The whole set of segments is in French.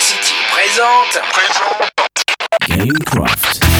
City présente. Présente. Gamecraft.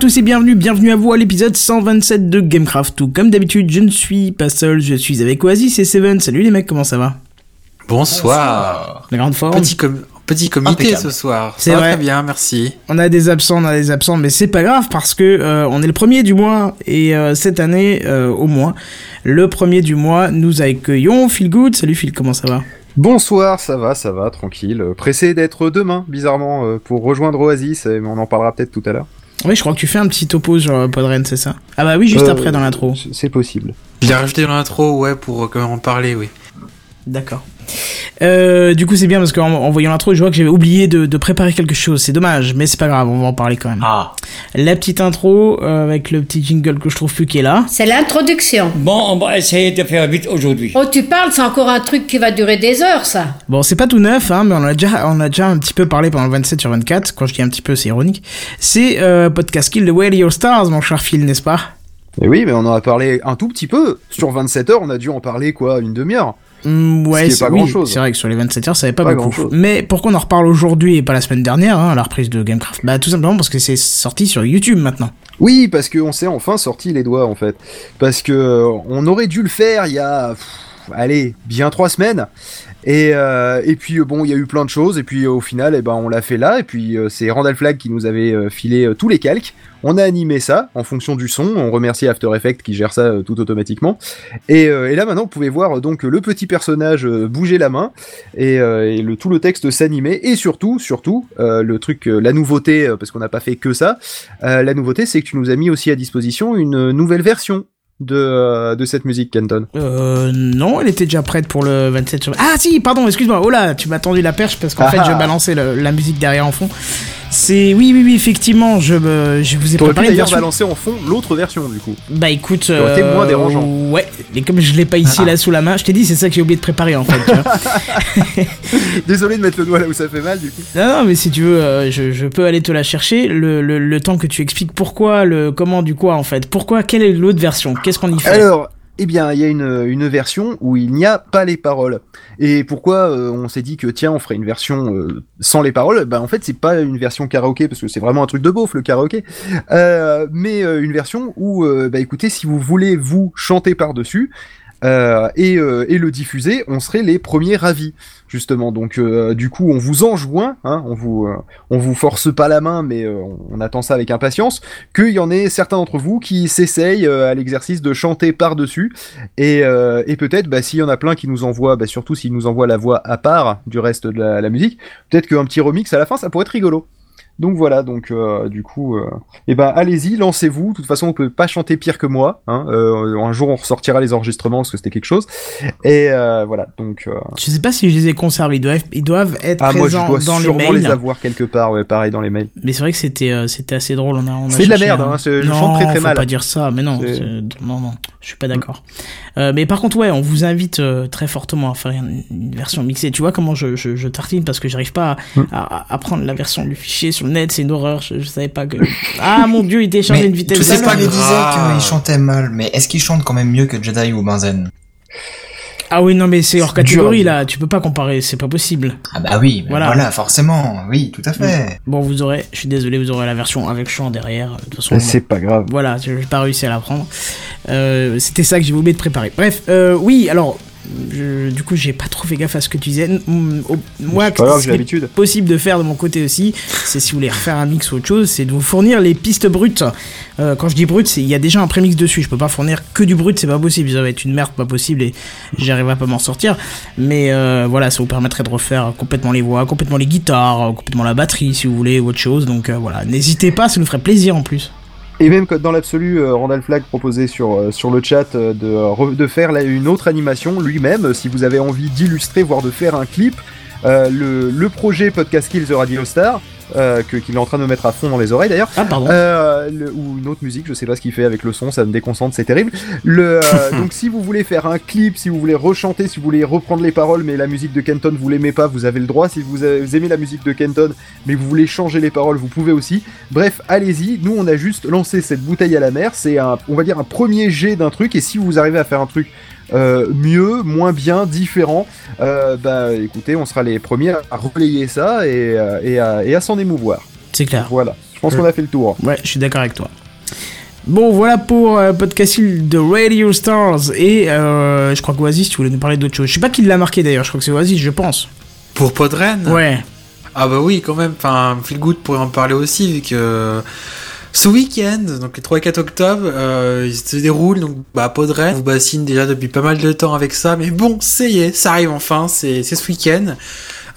Tous et bienvenue, bienvenue à vous à l'épisode 127 de Gamecraft. Tout comme d'habitude, je ne suis pas seul, je suis avec Oasis et Seven. Salut les mecs, comment ça va? Bonsoir. La grande forme. Petit, petit comité ce soir. C'est vrai. Très bien, merci. On a des absents, on a des absents, mais c'est pas grave parce que euh, on est le premier du mois et euh, cette année euh, au moins, le premier du mois, nous accueillons Phil Good. Salut Phil, comment ça va? Bonsoir, ça va, ça va, tranquille. Pressé d'être demain, bizarrement, pour rejoindre Oasis, mais on en parlera peut-être tout à l'heure. Oui, je crois que tu fais un petit topo sur euh, Podren, c'est ça Ah bah oui, juste Euh, après dans l'intro. C'est possible. Je l'ai rajouté dans l'intro, ouais, pour euh, quand même en parler, oui. D'accord. Euh, du coup, c'est bien parce qu'en en voyant l'intro, je vois que j'avais oublié de, de préparer quelque chose. C'est dommage, mais c'est pas grave, on va en parler quand même. Ah. La petite intro euh, avec le petit jingle que je trouve plus qui est là. C'est l'introduction. Bon, on va essayer de faire vite aujourd'hui. Oh, tu parles, c'est encore un truc qui va durer des heures, ça. Bon, c'est pas tout neuf, hein, mais on a déjà, on a déjà un petit peu parlé pendant le 27 sur 24. Quand je dis un petit peu, c'est ironique. C'est euh, podcast kill de Where Your Stars, mon cher Phil, n'est-ce pas? Et oui, mais on en a parlé un tout petit peu. Sur 27 heures, on a dû en parler, quoi, une demi-heure Mm, ouais, Ce c'est pas oui, vrai que sur les 27 heures, ça avait pas, Pas beaucoup. Mais pourquoi on en reparle aujourd'hui et pas la semaine dernière, hein, à la reprise de Gamecraft Bah tout simplement parce que c'est sorti sur YouTube maintenant. Oui, parce qu'on s'est enfin sorti les doigts, en fait. Parce que euh, on aurait dû le faire il y a, pff, allez, bien trois semaines. Et, euh, et puis euh, bon, il y a eu plein de choses, et puis euh, au final, eh ben, on l'a fait là, et puis c'est Randall Flagg qui nous avait filé tous les calques. On a animé ça en fonction du son, on remercie After Effects qui gère ça tout automatiquement. Et, et là maintenant, vous pouvez voir donc le petit personnage bouger la main, et, le, tout le texte s'animer, et surtout, surtout, le truc, la nouveauté, parce qu'on n'a pas fait que ça, la nouveauté c'est que tu nous as mis aussi à disposition une nouvelle version de, euh, de cette musique, Kenton? Euh, non, elle était déjà prête pour le 27 sur... Ah si, pardon, excuse-moi. Oh là, tu m'as tendu la perche parce qu'en Ah fait, je ah. balançais le- la musique derrière en fond. C'est... Oui, oui, oui, effectivement, je, me... je vous ai T'aurais pu préparé une d'ailleurs balancer en fond l'autre version du coup. Bah écoute... aurait été moins dérangeant. Ouais, et comme je l'ai pas ici là sous la main, je t'ai dit, c'est ça que j'ai oublié de préparer en fait. tu vois. Désolé de mettre le doigt là où ça fait mal du coup. Non, non, mais si tu veux, euh, je, je peux aller te la chercher le, le, le temps que tu expliques pourquoi, le comment, du quoi en fait. Pourquoi, quelle est l'autre version? Qu'est-ce qu'on y fait? Alors, eh bien, il y a une, version où il n'y a pas les paroles. Et pourquoi euh, on s'est dit que tiens, on ferait une version euh, sans les paroles? Bah en fait, c'est pas une version karaoké parce que c'est vraiment un truc de beauf le karaoké, Euh, mais une version où, bah écoutez, si vous voulez vous chanter par dessus. Euh, et, euh, et le diffuser, on serait les premiers ravis justement. Donc euh, du coup, on vous enjoint, hein, on vous euh, on vous force pas la main, mais euh, on, attend ça avec impatience qu'il y en ait certains d'entre vous qui s'essayent euh, à l'exercice de chanter par-dessus. Et, euh, et peut-être, bah, s'il y en a plein qui nous envoient, bah, surtout s'ils nous envoient la voix à part du reste de la musique, peut-être qu'un petit remix à la fin, ça pourrait être rigolo. Donc voilà, donc euh, du coup, euh, eh ben allez-y, lancez-vous. De toute façon, on peut pas chanter pire que moi. Hein. Euh, un jour, on ressortira les enregistrements parce que c'était quelque chose. Et euh, voilà, donc. Je sais pas si je les ai conservés, ils doivent, ils doivent être Ah moi, je présents dois dans les sûrement mails. les avoir quelque part. Ouais, pareil dans les mails. Mais c'est vrai que c'était c'était assez drôle. On a, on a C'est de la merde, un- hein, c'est- je non, chante très, très faut mal. pas dire ça, mais non, non, non, je suis pas d'accord. Euh, mais par contre, ouais, on vous invite euh, très fortement à faire une, une version mixée. Tu vois comment je, je, je tartine parce que j'arrive pas Mm. à, à, à prendre la version du fichier sur le net, c'est une horreur. Je, je savais pas que. Ah mon dieu, il téléchargeait une vitesse. tout l'heure, il grave. disait qu'il chantait mal, mais est-ce qu'il chante quand même mieux que Jedi ou Benzen Ah oui, non, mais c'est hors catégorie là, tu peux pas comparer, c'est pas possible. Ah bah oui, mais Voilà. voilà. forcément, oui, tout à fait. Bon, vous aurez, je suis désolé, vous aurez la version avec chant derrière. De toute façon, C'est pas grave. Voilà, je n'ai pas réussi à l'apprendre. Euh, C'était ça que j'ai oublié de préparer. Bref, euh, oui, alors, je- du coup, j'ai pas trop fait gaffe à ce que tu disais. Moi, grave, ce qui est possible de faire de mon côté aussi, c'est si vous voulez refaire un mix ou autre chose, c'est de vous fournir les pistes brutes. Euh, quand je dis brut, c'est il y a déjà un prémix dessus. Je peux pas fournir que du brut, c'est pas possible. Ça va être une merde, pas possible, et j'arriverai pas à m'en sortir. Mais euh, voilà, ça vous permettrait de refaire complètement les voix, complètement les guitares, euh, complètement la batterie, si vous voulez, ou autre chose. Donc euh, voilà, n'hésitez pas, ça nous ferait plaisir en plus. Et même que dans l'absolu, euh, Randall Flagg proposait sur, euh, le chat euh, de, re- de faire une autre animation lui-même, si vous avez envie d'illustrer, voire de faire un clip. Le, le projet Podcast Kills The Radio Star, euh, qu'il est en train de me mettre à fond dans les oreilles d'ailleurs, Ah, pardon. Euh, le- ou une autre musique, je sais pas ce qu'il fait avec le son, ça me déconcentre, c'est terrible. Le, euh, donc si vous voulez faire un clip, si vous voulez rechanter, si vous voulez reprendre les paroles, mais la musique de Kenton vous l'aimez pas, vous avez le droit. Si vous, avez- vous aimez la musique de Kenton, mais vous voulez changer les paroles, vous pouvez aussi. Bref, allez-y. Nous, on a juste lancé cette bouteille à la mer. C'est un, on va dire un premier jet d'un truc. Et si vous arrivez à faire un truc euh, mieux, moins bien, différent, euh, bah écoutez, on sera les premiers à relayer ça et, euh, et à, et à s'en émouvoir. C'est clair. Voilà. Je pense qu'on a fait le tour. Ouais, je suis d'accord avec toi. Bon, voilà pour euh, Podcast de Radio Stars. Et euh, je crois qu'Oasis, tu voulais nous parler d'autre chose. Je sais pas qui l'a marqué d'ailleurs, je crois que c'est Oasis, je pense. Pour Podren? Ouais. Ah bah oui, quand même. Enfin, Feel Good pourrait en parler aussi, vu que ce week-end, donc les 3 et 4 octobre, euh, il se déroule, donc bah Podren vous bassine déjà depuis pas mal de temps avec ça, mais bon, c'est y est, ça arrive enfin, c'est ce week-end.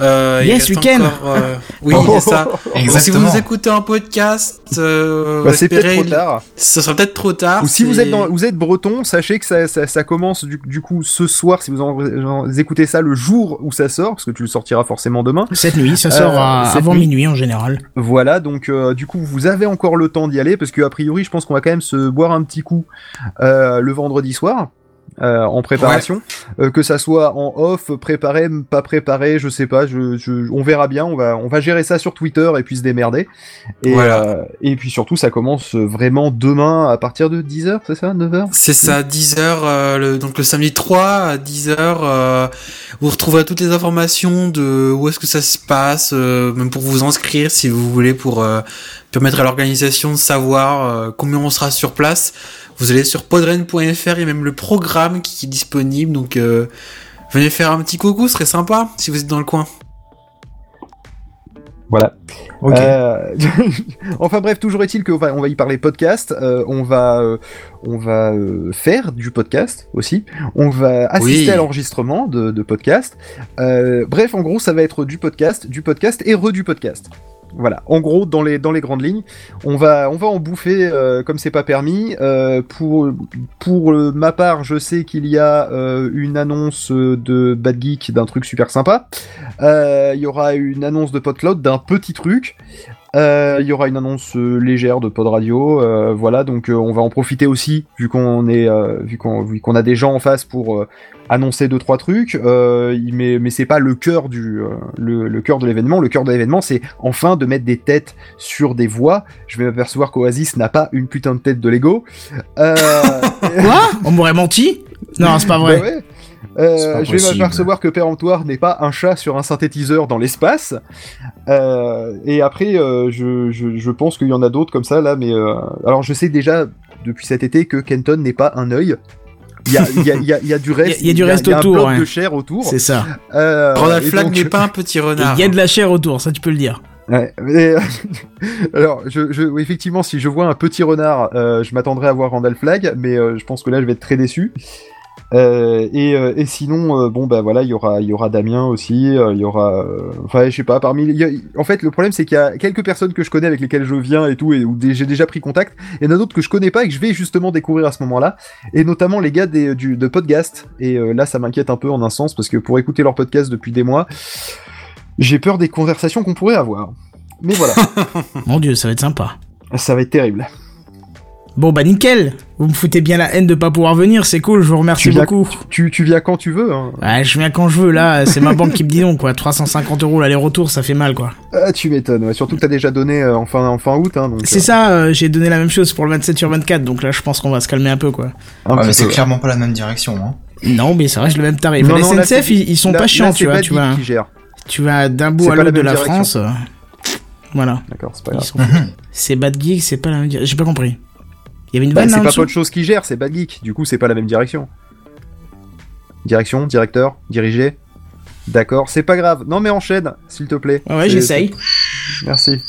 Euh, Yes, week-end. encore, euh, Oui, c'est ça. Si vous écoutez un podcast, euh, Bah, c'est peut-être trop tard. Ce sera peut-être trop tard. Ou si vous êtes, dans, vous êtes breton, sachez que ça, ça, ça commence du, du coup ce soir, si vous, en, en- écoutez ça le jour où ça sort, parce que tu le sortiras forcément demain. Cette nuit, ça sort Euh, à- avant nuit. minuit en général. Voilà, donc euh, du coup vous avez encore le temps d'y aller, parce qu'a priori je pense qu'on va quand même se boire un petit coup euh, le vendredi soir. Euh, en préparation, Euh, que ça soit en off, préparé, pas préparé, je sais pas, je, je- on verra bien, on va, on va gérer ça sur Twitter et puis se démerder. Et, Voilà. euh, et puis surtout ça commence vraiment demain à partir de 10h, c'est ça 9h C'est ça, 10h, le, donc le samedi 3 à 10h, euh, vous retrouverez toutes les informations de où est-ce que ça se passe, euh, même pour vous inscrire si vous voulez, pour euh, permettre à l'organisation de savoir euh, combien on sera sur place. Vous allez sur podren.fr, il y a même le programme qui est disponible, donc euh, venez faire un petit coucou, ce serait sympa si vous êtes dans le coin. Voilà. Euh, enfin bref, toujours est-il qu'on va, on va y parler podcast. euh, on va, euh, on va euh, faire du podcast aussi. On va assister Oui. à l'enregistrement de, de podcast. Euh, bref, en gros, ça va être du podcast, du podcast et re du podcast. Voilà. En gros, dans les grandes lignes, on va on va en bouffer euh, comme c'est pas permis. Euh, pour pour euh, ma part, je sais qu'il y a une annonce de Bad Geek d'un truc super sympa. Il y aura une annonce de PodCloud d'un petit truc. Euh, Il y aura une annonce euh, légère de Pod Radio. euh, voilà, donc on va en profiter aussi vu qu'on est vu qu'on vu qu'on a des gens en face pour annoncer deux trois trucs. Mais mais c'est pas le cœur du le, le cœur de l'événement. Le cœur de l'événement, c'est enfin de mettre des têtes sur des voix. Je vais m'apercevoir qu'Oasis n'a pas une putain de tête de Lego. Euh, Quoi? On m'aurait menti? Non, c'est pas vrai. bah ouais. Euh, je vais m'apercevoir que Péremptoire n'est pas un chat sur un synthétiseur dans l'espace. Euh, et après, euh, je, je, je pense qu'il y en a d'autres comme ça là, mais euh, alors je sais déjà depuis cet été que Kenton n'est pas un œil. Il y a, il y, a, il y, a, il y a du reste. Il y a du reste il y a autour, un bloc ouais. de chair autour. C'est ça. Euh, Ronald et Flag donc- n'est pas un petit Et renard. Il y a de la chair autour, ça tu peux le dire. Ouais, mais, euh, alors, je, je, oui, effectivement, si je vois un petit renard, euh, je m'attendrai à voir Randall Flag, mais euh, je pense que là, je vais être très déçu. Euh, et, euh, et sinon, euh, bon, bah voilà, il y aura, il y aura Damien aussi, il y aura, enfin, je sais pas, parmi, il y a- en fait, le problème, c'est qu'il y a quelques personnes que je connais avec lesquelles je viens et tout, et où j'ai déjà pris contact. Il y en a d'autres que je connais pas et que je vais justement découvrir à ce moment-là, et notamment les gars des, du, de Podcast. Et là, ça m'inquiète un peu en un sens parce que pour écouter leur podcast depuis des mois, j'ai peur des conversations qu'on pourrait avoir. Mais voilà. Mon dieu, ça va être sympa. Ça va être terrible. Bon bah nickel Vous me foutez bien la haine de pas pouvoir venir, c'est cool, je vous remercie Tu viens, beaucoup. tu, tu viens quand tu veux. Hein. Ouais, je viens quand je veux, là, c'est ma banque qui me dit non, quoi. 350 euros l'aller-retour, ça fait mal, quoi. Ah, tu m'étonnes. ouais. Surtout que t'as déjà donné euh, en, fin, en fin août. Hein, C'est ça, euh, j'ai donné la même chose pour le 27 sur 24, donc là je pense qu'on va se calmer un peu, quoi. euh, Ouais, petit mais c'est clairement pas la même direction. Hein. Non, mais ça reste le même tarif. Non, les non, SNCF, ils, ils sont là- pas chiants, tu vois. Bad Tu vas, qui gère. tu vas d'un bout à pas la l'autre de la direction. France. euh, Voilà. D'accord, c'est pas grave. C'est Bad Geek, c'est pas la même direction. J'ai pas compris. Il y avait une Bah, c'est pas autre chose qui gère, c'est Bad Geek. Du coup, c'est pas la même direction. Direction, directeur, dirigé. D'accord, c'est pas grave. Non mais enchaîne, s'il te plaît. Ouais, j'essaye. Merci.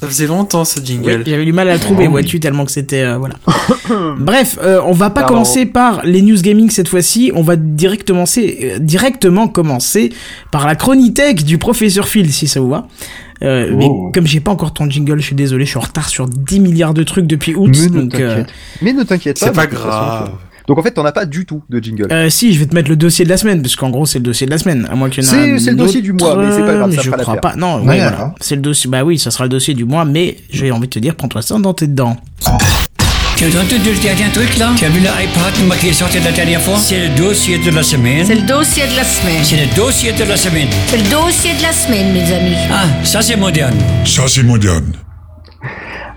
Ça faisait longtemps ce Oui, jingle. J'avais du mal à le trouver, Oh, vois-tu, tellement que c'était. euh, voilà. Bref, euh, on va pas Pardon. commencer par les news gaming cette fois-ci. On va directement, euh, directement commencer par la chronitech du professeur Phil, si ça vous va. Euh, Mais Oh. comme j'ai pas encore ton jingle, je suis désolé, je suis en retard sur 10 milliards de trucs depuis août. Mais ne donc, euh, t'inquiète. Mais pas. C'est pas grave. Donc en fait, t'en as pas du tout de jingle. euh, si, je vais te mettre le dossier de la semaine, parce qu'en gros, c'est le dossier de la semaine. À moins qu'il y en ait C'est- le dossier du mois, mais c'est pas grave, mais ça je crois pas. Non, Ouais, ouais, voilà. C'est le dossier, bah oui, ça sera le dossier du mois, mais j'ai envie de te dire, prends-toi ça dans tes dents. Tu as entendu le dernier truc là Tu as vu l'iPad qui est sorti la dernière fois C'est le dossier de la semaine. C'est le dossier de la semaine. C'est le dossier de la semaine. C'est le dossier de la semaine, mes amis. Ah, ça c'est moderne. Ça, c'est moderne.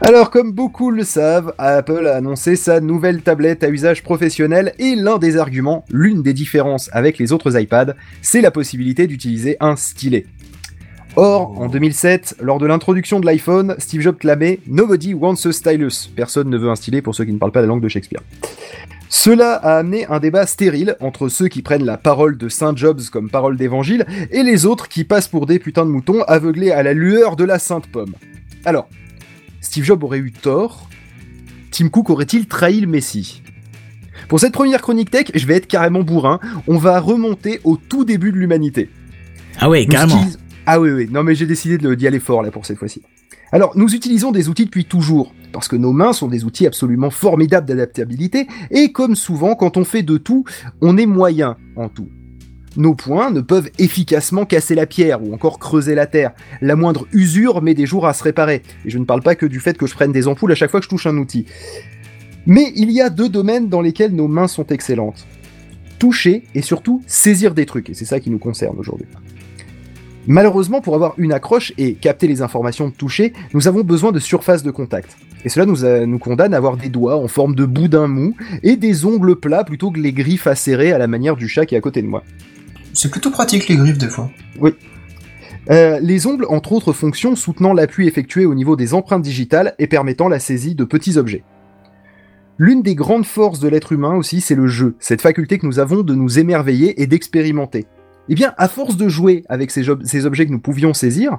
Alors, comme beaucoup le savent, Apple a annoncé sa nouvelle tablette à usage professionnel et l'un des arguments, l'une des différences avec les autres iPads, c'est la possibilité d'utiliser un stylet. Or, en 2007, lors de l'introduction de l'iPhone, Steve Jobs clamait Nobody wants a stylus. Personne ne veut un stylet pour ceux qui ne parlent pas la langue de Shakespeare. Cela a amené un débat stérile entre ceux qui prennent la parole de Saint Jobs comme parole d'évangile et les autres qui passent pour des putains de moutons aveuglés à la lueur de la sainte pomme. Alors, Steve Jobs aurait eu tort? Tim Cook aurait-il trahi le Messie? Pour cette première chronique tech, je vais être carrément bourrin, on va remonter au tout début de l'humanité. Ah ouais, carrément. Ah oui, oui, non mais j'ai décidé d'y aller fort là pour cette fois-ci. Alors, nous utilisons des outils depuis toujours, parce que nos mains sont des outils absolument formidables d'adaptabilité, et comme souvent, quand on fait de tout, on est moyen en tout. Nos poings ne peuvent efficacement casser la pierre ou encore creuser la terre. La moindre usure met des jours à se réparer. Et je ne parle pas que du fait que je prenne des ampoules à chaque fois que je touche un outil. Mais il y a deux domaines dans lesquels nos mains sont excellentes. Toucher et surtout saisir des trucs, et c'est ça qui nous concerne aujourd'hui. Malheureusement, pour avoir une accroche et capter les informations de toucher, nous avons besoin de surfaces de contact. Et cela nous, a- nous condamne à avoir des doigts en forme de boudin mou et des ongles plats plutôt que les griffes acérées à la manière du chat qui est à côté de moi. C'est plutôt pratique les griffes des fois. Euh, les ongles, entre autres fonctions, soutenant l'appui effectué au niveau des empreintes digitales et permettant la saisie de petits objets. L'une des grandes forces de l'être humain aussi, c'est le jeu, cette faculté que nous avons de nous émerveiller et d'expérimenter. Eh bien, à force de jouer avec ces, ob- ces objets que nous pouvions saisir,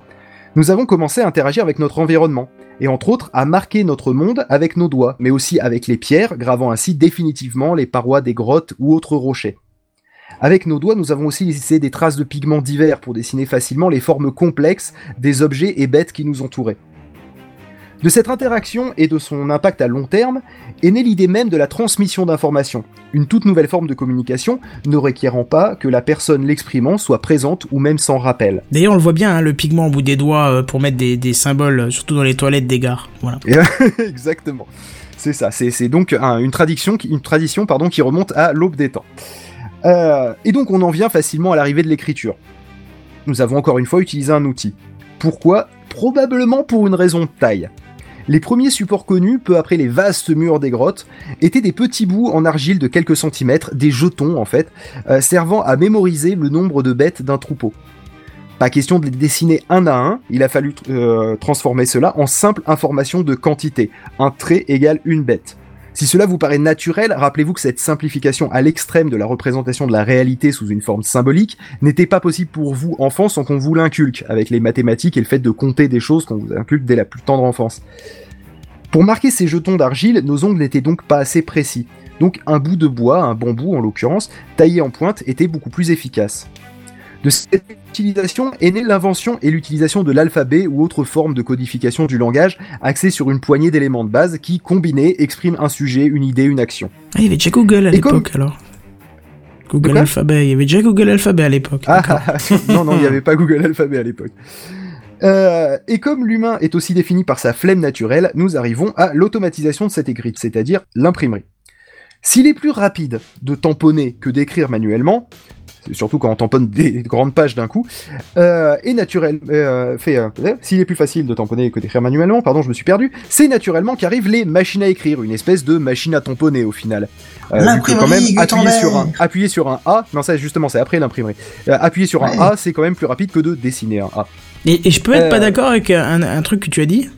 nous avons commencé à interagir avec notre environnement, et entre autres à marquer notre monde avec nos doigts, mais aussi avec les pierres, gravant ainsi définitivement les parois des grottes ou autres rochers. Avec nos doigts, nous avons aussi laissé des traces de pigments divers pour dessiner facilement les formes complexes des objets et bêtes qui nous entouraient. De cette interaction et de son impact à long terme est née l'idée même de la transmission d'informations, une toute nouvelle forme de communication ne requérant pas que la personne l'exprimant soit présente ou même sans rappel. D'ailleurs, on le voit bien, hein, le pigment au bout des doigts euh, pour mettre des, des symboles, euh, surtout dans les toilettes des gares. Voilà. Exactement. C'est ça, c'est donc un- une tradition, qui- une tradition pardon, qui remonte à l'aube des temps. Euh, et donc on en vient facilement à l'arrivée de l'écriture. Nous avons encore une fois utilisé un outil. Pourquoi? Probablement pour une raison de taille. Les premiers supports connus, peu après les vastes murs des grottes, étaient des petits bouts en argile de quelques centimètres, des jetons en fait, euh, servant à mémoriser le nombre de bêtes d'un troupeau. Pas question de les dessiner un à un, il a fallu euh, transformer cela en simple information de quantité. Un trait égale une bête. Si cela vous paraît naturel, rappelez-vous que cette simplification à l'extrême de la représentation de la réalité sous une forme symbolique n'était pas possible pour vous, enfants, sans qu'on vous l'inculque, avec les mathématiques et le fait de compter des choses qu'on vous inculque dès la plus tendre enfance. Pour marquer ces jetons d'argile, nos ongles n'étaient donc pas assez précis. Donc un bout de bois, un bambou en l'occurrence, taillé en pointe, était beaucoup plus efficace. De cette utilisation est née l'invention et l'utilisation de l'alphabet ou autre forme de codification du langage axée sur une poignée d'éléments de base qui, combinés, expriment un sujet, une idée, une action. Ah, il y avait déjà Google à l'époque alors. Google Alphabet, il y avait déjà Google Alphabet à l'époque. Ah, non, non, il n'y avait pas Google Alphabet à l'époque. Euh, et comme l'humain est aussi défini par sa flemme naturelle, nous arrivons à l'automatisation de cette écrite, c'est-à-dire l'imprimerie. S'il est plus rapide de tamponner que d'écrire manuellement, surtout quand on tamponne des grandes pages d'un coup. Euh, et naturel, euh, fait, euh, s'il est plus facile de tamponner que d'écrire manuellement, pardon, je me suis perdu. C'est naturellement qu'arrivent les machines à écrire, une espèce de machine à tamponner au final. Euh, vu que quand même appuyer sur un, appuyer sur un A, non ça justement c'est après l'imprimerie. Euh, appuyer sur Ouais. un A, c'est quand même plus rapide que de dessiner un A. Et, et je peux être Euh. pas d'accord avec un, un truc que tu as dit?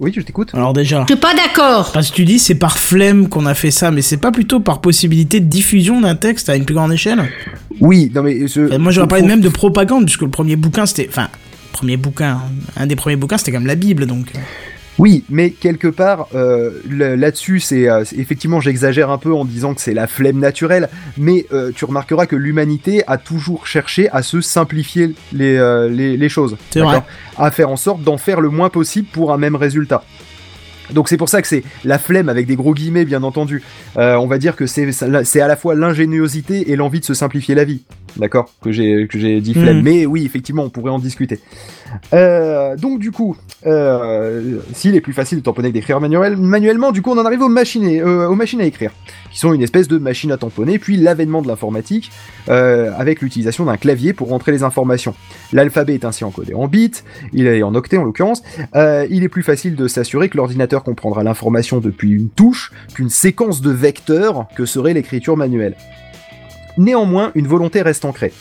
Oui, je t'écoute. Alors déjà, Je suis pas d'accord. parce que tu dis c'est par flemme qu'on a fait ça, mais c'est pas plutôt par possibilité de diffusion d'un texte à une plus grande échelle? Oui, non mais je, Enfin, Moi j'aurais je parlé même de propagande, puisque le premier bouquin c'était... Enfin, premier bouquin, un des premiers bouquins c'était comme la Bible, donc... Oui, mais quelque part, euh, là-dessus, c'est euh, c'est- effectivement, j'exagère un peu en disant que c'est la flemme naturelle, mais euh, tu remarqueras que l'humanité a toujours cherché à se simplifier les, les, les choses, vrai. à faire en sorte d'en faire le moins possible pour un même résultat. Donc c'est pour ça que c'est la flemme avec des gros guillemets, bien entendu. On va dire que c'est à la fois l'ingéniosité et l'envie de se simplifier la vie, d'accord Que j'ai que j'ai dit flemme, mais oui, effectivement, on pourrait en discuter. Euh, donc du coup, euh, s'il est plus facile de tamponner que d'écrire manuel, manuellement, du coup on en arrive aux machines, euh, aux machines à écrire, qui sont une espèce de machine à tamponner, puis l'avènement de l'informatique, avec l'utilisation d'un clavier pour rentrer les informations. L'alphabet est ainsi encodé en bits, il est en octets en l'occurrence, il est plus facile de s'assurer que l'ordinateur comprendra l'information depuis une touche qu'une séquence de vecteurs que serait l'écriture manuelle. Néanmoins, une volonté reste ancrée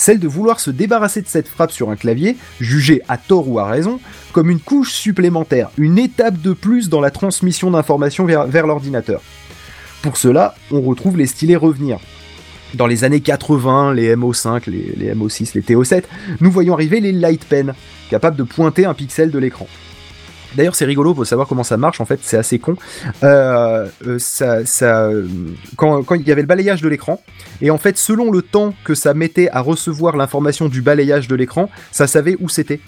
celle de vouloir se débarrasser de cette frappe sur un clavier, jugée à tort ou à raison, comme une couche supplémentaire, une étape de plus dans la transmission d'informations vers, l'ordinateur. Pour cela, on retrouve les stylés revenir. Dans les années 80, les MO5, les, les MO6, les TO7, nous voyons arriver les light pen, capables de pointer un pixel de l'écran. D'ailleurs, c'est rigolo pour savoir comment ça marche. En fait, c'est assez con. Euh, euh, ça, ça, quand, quand il y avait le balayage de l'écran, et en fait, selon le temps que ça mettait à recevoir l'information du balayage de l'écran, ça savait où c'était.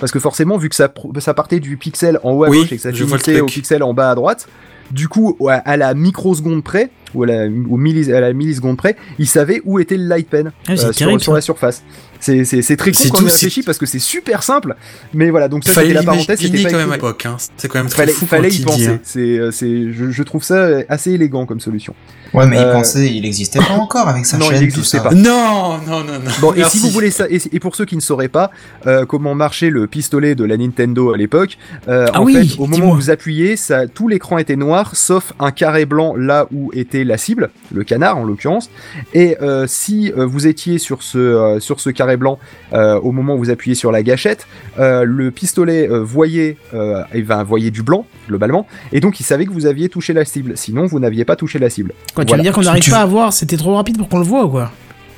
Parce que forcément, vu que ça, partait du pixel en haut à Oui, gauche et que ça finissait au pixel en bas à droite, du coup, à, à la microseconde près, ou à la, au millis- à la milliseconde près, il savait où était le light pen Ah, euh, sur, la surface. C'est c'est- c'est très con C'est quand on réfléchit parce que c'est super simple, mais voilà, donc ça c'était la parenthèse, c'était pas quand même à l'époque. Hein. C'est quand même très Fallait, fou fallait y il penser. hein. C'est, euh, c'est, je, je trouve ça assez élégant comme solution. Ouais, mais Euh, il pensait, il existait pas encore avec sa non, il chaîne. tout n'existait ça. pas. Non, non, non, non. Bon, et si vous voulez ça, et, et pour ceux qui ne sauraient pas euh, comment marchait le pistolet de la Nintendo à l'époque, euh, Ah en oui, fait, au moment où vous appuyez, ça, tout l'écran était noir, sauf un carré blanc là où était la cible, le canard en l'occurrence. Et euh, si vous étiez sur ce euh, sur ce carré blanc euh, au moment où vous appuyez sur la gâchette, euh, le pistolet euh, voyait euh, il va voyait du blanc globalement, et donc il savait que vous aviez touché la cible. Sinon, vous n'aviez pas touché la cible. Quoi, tu Voilà. veux dire qu'on n'arrive Tu- pas à voir, c'était trop rapide pour qu'on le voit ou quoi?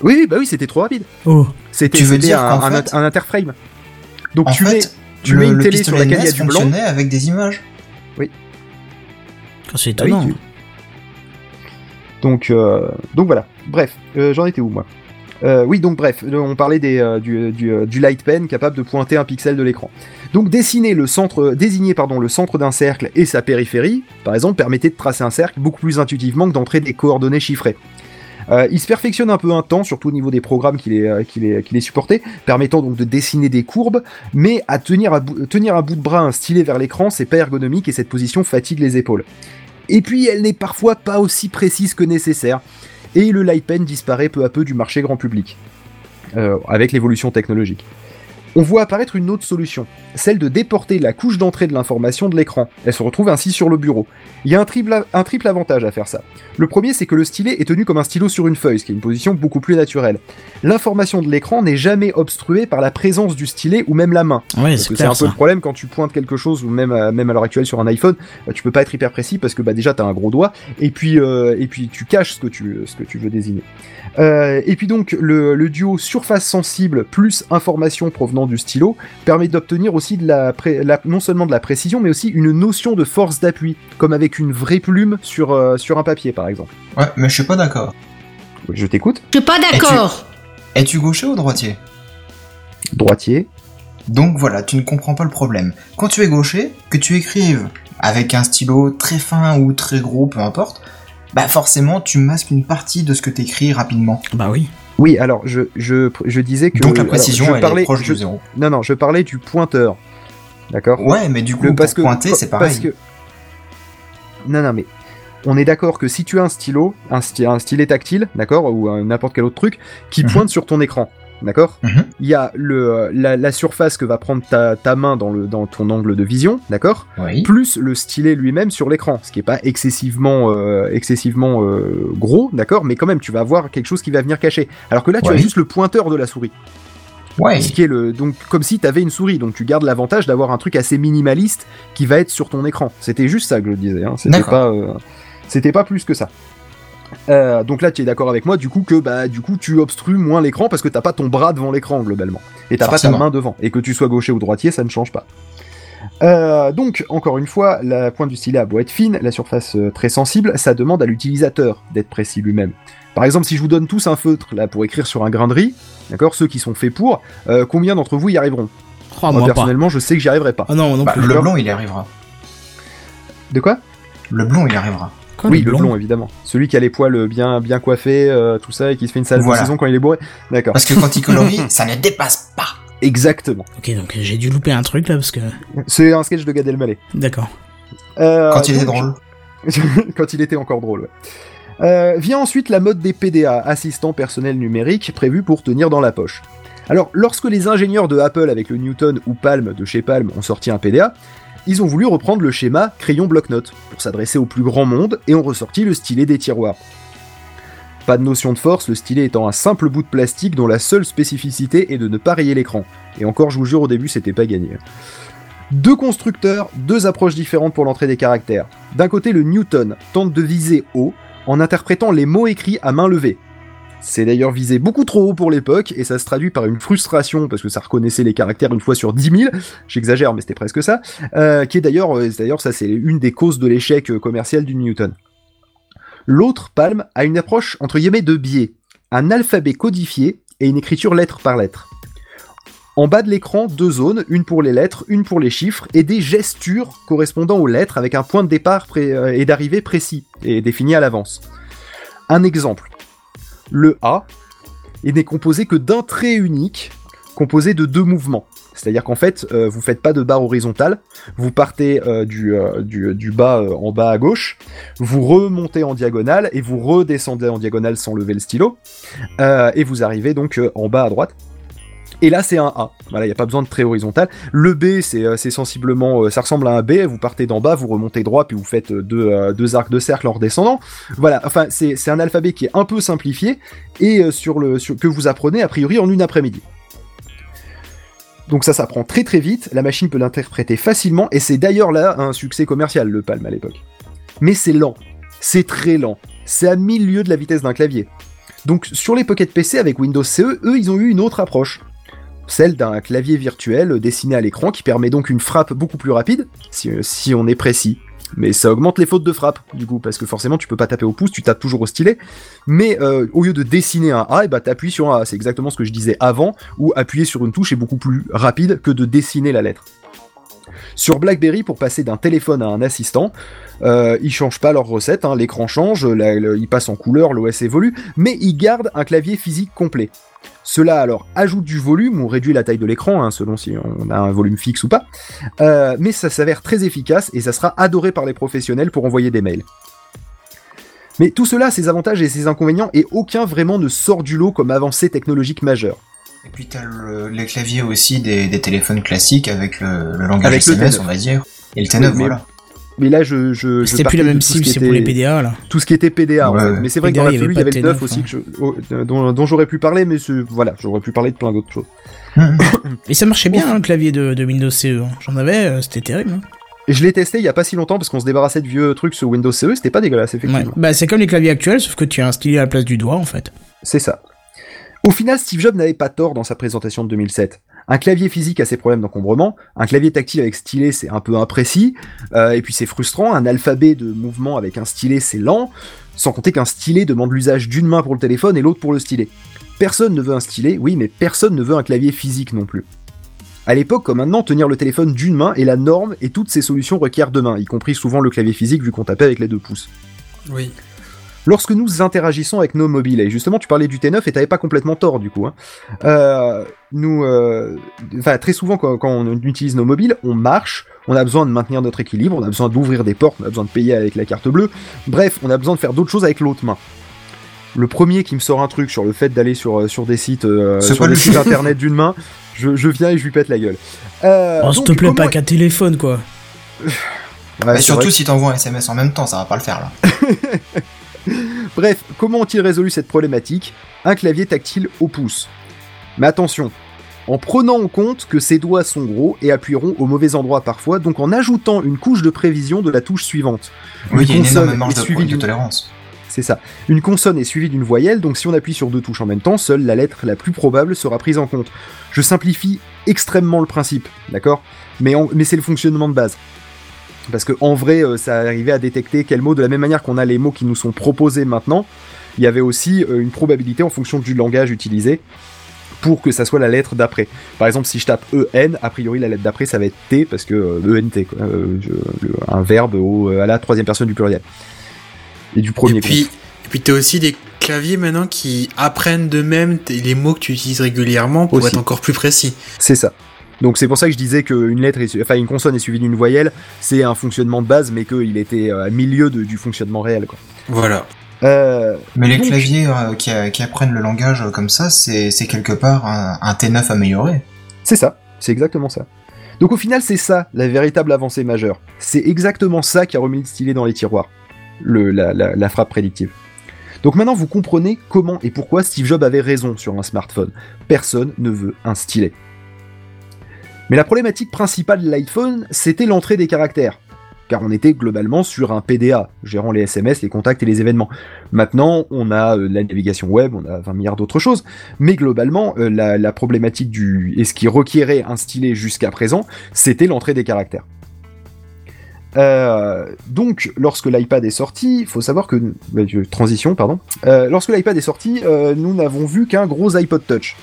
Oui, oui, bah oui, c'était trop rapide. Oh. C'était Tu veux c'était dire un, qu'en un- fait- un interframe. Donc En tu mets fait, tu le, mets une le télé sur laquelle il y a du blanc. avec des images. C'est Ah oui, étonnant. tu- Donc, euh, donc voilà. Bref, euh, j'en étais où moi? Euh, Oui, donc bref, euh, on parlait euh, du, light pen capable de pointer un pixel de l'écran. Donc dessiner le centre, désigner pardon le centre d'un cercle et sa périphérie, par exemple, permettait de tracer un cercle beaucoup plus intuitivement que d'entrer des coordonnées chiffrées. Il se perfectionne un peu un temps, surtout au niveau des programmes qu'il est, qu'il permettant donc de dessiner des courbes, mais à tenir à, bout, tenir à bout de bras un stylet vers l'écran, c'est pas ergonomique et cette position fatigue les épaules. Et puis elle n'est parfois pas aussi précise que nécessaire, et le light pen disparaît peu à peu du marché grand public, euh, avec l'évolution technologique. On voit apparaître une autre solution, celle de déporter la couche d'entrée de l'information de l'écran. Elle se retrouve ainsi sur le bureau. Il y a un triple, un triple avantage à faire ça. Le premier, c'est que le stylet est tenu comme un stylo sur une feuille, ce qui est une position beaucoup plus naturelle. L'information de l'écran n'est jamais obstruée par la présence du stylet ou même la main. Parce c'est que c'est un peu ça. le problème quand tu pointes quelque chose, ou même, à- même à l'heure actuelle sur un iPhone, euh, tu peux pas être hyper précis parce que bah, déjà t'as un gros doigt, et puis, euh, et puis tu caches ce que tu, ce que tu veux désigner. Euh, et puis donc le, le duo surface sensible plus information provenant du stylo permet d'obtenir aussi de la, pré- la- non seulement de la précision, mais aussi une notion de force d'appui, comme avec une vraie plume sur, euh, sur un papier par exemple. Ouais, mais je suis pas d'accord. Je t'écoute. Je suis pas d'accord. Es-tu gaucher ou droitier? Droitier. Donc voilà, tu ne comprends pas le problème. Quand tu es gaucher, que tu écrives avec un stylo très fin ou très gros, peu importe, bah forcément tu masques une partie de ce que t'écris rapidement. Bah oui. Oui, alors je, je, je disais que. Donc la alors, précision, je elle parlais, est proche de zéro. Non, non, je parlais du pointeur. D'accord? Ouais, mais du coup, Le- pour pointer, c'est pareil. Parce que... Non, non, mais On est d'accord que si tu as un stylo, un, stylet tactile, d'accord, ou un- n'importe quel autre truc, qui Mhm. pointe sur ton écran, d'accord Mhm. Il y a le, euh, la, la surface que va prendre ta, ta main dans, le, dans ton angle de vision, d'accord Oui. plus le stylet lui-même sur l'écran, ce qui est pas excessivement, euh, excessivement euh, gros, d'accord, mais quand même tu vas avoir quelque chose qui va venir cacher. Alors que là tu as juste le pointeur de la souris, Ouais. ce qui est le donc comme si tu avais une souris, donc tu gardes l'avantage d'avoir un truc assez minimaliste qui va être sur ton écran. C'était juste ça que je disais, hein. c'était pas, euh, c'était pas plus que ça. Euh, donc là, tu es d'accord avec moi, du coup que bah du coup tu obstrues moins l'écran parce que t'as pas ton bras devant l'écran globalement et t'as pas ta main devant et que tu sois gaucher ou droitier, ça ne change pas. Euh, donc encore une fois, la pointe du stylet a beau être fine, la surface euh, très sensible, ça demande à l'utilisateur d'être précis lui-même. Par exemple, si je vous donne tous un feutre là pour écrire sur un grain de riz, d'accord, ceux qui sont faits pour, euh, combien d'entre vous y arriveront? Oh, Moi moi pas. personnellement, je sais que j'y arriverai pas. Ah non, non Bah, plus. le blond, il y arrivera. De quoi? Le blond, il y arrivera. Quoi, Oui, le blond évidemment. Celui qui a les poils bien bien coiffés, euh, tout ça, et qui se fait une sale Voilà. saison quand il est bourré. D'accord. Parce que quand il colorie, ça ne dépasse pas. Exactement. Ok, donc j'ai dû louper un truc là parce que. C'est un sketch de Gad Elmaleh. D'accord. Euh, Quand il donc, drôle. quand il était encore drôle. ouais. Euh, vient ensuite la mode des PDA, assistants personnels numériques, prévus pour tenir dans la poche. Alors, lorsque les ingénieurs de Apple avec le Newton ou Palm de chez Palm ont sorti un PDA, ils ont voulu reprendre le schéma crayon bloc-notes pour s'adresser au plus grand monde et ont ressorti le stylet des tiroirs. Pas de notion de force, le stylet étant un simple bout de plastique dont la seule spécificité est de ne pas rayer l'écran. Et encore, je vous jure, au début, c'était pas gagné. Deux constructeurs, deux approches différentes pour l'entrée des caractères. D'un côté, le Newton tente de viser haut en interprétant les mots écrits à main levée. C'est d'ailleurs visé beaucoup trop haut pour l'époque et ça se traduit par une frustration parce que ça reconnaissait les caractères une fois sur 10 000, j'exagère mais c'était presque ça, euh, qui est d'ailleurs, euh, d'ailleurs ça c'est une des causes de l'échec euh, commercial du Newton. L'autre, Palm, a une approche entre guillemets de biais, un alphabet codifié et une écriture lettre par lettre. En bas de l'écran, deux zones, une pour les lettres, une pour les chiffres, et des gestures correspondant aux lettres avec un point de départ et d'arrivée précis et défini à l'avance. Un exemple. Le A il n'est composé que d'un trait unique, composé de deux mouvements. C'est-à-dire qu'en fait, euh, vous faites pas de barre horizontale, vous partez euh, du, euh, du, du bas euh, en bas à gauche, vous remontez en diagonale et vous redescendez en diagonale sans lever le stylo, euh, et vous arrivez donc en bas à droite. Et là, c'est un A. Voilà, il n'y a pas besoin de trait horizontal. Le B, c'est euh, sensiblement, euh, ça ressemble à un B. Vous partez d'en bas, vous remontez droit, puis vous faites euh, deux, deux arcs de cercle en redescendant. Voilà, enfin, c'est un alphabet qui est un peu simplifié et que vous apprenez a priori en une après-midi. Donc ça s'apprend très très vite. La machine peut l'interpréter facilement et c'est d'ailleurs là un succès commercial le Palm à l'époque. Mais c'est lent, c'est très lent. C'est à mille lieues de la vitesse d'un clavier. Donc sur les Pocket PC avec Windows CE, eux, ils ont eu une autre approche celle d'un clavier virtuel dessiné à l'écran qui permet donc une frappe beaucoup plus rapide, si, euh, si on est précis. Mais ça augmente les fautes de frappe, du coup, parce que forcément tu peux pas taper au pouce, tu tapes toujours au stylet. Mais euh, au lieu de dessiner un A, et bah t'appuies sur un A. C'est exactement ce que je disais avant, où appuyer sur une touche est beaucoup plus rapide que de dessiner la lettre. Sur BlackBerry, pour passer d'un téléphone à un assistant, euh, ils changent pas leur recette, hein, l'écran change, la- le- il passe en couleur, l'OS évolue, mais ils gardent un clavier physique complet. Cela alors ajoute du volume ou réduit la taille de l'écran, hein, selon si on a un volume fixe ou pas, Euh, mais ça s'avère très efficace et ça sera adoré par les professionnels pour envoyer des mails. Mais tout cela a ses avantages et ses inconvénients et aucun vraiment ne sort du lot comme avancée technologique majeure. Et puis t'as le, les claviers aussi des, des téléphones classiques avec le, le langage Avec SMS, T9. on va dire. Et le T9, Oui, mais- voilà. Mais là, je, je, C'était plus la même tout ce cible, qui c'est pour était- les PDA là. tout ce qui était PDA. en Ouais, fait. Mais c'est vrai que PDA, dans la il y flux, il y avait le de 9 aussi T9, que je- oh, dont, dont j'aurais pu parler, mais voilà, j'aurais pu parler de plein d'autres choses. Et ça marchait bien hein, le clavier de, de Windows CE. hein. J'en avais, euh, c'était terrible. hein. Et je l'ai testé il y a pas si longtemps parce qu'on se débarrassait de vieux trucs sur Windows CE, c'était pas dégueulasse Ouais. effectivement. Bah c'est comme les claviers actuels, sauf que tu as un stylet à la place du doigt en fait. C'est ça. Au final, Steve Jobs n'avait pas tort dans sa présentation de 2007. Un clavier physique a ses problèmes d'encombrement, un clavier tactile avec stylet c'est un peu imprécis, euh, et puis c'est frustrant, un alphabet de mouvement avec un stylet c'est lent, sans compter qu'un stylet demande l'usage d'une main pour le téléphone et l'autre pour le stylet. Personne ne veut un stylet, oui, mais personne ne veut un clavier physique non plus. À l'époque comme maintenant, tenir le téléphone d'une main est la norme et toutes ces solutions requièrent deux mains, y compris souvent le clavier physique vu qu'on tapait avec les deux pouces. Oui. Lorsque nous interagissons avec nos mobiles, et justement tu parlais du T9 et t'avais pas complètement tort du coup, hein, euh, nous, euh, enfin très souvent quand, quand on utilise nos mobiles, on marche, on a besoin de maintenir notre équilibre, on a besoin d'ouvrir des portes, on a besoin de payer avec la carte bleue, bref, on a besoin de faire d'autres choses avec l'autre main. Le premier qui me sort un truc sur le fait d'aller sur, euh, sur des sites, euh, sur des le sites internet d'une main, je, je viens et je lui pète la gueule. Euh, Oh, s'il te plaît, comment- pas qu'un téléphone, quoi. Ouais, Bah, surtout vrai. si t'envoies un SMS en même temps, ça va pas le faire là. Bref, comment ont-ils résolu cette problématique? Un clavier tactile au pouce. Mais attention, en prenant en compte que ses doigts sont gros et appuieront au mauvais endroit parfois, donc en ajoutant une couche de prévision de la touche suivante. Oui, une consonne est suivie de d'une- tolérance. C'est ça. Une consonne est suivie d'une voyelle, donc si on appuie sur deux touches en même temps, seule la lettre la plus probable sera prise en compte. Je simplifie extrêmement le principe, d'accord? Mais, en- mais c'est le fonctionnement de base. Parce que en vrai, euh, ça arrivait à détecter quel mot, de la même manière qu'on a les mots qui nous sont proposés maintenant, il y avait aussi euh, une probabilité en fonction du langage utilisé pour que ça soit la lettre d'après. Par exemple, si je tape EN, a priori la lettre d'après ça va être T parce que euh, ENT, quoi, euh, je- le- un verbe au- à la troisième personne du pluriel. Et du premier Et puis, groupe. et puis t'as aussi des claviers maintenant qui apprennent d'eux-mêmes t- les mots que tu utilises régulièrement pour Aussi. être encore plus précis. C'est ça. Donc c'est pour ça que je disais qu'une lettre, est enfin une consonne est suivie d'une voyelle, c'est un fonctionnement de base, mais qu'il était euh, à milieu de- du fonctionnement réel. Quoi. Voilà. Euh, Mais les Donc- claviers euh, qui, qui apprennent le langage euh, comme ça, c'est quelque part un, un T9 amélioré. c'est ça, c'est exactement ça. Donc au final, c'est ça la véritable avancée majeure. C'est exactement ça qui a remis le stylet dans les tiroirs, le, la, la- la frappe prédictive. Donc maintenant, vous comprenez comment et pourquoi Steve Jobs avait raison sur un smartphone. Personne ne veut un stylet. Mais la problématique principale de l'iPhone, c'était l'entrée des caractères. Car on était globalement sur un PDA, gérant les SMS, les contacts et les événements. Maintenant, on a euh, la navigation web, on a 20 milliards d'autres choses, mais globalement, euh, la, problématique du... et ce qui requérait un stylet jusqu'à présent, c'était l'entrée des caractères. Euh, donc, lorsque l'iPad est sorti, il faut savoir que... bah, transition, pardon. Lorsque l'iPad est sorti, nous n'avons vu qu'un gros iPod Touch.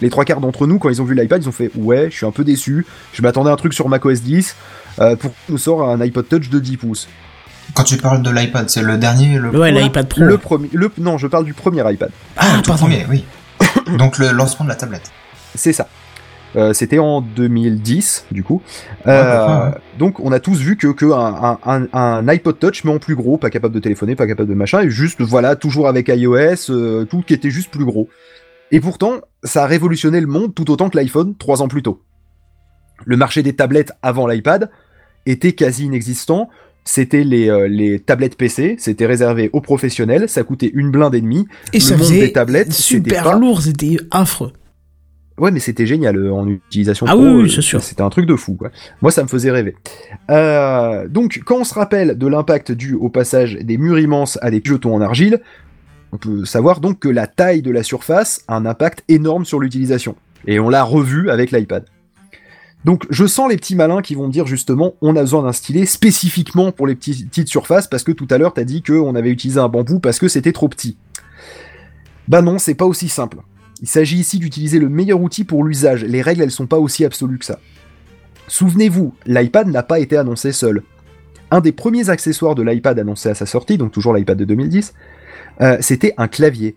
Les trois quarts d'entre nous, quand ils ont vu l'iPad, ils ont fait « Ouais, je suis un peu déçu, je m'attendais à un truc sur macOS 10, euh, pour nous sort un iPod Touch de 10 pouces. Quand tu parles de l'iPad, c'est le dernier, le Ouais, l'iPad Pro. Le premier... Le, non, je parle du premier iPad. Ah, Ah, le tout premier, oui. Donc le lancement de la tablette. C'est ça. Euh, C'était en 2010, du coup. Ouais, Euh, ouais. Donc, on a tous vu que, que un, un- un- un iPod Touch, mais en plus gros, pas capable de téléphoner, pas capable de machin, et juste, voilà, toujours avec iOS, euh, tout qui était juste plus gros. Et pourtant, ça a révolutionné le monde tout autant que l'iPhone trois ans plus tôt. Le marché des tablettes avant l'iPad était quasi inexistant. C'était les, euh, les tablettes PC, c'était réservé aux professionnels, ça coûtait une blinde et demie. Et le ça monde des tablettes, super pas- lourd, c'était affreux. Ouais, mais c'était génial euh, en utilisation. Ah pro, oui, oui, euh, c'est sûr. C'était un truc de fou. Quoi. Moi, ça me faisait rêver. Euh, donc, quand on se rappelle de l'impact dû au passage des murs immenses à des jetons en argile, on peut savoir donc que la taille de la surface a un impact énorme sur l'utilisation. Et on l'a revu avec l'iPad. Donc, je sens les petits malins qui vont dire justement, on a besoin d'un stylet spécifiquement pour les petites surfaces parce que tout à l'heure, t'as dit qu'on avait utilisé un bambou parce que c'était trop petit. Bah non, c'est pas aussi simple. Il s'agit ici d'utiliser le meilleur outil pour l'usage. Les règles, elles sont pas aussi absolues que ça. Souvenez-vous, l'iPad n'a pas été annoncé seul. Un des premiers accessoires de l'iPad annoncé à sa sortie, donc toujours l'iPad de 2010, euh, c'était un clavier.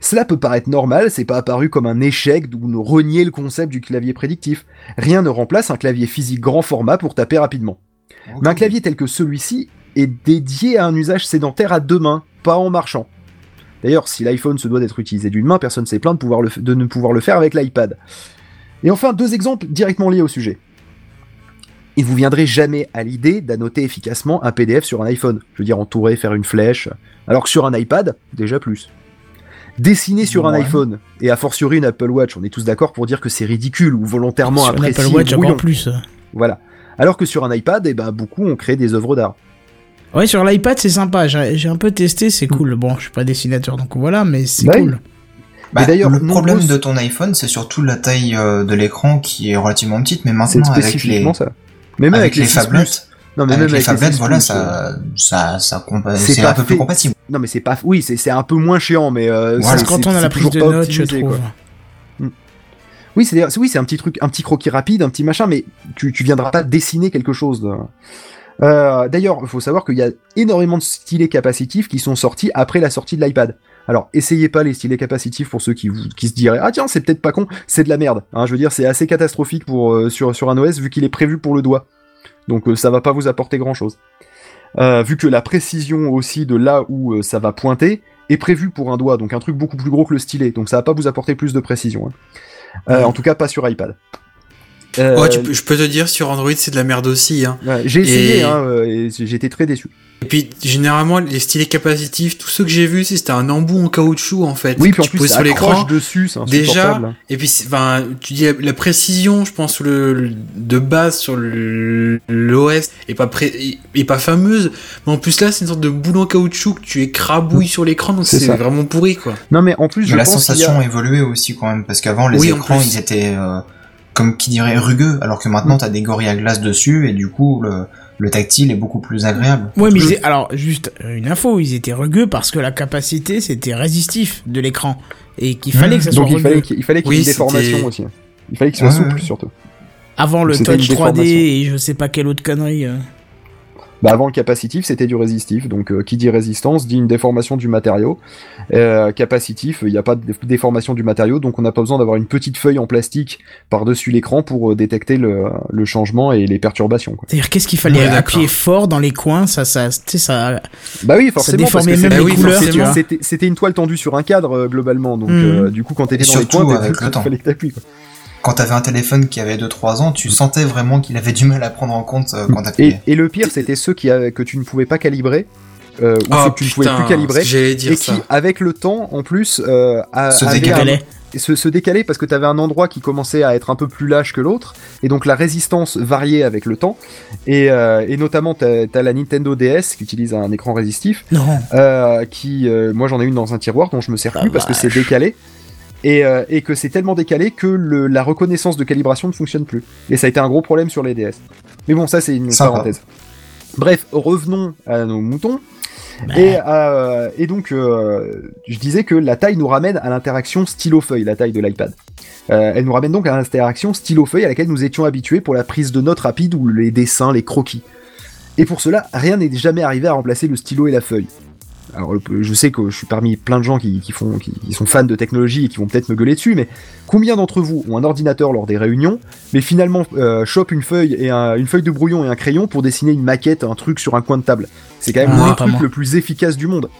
Cela peut paraître normal, c'est pas apparu comme un échec d'où nous renier le concept du clavier prédictif. Rien ne remplace un clavier physique grand format pour taper rapidement. Mais un clavier tel que celui-ci est dédié à un usage sédentaire à deux mains, pas en marchant. D'ailleurs, si l'iPhone se doit d'être utilisé d'une main, personne ne s'est plaint de, pouvoir le f- de ne pouvoir le faire avec l'iPad. Et enfin, deux exemples directement liés au sujet. Il vous viendrait jamais à l'idée d'annoter efficacement un PDF sur un iPhone. Je veux dire, entourer, faire une flèche. Alors que sur un iPad, déjà plus. Dessiner sur un iPhone, et a fortiori une Apple Watch, on est tous d'accord pour dire que c'est ridicule ou volontairement Sur imprécis l'Apple et Watch plus. Voilà. Alors que sur un iPad, eh ben, beaucoup ont créé des œuvres d'art. Ouais, sur l'iPad, c'est sympa. J'ai j'ai un peu testé, c'est cool. Bon, je suis pas dessinateur, donc voilà, mais c'est cool. Bah, d'ailleurs, le problème de ton iPhone, c'est surtout la taille euh, de l'écran qui est relativement petite, mais C'est maintenant avec les, ça. Mais même avec les 6 Plus. Non, mais avec même les avec les phablettes, 6 voilà, Plus, ça, ça, ça, c'est un peu fait. plus compatible. euh, Non, mais c'est pas. Oui, c'est c'est un peu moins chiant, mais. Euh, Voilà. c'est- quand on a la prise toujours de notes, je optimisé, trouve. quoi. Oui, c'est oui, c'est un petit truc, un petit croquis rapide, un petit machin, mais tu, tu viendras pas dessiner quelque chose. de- Euh, D'ailleurs, il faut savoir qu'il y a énormément de stylés capacitifs qui sont sortis après la sortie de l'iPad. Alors, essayez pas les stylés capacitifs pour ceux qui, vous- qui se diraient ah tiens c'est peut-être pas con, c'est de la merde. Hein, je veux dire c'est assez catastrophique pour euh, sur sur un OS vu qu'il est prévu pour le doigt. Donc euh, ça va pas vous apporter grand chose. vu que la précision aussi de là où euh, ça va pointer est prévue pour un doigt, donc un truc beaucoup plus gros que le stylet. Donc ça va pas vous apporter plus de précision. hein. Euh, en tout cas pas sur iPad. Euh, Ouais, tu peux- je peux te dire sur Android c'est de la merde aussi. Hein. ouais, j'ai essayé Et- hein, euh, et été très déçu. Et puis généralement les stylés capacitifs, tous ceux que j'ai vus, c'est- c'était un embout en caoutchouc en fait. Oui, puis en tu plus, sur l'écran. dessus, c'est Déjà, insupportable. et puis, c'est- enfin, tu dis la précision, je pense le, le- de base sur l'OS est pas pré, est pas fameuse, mais en plus là, c'est une sorte de boule en caoutchouc que tu écrabouilles sur l'écran, donc C'est vraiment pourri quoi. Non, mais en plus, je la pense a- sensation a évolué aussi quand même, parce qu'avant les Oui, écrans ils étaient euh, comme qui dirait rugueux, alors que maintenant Mm. t'as des gorilles à glace dessus et du coup le, le tactile est beaucoup plus agréable. Ouais, mais ils alors juste euh, une info, ils étaient rugueux parce que la capacité c'était résistif de l'écran et qu'il fallait que ça soit Donc il rugueux. fallait qu'il il fallait qu'il y ait déformation c'était- aussi. Il fallait qu'il soit Ouais, souple ouais. surtout. Avant le touch 3D déformation. et je sais pas quelle autre connerie. euh. Bah avant le capacitif, c'était du résistif. Donc euh, qui dit résistance dit une déformation du matériau. Euh, capacitif, il n'y a pas de dé- déformation du matériau, donc on n'a pas besoin d'avoir une petite feuille en plastique par-dessus l'écran pour euh, détecter le, le changement et les perturbations. Quoi. C'est-à-dire qu'est-ce qu'il fallait Ouais, appuyer fort dans les coins, ça, ça, tu sais, ça. Bah oui, forcément. parce que même c'était- les oui, couleurs. C'était une toile tendue sur un cadre euh, globalement, donc euh, du coup quand t'étais dans les coins, temps. fallait que t'appuies, quoi. Quand t'avais un téléphone qui avait 2-3 ans, tu sentais vraiment qu'il avait du mal à prendre en compte euh, quand Et, t'appuyais. et le pire, c'était ceux qui que tu ne pouvais pas calibrer, euh, ou Ah ceux que tu ne pouvais plus calibrer, j'allais dire et ça. qui, avec le temps, en plus, euh, a- Se un- Décalait. se, parce que tu avais un endroit qui commençait à être un peu plus lâche que l'autre, et donc la résistance variait avec le temps, et, et notamment tu as, la Nintendo DS qui utilise un écran résistif, Non. qui, moi j'en ai une dans un tiroir dont je me sers plus parce que c'est décalé. Et, euh, et que c'est tellement décalé que le, la reconnaissance de calibration ne fonctionne plus. Et ça a été un gros problème sur les DS. Mais bon, ça c'est une Sympa. parenthèse. Bref, revenons à nos moutons. Bah, Et, euh, et donc, euh, je disais que la taille nous ramène à l'interaction stylo-feuille, la taille de l'iPad. Euh, elle nous ramène donc à l'interaction stylo-feuille à laquelle nous étions habitués pour la prise de notes rapide ou les dessins, les croquis. Et pour cela, rien n'est jamais arrivé à remplacer le stylo et la feuille. Alors, je sais que je suis parmi plein de gens qui, qui font, qui, qui sont fans de technologie et qui vont peut-être me gueuler dessus, mais combien d'entre vous ont un ordinateur lors des réunions, mais finalement euh, chopent une feuille et un- une feuille de brouillon et un crayon pour dessiner une maquette, un truc sur un coin de table? C'est quand même Ah, le truc moi. le plus efficace du monde.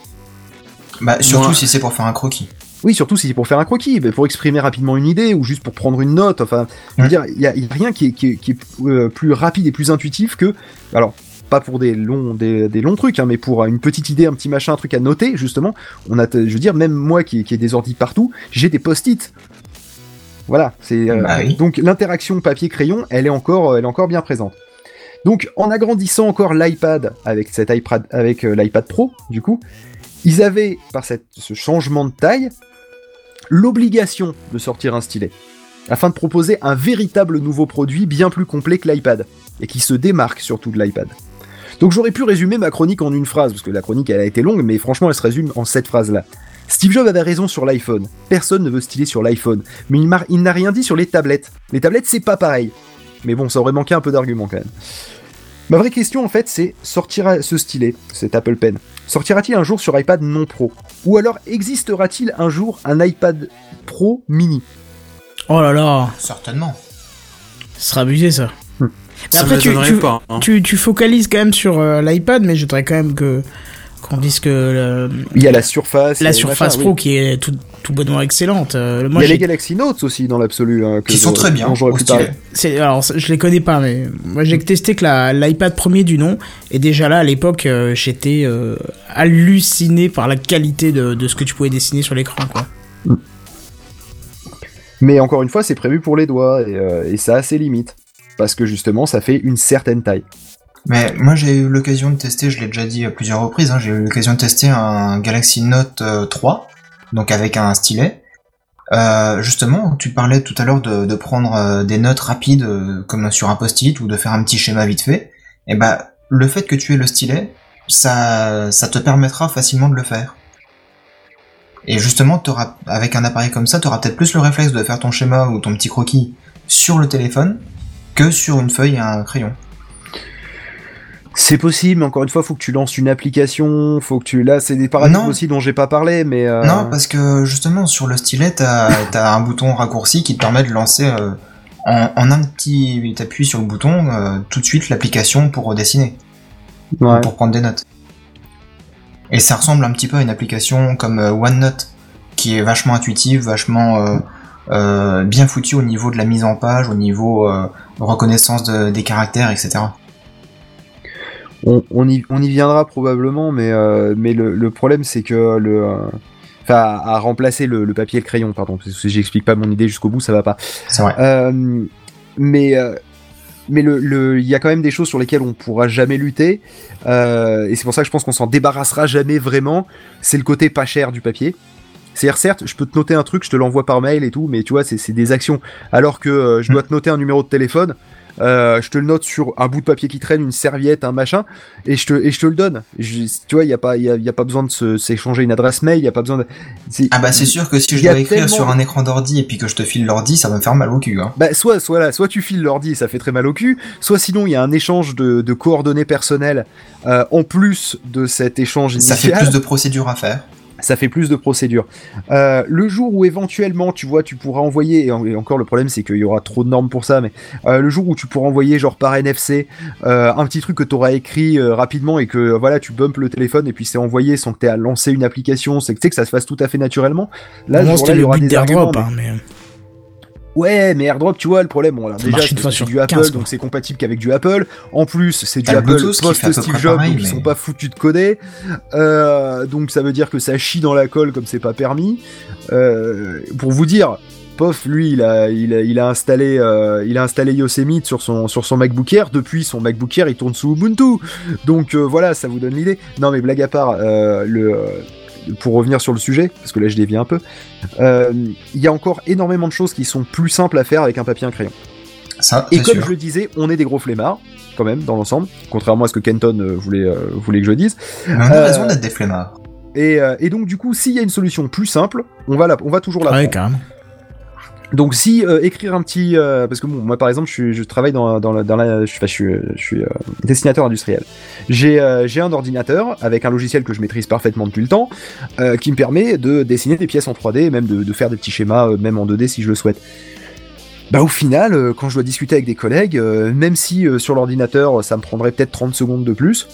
Bah, surtout Moi- si c'est pour faire un croquis. Oui, surtout si c'est pour faire un croquis, mais pour exprimer rapidement une idée ou juste pour prendre une note. Enfin, je veux Ouais. dire, il y a, rien qui est, qui est- qui est, euh, plus rapide et plus intuitif que. Alors, pas pour des longs, des, des longs trucs, hein, mais pour une petite idée, un petit machin, un truc à noter, justement. On a, je veux dire, même moi qui, qui ai des ordi partout, j'ai des post-it. Voilà, c'est euh, Bah oui. donc l'interaction papier-crayon, elle est encore, elle est encore bien présente. Donc, en agrandissant encore l'iPad avec cet iPad, avec euh, l'iPad Pro, du coup, ils avaient, par cette, ce changement de taille, l'obligation de sortir un stylet, afin de proposer un véritable nouveau produit bien plus complet que l'iPad, et qui se démarque surtout de l'iPad. Donc j'aurais pu résumer ma chronique en une phrase, parce que la chronique elle a été longue, mais franchement elle se résume en cette phrase-là. Steve Jobs avait raison sur l'iPhone. Personne ne veut styler sur l'iPhone. Mais il, n'a rien dit sur les tablettes. Les tablettes, c'est pas pareil. Mais bon, ça aurait manqué un peu d'argument quand même. Ma vraie question en fait, c'est sortira ce stylet, cet Apple Pen, sortira-t-il un jour sur iPad non pro? Ou alors existera-t-il un jour un iPad Pro mini? Oh là là, Certainement. ce sera abusé ça. Mais après, tu, m'étonnerait tu, pas. hein. tu, tu focalises quand même sur euh, l'iPad, mais je voudrais quand même que qu'on dise que euh, Il y a la Surface, la Surface machins, Pro oui. qui est tout, tout bonnement excellente. Euh, Il y a les Galaxy Notes aussi dans l'absolu. hein, que Qui sont je- très bien, c'est alors je les connais pas, mais moi j'ai testé que l'iPad premier du nom, et déjà là à l'époque euh, j'étais euh, halluciné par la qualité de, de ce que tu pouvais dessiner sur l'écran quoi. Mais encore une fois, c'est prévu pour les doigts et, euh, et ça a ses limites. Parce que justement, ça fait une certaine taille. Mais moi j'ai eu l'occasion de tester, je l'ai déjà dit à plusieurs reprises, hein, j'ai eu l'occasion de tester un Galaxy Note euh, 3, donc avec un stylet. Euh, justement, tu parlais tout à l'heure de, prendre euh, des notes rapides euh, comme sur un post-it ou de faire un petit schéma vite fait. Et bah le fait que tu aies le stylet, ça, ça te permettra facilement de le faire. Et justement, avec un appareil comme ça, tu auras peut-être plus le réflexe de faire ton schéma ou ton petit croquis sur le téléphone que sur une feuille et un crayon. C'est possible, mais encore une fois, faut que tu lances une application, faut que tu... Là, c'est des paradigmes Non. aussi dont j'ai pas parlé, mais... euh, Non, parce que justement sur le stylet, t'as as un bouton raccourci qui te permet de lancer euh, en, en un petit appui sur le bouton euh, tout de suite l'application pour dessiner, ouais. pour prendre des notes. Et ça ressemble un petit peu à une application comme OneNote, qui est vachement intuitive, vachement euh, bien foutue au niveau de la mise en page, au niveau euh, reconnaissance de- des caractères, etc. on, on, y, on y viendra probablement, mais, euh, mais le, le problème c'est que le. Enfin, à, remplacer le, le papier et le crayon, pardon, parce que si j'explique pas mon idée jusqu'au bout, ça va pas. C'est vrai. Mais mais le, le, il y a quand même des choses sur lesquelles on pourra jamais lutter, euh, et c'est pour ça que je pense qu'on s'en débarrassera jamais vraiment. C'est le côté pas cher du papier. C'est-à-dire, certes, je peux te noter un truc, je te l'envoie par mail et tout, mais tu vois, c'est c'est des actions. Alors que euh, je dois te noter un numéro de téléphone, euh, je te le note sur un bout de papier qui traîne, une serviette, un machin, et je te, et je te le donne. Je- tu vois, il n'y a, pas- il y a, il y a pas besoin de se- s'échanger une adresse mail, il n'y a pas besoin de. c'est- Ah bah c'est sûr que si je dois écrire tellement- sur un écran d'ordi et puis que je te file l'ordi, ça va me faire mal au cul. Hein. Bah, soit, soit, là, soit tu files l'ordi et ça fait très mal au cul, soit sinon il y a un échange de, de coordonnées personnelles euh, en plus de cet échange Ça initial. fait plus de procédures à faire. Ça fait plus de procédures. Euh, le jour où éventuellement, tu vois, tu pourras envoyer, et, en- et encore le problème c'est qu'il y aura trop de normes pour ça, mais euh, le jour où tu pourras envoyer genre par NFC euh, un petit truc que tu auras écrit rapidement et que voilà, tu bumpes le téléphone et puis c'est envoyé sans que tu aies à lancer une application, c'est que, tu sais, que ça se fasse tout à fait naturellement. Là, c'était le but d'airdrop, mais- hein, mais... Ouais, mais AirDrop, tu vois, le problème, bon, alors déjà, c'est du Apple, 15, quoi. donc c'est compatible qu'avec du Apple. En plus, c'est du Apple près Jobs, donc ils sont pas foutus de coder. Euh, donc ça veut dire que ça chie dans la colle comme c'est pas permis. Euh, pour vous dire, Pof, lui, il a, il a, il a installé, euh, il a installé Yosemite sur son, sur son MacBook Air. Depuis son MacBook Air, il tourne sous Ubuntu. Donc euh, voilà, ça vous donne l'idée. Non, mais blague à part, euh, le, pour revenir sur le sujet, parce que là je dévie un peu, euh, il y a encore énormément de choses qui sont plus simples à faire avec un papier et un crayon. Ça, Et comme sûr. je le disais, on est des gros flemmards, quand même, dans l'ensemble, contrairement à ce que Kenton euh, voulait, euh, voulait que je dise. Mais on a Euh, raison d'être des flemmards. Et, euh, et donc, du coup, s'il y a une solution plus simple, on va, la, on va toujours la Ouais, prendre. carrément. Donc, si euh, écrire un petit. euh, parce que bon, moi, par exemple, je, travaille dans, dans, la. Je, enfin, je suis, je suis euh, dessinateur industriel. J'ai euh, j'ai un ordinateur avec un logiciel que je maîtrise parfaitement depuis le temps, euh, qui me permet de dessiner des pièces en 3D, et même de, faire des petits schémas, euh, même en 2D si je le souhaite. Bah au final, euh, quand je dois discuter avec des collègues, euh, même si euh, sur l'ordinateur ça me prendrait peut-être 30 secondes de plus,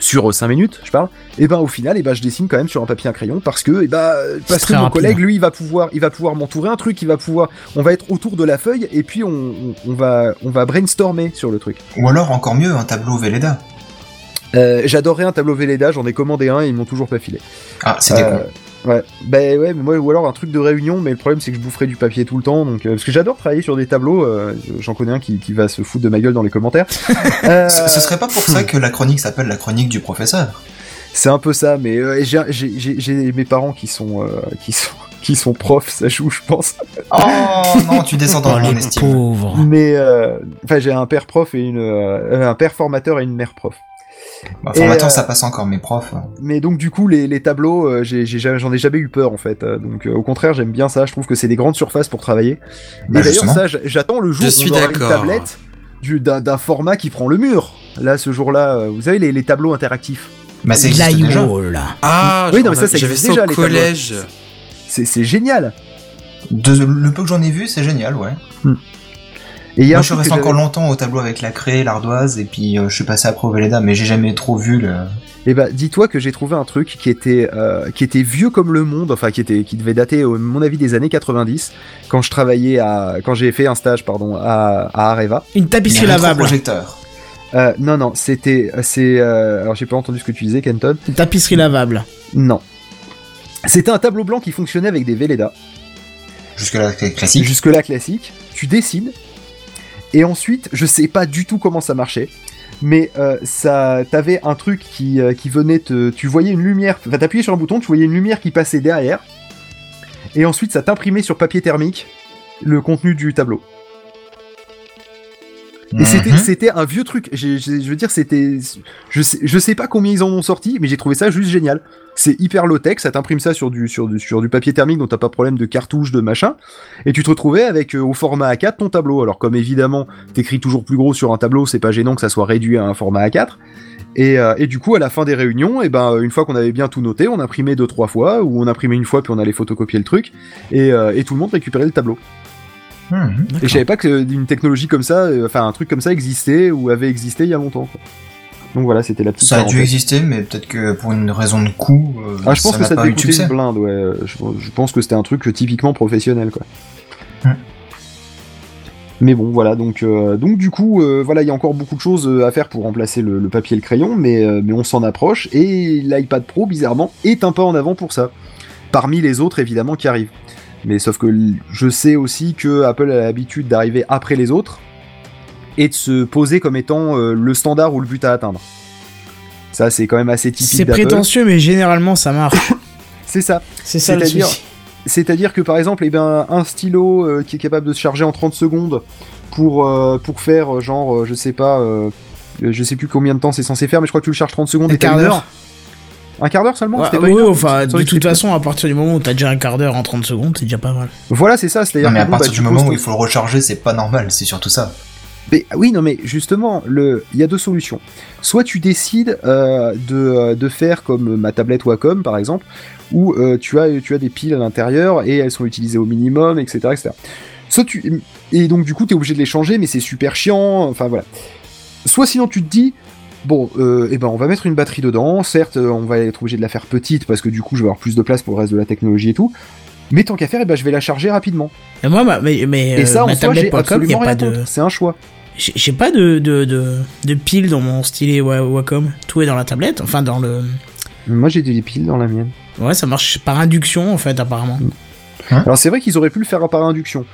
sur 5 minutes, je parle, et ben au final, et ben je dessine quand même sur un papier et un crayon parce que, et ben, parce que mon rapide. collègue, lui, il va pouvoir, il va pouvoir m'entourer un truc, il va pouvoir, on va être autour de la feuille et puis on, on, on va, on va brainstormer sur le truc. Ou alors, encore mieux, un tableau Velleda. Euh, J'adorerais un tableau Velleda, j'en ai commandé un et ils m'ont toujours pas filé. Ah, c'était Euh, con. Ouais, ben ouais, mais moi, ou alors un truc de réunion, mais le problème c'est que je boufferais du papier tout le temps, donc euh, parce que j'adore travailler sur des tableaux. euh, J'en connais un qui, qui va se foutre de ma gueule dans les commentaires. Euh, Ce, ce serait pas pour ça que la chronique s'appelle la chronique du professeur. C'est un peu ça, mais euh, j'ai- mes parents qui sont euh, qui sont qui sont profs, ça joue, je pense. Oh non, tu descends dans Oh, mon les estime. pauvres. Mais euh, enfin, j'ai un père prof et une euh, un père formateur et une mère prof. Bah, Et, formateur, euh, ça passe encore, mes profs. Mais donc du coup, les, les tableaux, euh, j'ai- j'ai jamais- j'en ai, jamais eu peur en fait. Euh, donc euh, au contraire, j'aime bien ça. Je trouve que c'est des grandes surfaces pour travailler. Bah, et d'ailleurs, ça, j'attends le jour Je où suis on aura une tablette du- d'un format qui prend le mur. Là, ce jour-là, vous savez les, les tableaux interactifs. Bah, ça existe déjà. Ah, Oui, non, mais ça, ça existe déjà, au les collège. C'est c'est génial. De, le peu que j'en ai vu, c'est génial, ouais. Et il y a Moi, un je que encore longtemps au tableau avec la craie, l'ardoise, et puis euh, je suis passé après au Velleda, mais j'ai jamais trop vu le. Eh ben, dis-toi que j'ai trouvé un truc qui était, euh, qui était vieux comme le monde, enfin qui était, qui devait dater, à mon avis, des années 90, quand je travaillais à, quand j'ai fait un stage, pardon, à, à Areva. Une tapisserie lavable. projecteur. Euh, non, non, c'était, c'est, euh, alors j'ai pas entendu ce que tu disais, Kenton. Une tapisserie lavable. Non. C'était un tableau blanc qui fonctionnait avec des Velleda. Jusque là, classique. Jusque-là classique. Tu dessines. Et ensuite, je sais pas du tout comment ça marchait. Mais euh, ça, t'avais un truc qui, euh, qui venait te, tu voyais une lumière, enfin t'appuyais sur un bouton, tu voyais une lumière qui passait derrière, et ensuite ça t'imprimait sur papier thermique le contenu du tableau. Et c'était, Mhm. c'était un vieux truc. Je veux dire, c'était, je sais, je sais pas combien ils en ont sorti, mais j'ai trouvé ça juste génial. C'est hyper low tech, ça t'imprime ça sur du, sur du, sur du papier thermique, dont t'as pas problème de cartouche, de machin, et tu te retrouvais avec euh, au format A4 ton tableau. Alors comme évidemment, t'écris toujours plus gros sur un tableau, c'est pas gênant que ça soit réduit à un format A4. Et, euh, et du coup, à la fin des réunions, et ben, une fois qu'on avait bien tout noté, on imprimait deux trois fois, ou on imprimait une fois puis on allait photocopier le truc, et, euh, et tout le monde récupérait le tableau. Mhm. Et je savais pas qu'une technologie comme ça, euh, enfin un truc comme ça existait ou avait existé il y a longtemps. quoi. Donc voilà, c'était la petite. Ça a dû exister, mais peut-être que pour une raison de coût, euh, Ah, je pense que ça coûter succès. une blinde, ouais. Je, je pense que c'était un truc typiquement professionnel, quoi. Mais bon, voilà, donc, euh, donc du coup, euh, voilà, il y a encore beaucoup de choses à faire pour remplacer le, le papier et le crayon, mais, euh, mais on s'en approche, et l'iPad Pro, bizarrement, est un pas en avant pour ça. Parmi les autres, évidemment, qui arrivent. Mais sauf que je sais aussi que Apple a l'habitude d'arriver après les autres, et de se poser comme étant euh, le standard ou le but à atteindre. Ça, c'est quand même assez typique C'est prétentieux, mais généralement ça marche. C'est ça. C'est ça le C'est-à-dire- souci. C'est-à-dire que par exemple, eh ben, un stylo euh, qui est capable de se charger en 30 secondes pour, euh, pour faire genre, je sais pas, je sais plus combien de temps c'est censé faire, mais je crois que tu le charges 30 secondes Un et t'as quart d'heure. Un quart d'heure seulement Ouais, C'était pas oui, une heure enfin, de toute façon, à partir du moment où t'as déjà un quart d'heure en 30 secondes, c'est déjà pas mal. Voilà, c'est ça. C'est-à-dire Non, mais à bon, partir bah, du moment où il faut le recharger, c'est pas normal, c'est surtout ça. Mais, oui, non, mais justement, le, il y a deux solutions. Soit tu décides euh, de, euh, de faire comme ma tablette Wacom, par exemple, où euh, tu, as, tu as des piles à l'intérieur et elles sont utilisées au minimum, etc. etc. Soit tu, et donc, du coup, tu es obligé de les changer, mais c'est super chiant. Enfin, voilà. Soit sinon, tu te dis. Bon, euh, eh ben, on va mettre une batterie dedans. Certes, euh, on va être obligé de la faire petite parce que du coup, je vais avoir plus de place pour le reste de la technologie et tout. Mais tant qu'à faire, eh ben, je vais la charger rapidement. Et moi, ma, mais, mais, et euh, ça, en ma soi, j'ai absolument pas rien de. C'est un choix. J'ai pas de, de, de, de pile dans mon stylet Wa- Wacom. Tout est dans la tablette, enfin dans le. Moi, j'ai des piles dans la mienne. Ouais, ça marche par induction en fait, apparemment. Alors c'est vrai qu'ils auraient pu le faire par induction.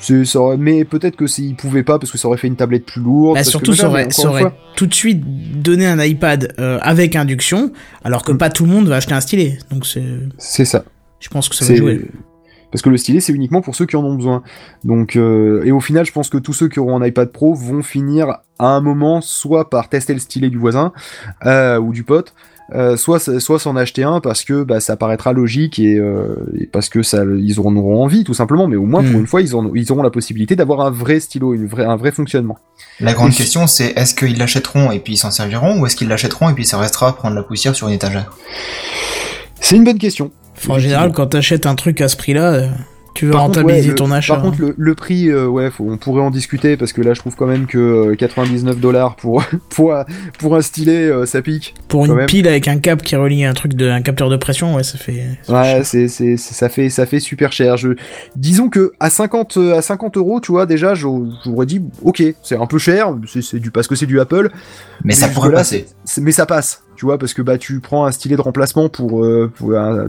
C'est- ça aurait- mais peut-être que s'ils pouvaient pas parce que ça aurait fait une tablette plus lourde. Bah, parce surtout, ça aurait, ça tout de suite donné un iPad euh, avec induction, alors que Mm. pas tout le monde va acheter un stylet. Donc c'est, C'est ça. je pense que ça va jouer. parce que le stylet c'est uniquement pour ceux qui en ont besoin. Donc euh, et au final, je pense que tous ceux qui auront un iPad Pro vont finir à un moment soit par tester le stylet du voisin euh, ou du pote. Euh, soit soit s'en acheter un parce que bah, ça paraîtra logique et, euh, et parce que ça ils en auront envie tout simplement. Mais au moins pour Mm. une fois ils, en, ils auront la possibilité d'avoir un vrai stylo une vraie, un vrai fonctionnement. La grande Et question, c'est est-ce qu'ils l'achèteront et puis ils s'en serviront, ou est-ce qu'ils l'achèteront et puis ça restera à prendre la poussière sur une étagère? C'est une bonne question. En général, quand t'achètes un truc à ce prix-là, euh, tu veux Par contre, rentabiliser ouais, le- ton achat. Par contre, le, le prix, euh, ouais, faut- on pourrait en discuter parce que là, je trouve quand même que euh, 99 dollars pour pour un- pour un stylet, euh, ça pique. Pour une même. pile avec un câble qui relie un truc de un capteur de pression, ouais, ça fait. ça Ouais, c'est c'est c'est- ça fait ça fait super cher. Je disons que à 50 euh, à 50 euros, tu vois, déjà, j'au- j'aurais dit, ok, c'est un peu cher, c'est c'est du parce que c'est du Apple, Mais ça pourrait passer. c'est- mais ça passe, tu vois, parce que bah tu prends un stylet de remplacement pour euh, pour un,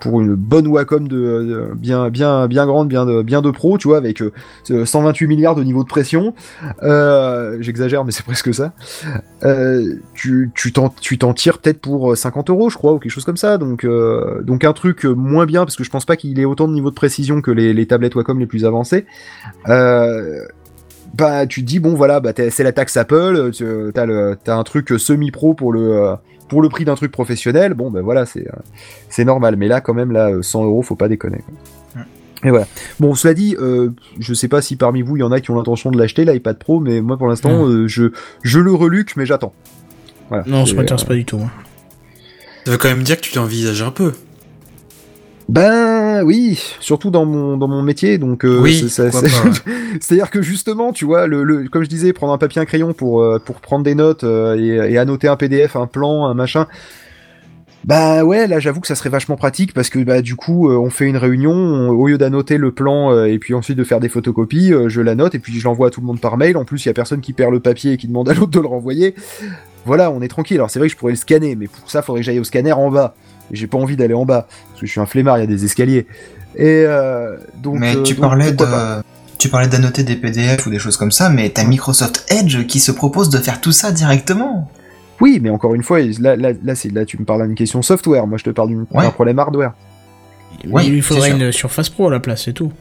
pour une bonne Wacom de, de- bien bien bien grande, bien de bien de pro, tu vois, avec euh, 128 milliards de niveau de pression. Euh, J'exagère, mais c'est presque ça. Euh, tu t'en tu t'en tires peut-être pour 50 euros, je crois, ou quelque chose comme ça. Donc euh, donc un truc moins bien parce que je pense pas qu'il ait autant de niveau de précision que les, tablettes Wacom les plus avancées. Euh, bah tu te dis bon voilà bah c'est la taxe Apple tu t'as le t'as un truc semi pro pour le euh, pour le prix d'un truc professionnel bon ben voilà c'est euh, c'est normal mais là quand même là euh, 100 euros faut pas déconner quoi. et voilà bon cela dit euh, je sais pas si parmi vous il y en a qui ont l'intention de l'acheter l'iPad Pro mais moi pour l'instant euh, je je le reluque mais j'attends voilà Non, ça C'est, m'intéresse euh, pas du tout. hein. Ça veut quand même dire que tu l'envisages un peu. Ben oui, surtout dans mon dans mon métier, donc euh, Oui, c'est-à-dire que justement, tu vois, le, le comme je disais, prendre un papier un crayon pour euh, pour prendre des notes euh, et, et annoter un PDF, un plan, un machin. Bah ouais, là j'avoue que ça serait vachement pratique parce que bah du coup on fait une réunion, on- au lieu d'annoter le plan et puis ensuite de faire des photocopies, je l'annote et puis je l'envoie à tout le monde par mail. En plus il y a personne qui perd le papier et qui demande à l'autre de le renvoyer. Voilà, on est tranquille. Alors c'est vrai que je pourrais le scanner, mais pour ça faudrait que j'aille au scanner en bas. Et j'ai pas envie d'aller en bas parce que je suis un flemmard, il y a des escaliers. Et euh, donc. mais euh, tu donc, parlais de... Tu parlais d'annoter des PDF ou des choses comme ça, mais t'as Microsoft Edge qui se propose de faire tout ça directement. Oui, mais encore une fois, là, là, là, c'est là tu me parles d'une question software. Moi, je te parle d'un Ouais. problème hardware. Oui, il lui faudrait une Surface Pro à la place, c'est tout.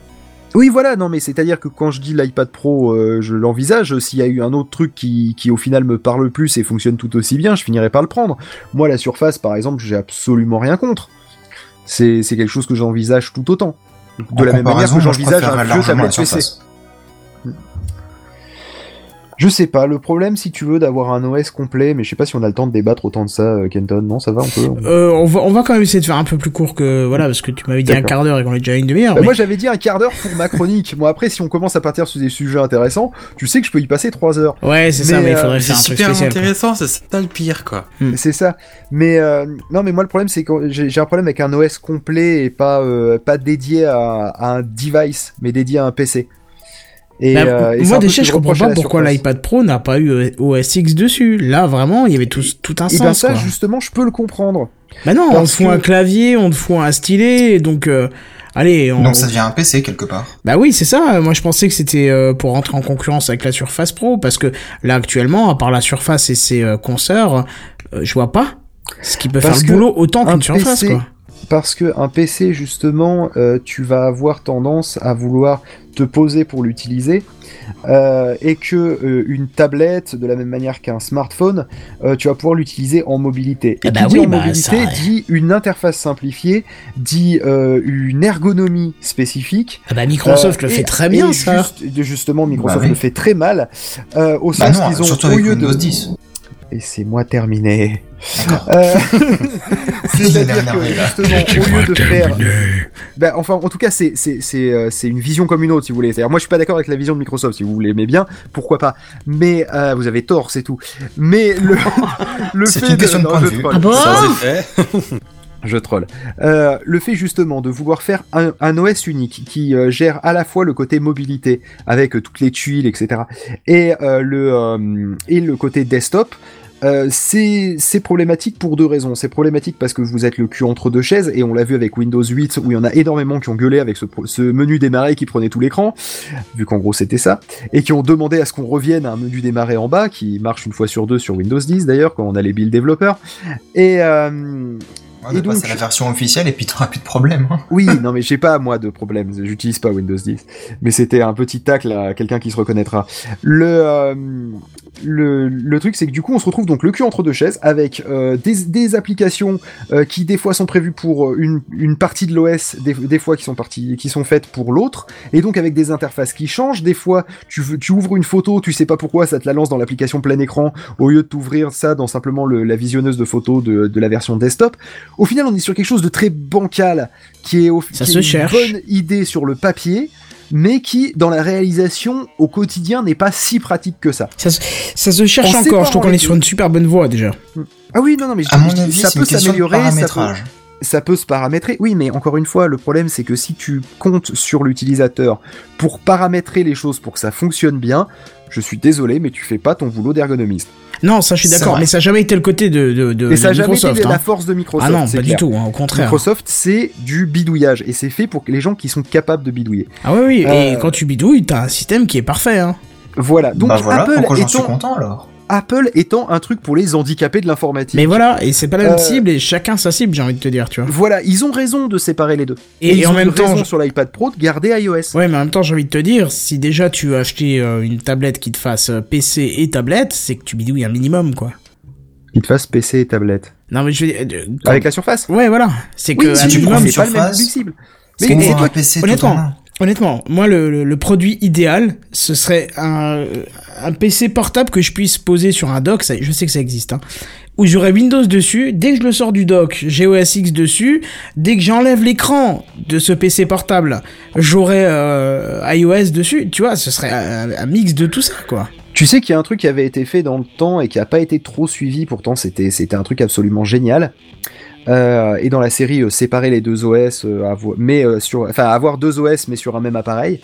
Oui, voilà, non, mais c'est-à-dire que quand je dis l'iPad Pro, euh, je l'envisage. S'il y a eu un autre truc qui, qui, au final, me parle plus et fonctionne tout aussi bien, je finirai par le prendre. Moi, la Surface, par exemple, j'ai absolument rien contre. C'est c'est quelque chose que j'envisage tout autant. De En la même manière que j'envisage un vieux tablette PC. Je sais pas, le problème, si tu veux, d'avoir un OS complet, mais je sais pas si on a le temps de débattre autant de ça, euh, Kenton. Non, ça va, on peut. on- Euh, on va, on va quand même essayer de faire un peu plus court que, voilà, parce que tu m'avais dit un quart d'heure et qu'on est déjà à une demi-heure. Bah, mais- Moi, j'avais dit un quart d'heure pour ma chronique. moi, après, si on commence à partir sur des sujets intéressants, tu sais que je peux y passer trois heures. Ouais, c'est ça, Mais, il euh, faudrait C'est faire un truc super spécial. quoi. intéressant, c'est ça le pire, quoi. C'est ça. Mais euh, non, mais moi le problème c'est que j'ai j'ai un problème avec un OS complet et pas euh, pas dédié à, à un device, mais dédié à un PC. Et, Bah, euh, et moi déjà je comprends pas pourquoi l'iPad Pro n'a pas eu euh, OS X dessus. Là vraiment il y avait tout, tout un Et ben sens ça quoi. justement je peux le comprendre. Bah non, on te fout que- un clavier, on te fout un stylet, donc euh, allez, on... Donc ça devient un PC quelque part. bah oui c'est ça. Moi je pensais que c'était euh, pour rentrer en concurrence avec la Surface Pro parce que là actuellement à part la Surface et ses euh, consoeurs, euh, je vois pas ce qui peut Parce faire le boulot autant un qu'une Surface PC quoi. Parce que un PC justement, euh, tu vas avoir tendance à vouloir te poser pour l'utiliser. euh, et que euh, une tablette, de la même manière qu'un smartphone, euh, tu vas pouvoir l'utiliser en mobilité. Et Ah bah qui dit oui, en bah mobilité ça, dit une interface simplifiée, dit euh, une ergonomie spécifique. Ah bah Microsoft Euh, le et- fait très bien ça. juste- justement, Microsoft Bah oui. le fait très mal, euh, au Bah sens qu'ils ont surtout au lieu de 10. et c'est moi terminé. Euh, C'est-à-dire que justement, au lieu de faire, ben, enfin, en tout cas, c'est c'est c'est euh, c'est une vision comme une autre, si vous voulez. C'est-à-dire, moi, je suis pas d'accord avec la vision de Microsoft. Si vous l'aimez bien, pourquoi pas. Mais euh, vous avez tort, c'est tout. Mais le le C'est fait une question de non, point de je vue. troll. Ah bon Sans effet. Je troll. Euh, le fait justement de vouloir faire un, un OS unique qui euh, gère à la fois le côté mobilité avec euh, toutes les tuiles, etc., et euh, le euh, et le côté desktop. Euh, c'est problématique pour deux raisons. C'est problématique parce que vous êtes le cul entre deux chaises et on l'a vu avec Windows 8 où il y en a énormément qui ont gueulé avec ce, menu démarrer qui prenait tout l'écran, vu qu'en gros c'était ça, et qui ont demandé à ce qu'on revienne à un menu démarrer en bas qui marche une fois sur deux sur Windows 10 d'ailleurs quand on a les build développeurs. Et euh, On Et donc- à la version officielle et puis t'auras plus de problème. hein. oui, non mais j'ai pas moi de problème, j'utilise pas Windows 10. Mais c'était un petit tacle à quelqu'un qui se reconnaîtra. Le euh, le, le truc c'est que du coup on se retrouve donc le cul entre deux chaises avec euh, des, des applications euh, qui des fois sont prévues pour euh, une, une partie de l'OS, des, des fois qui sont parties qui sont faites pour l'autre, et donc avec des interfaces qui changent. Des fois tu veux- tu ouvres une photo, tu sais pas pourquoi ça te la lance dans l'application plein écran au lieu de t'ouvrir ça dans simplement le- la visionneuse de photos de, de la version desktop. Au final on est sur quelque chose de très bancal qui est, au, Ça qui se est cherche. une bonne idée sur le papier, mais qui, dans la réalisation, au quotidien, n'est pas si pratique que ça. Ça, se- ça se cherche En encore. Je trouve qu'on est sur une super bonne voie déjà. Ah oui, non, non, mais je À mon avis, ça peut s'améliorer, ça peut. Ça peut se paramétrer. Oui, mais encore une fois, le problème, c'est que si tu comptes sur l'utilisateur pour paramétrer les choses pour que ça fonctionne bien, je suis désolé, mais tu fais pas ton boulot d'ergonomiste. Non, ça je suis d'accord, mais ça n'a jamais été le côté de, de, de, Et ça de a jamais Microsoft. été hein. la force de Microsoft. Ah non, c'est pas clair. du tout, hein, au contraire. Microsoft, c'est du bidouillage, et c'est fait pour les gens qui sont capables de bidouiller. Ah oui, oui, et Euh, quand tu bidouilles, t'as un système qui est parfait. Hein. Voilà. Donc bah voilà, Apple, pourquoi j'en suis étant, content alors? Apple étant un truc pour les handicapés de l'informatique. Mais voilà, et c'est pas la même Euh, cible, et chacun sa cible, j'ai envie de te dire, tu vois. Voilà, ils ont raison de séparer les deux. Et, ils en ont même temps, je- sur l'iPad Pro de garder iOS. ouais, mais en même temps, j'ai envie de te dire, si déjà tu veux acheter euh, une tablette qui te fasse euh, PC et tablette, c'est que tu bidouilles un minimum, quoi. Ils te fassent PC et tablette. Non, mais je vais. euh, quand- Avec la surface. Ouais, voilà. C'est que Oui, un si tu minimum, prends pas le même cible. C'est Mais c'est un toi PC tout honnêtement. Honnêtement, moi, le, produit idéal, ce serait un, PC portable que je puisse poser sur un dock, je sais que ça existe, hein, où j'aurai Windows dessus, dès que je le sors du dock, j'ai OS X dessus, dès que j'enlève l'écran de ce PC portable, j'aurai euh, iOS dessus, tu vois, ce serait un, un mix de tout ça, quoi. Tu sais qu'il y a un truc qui avait été fait dans le temps et qui a pas été trop suivi, pourtant c'était un truc absolument génial. Euh, et dans la série euh, séparer les deux OS, euh, avo- mais euh, sur, enfin avoir deux OS mais sur un même appareil.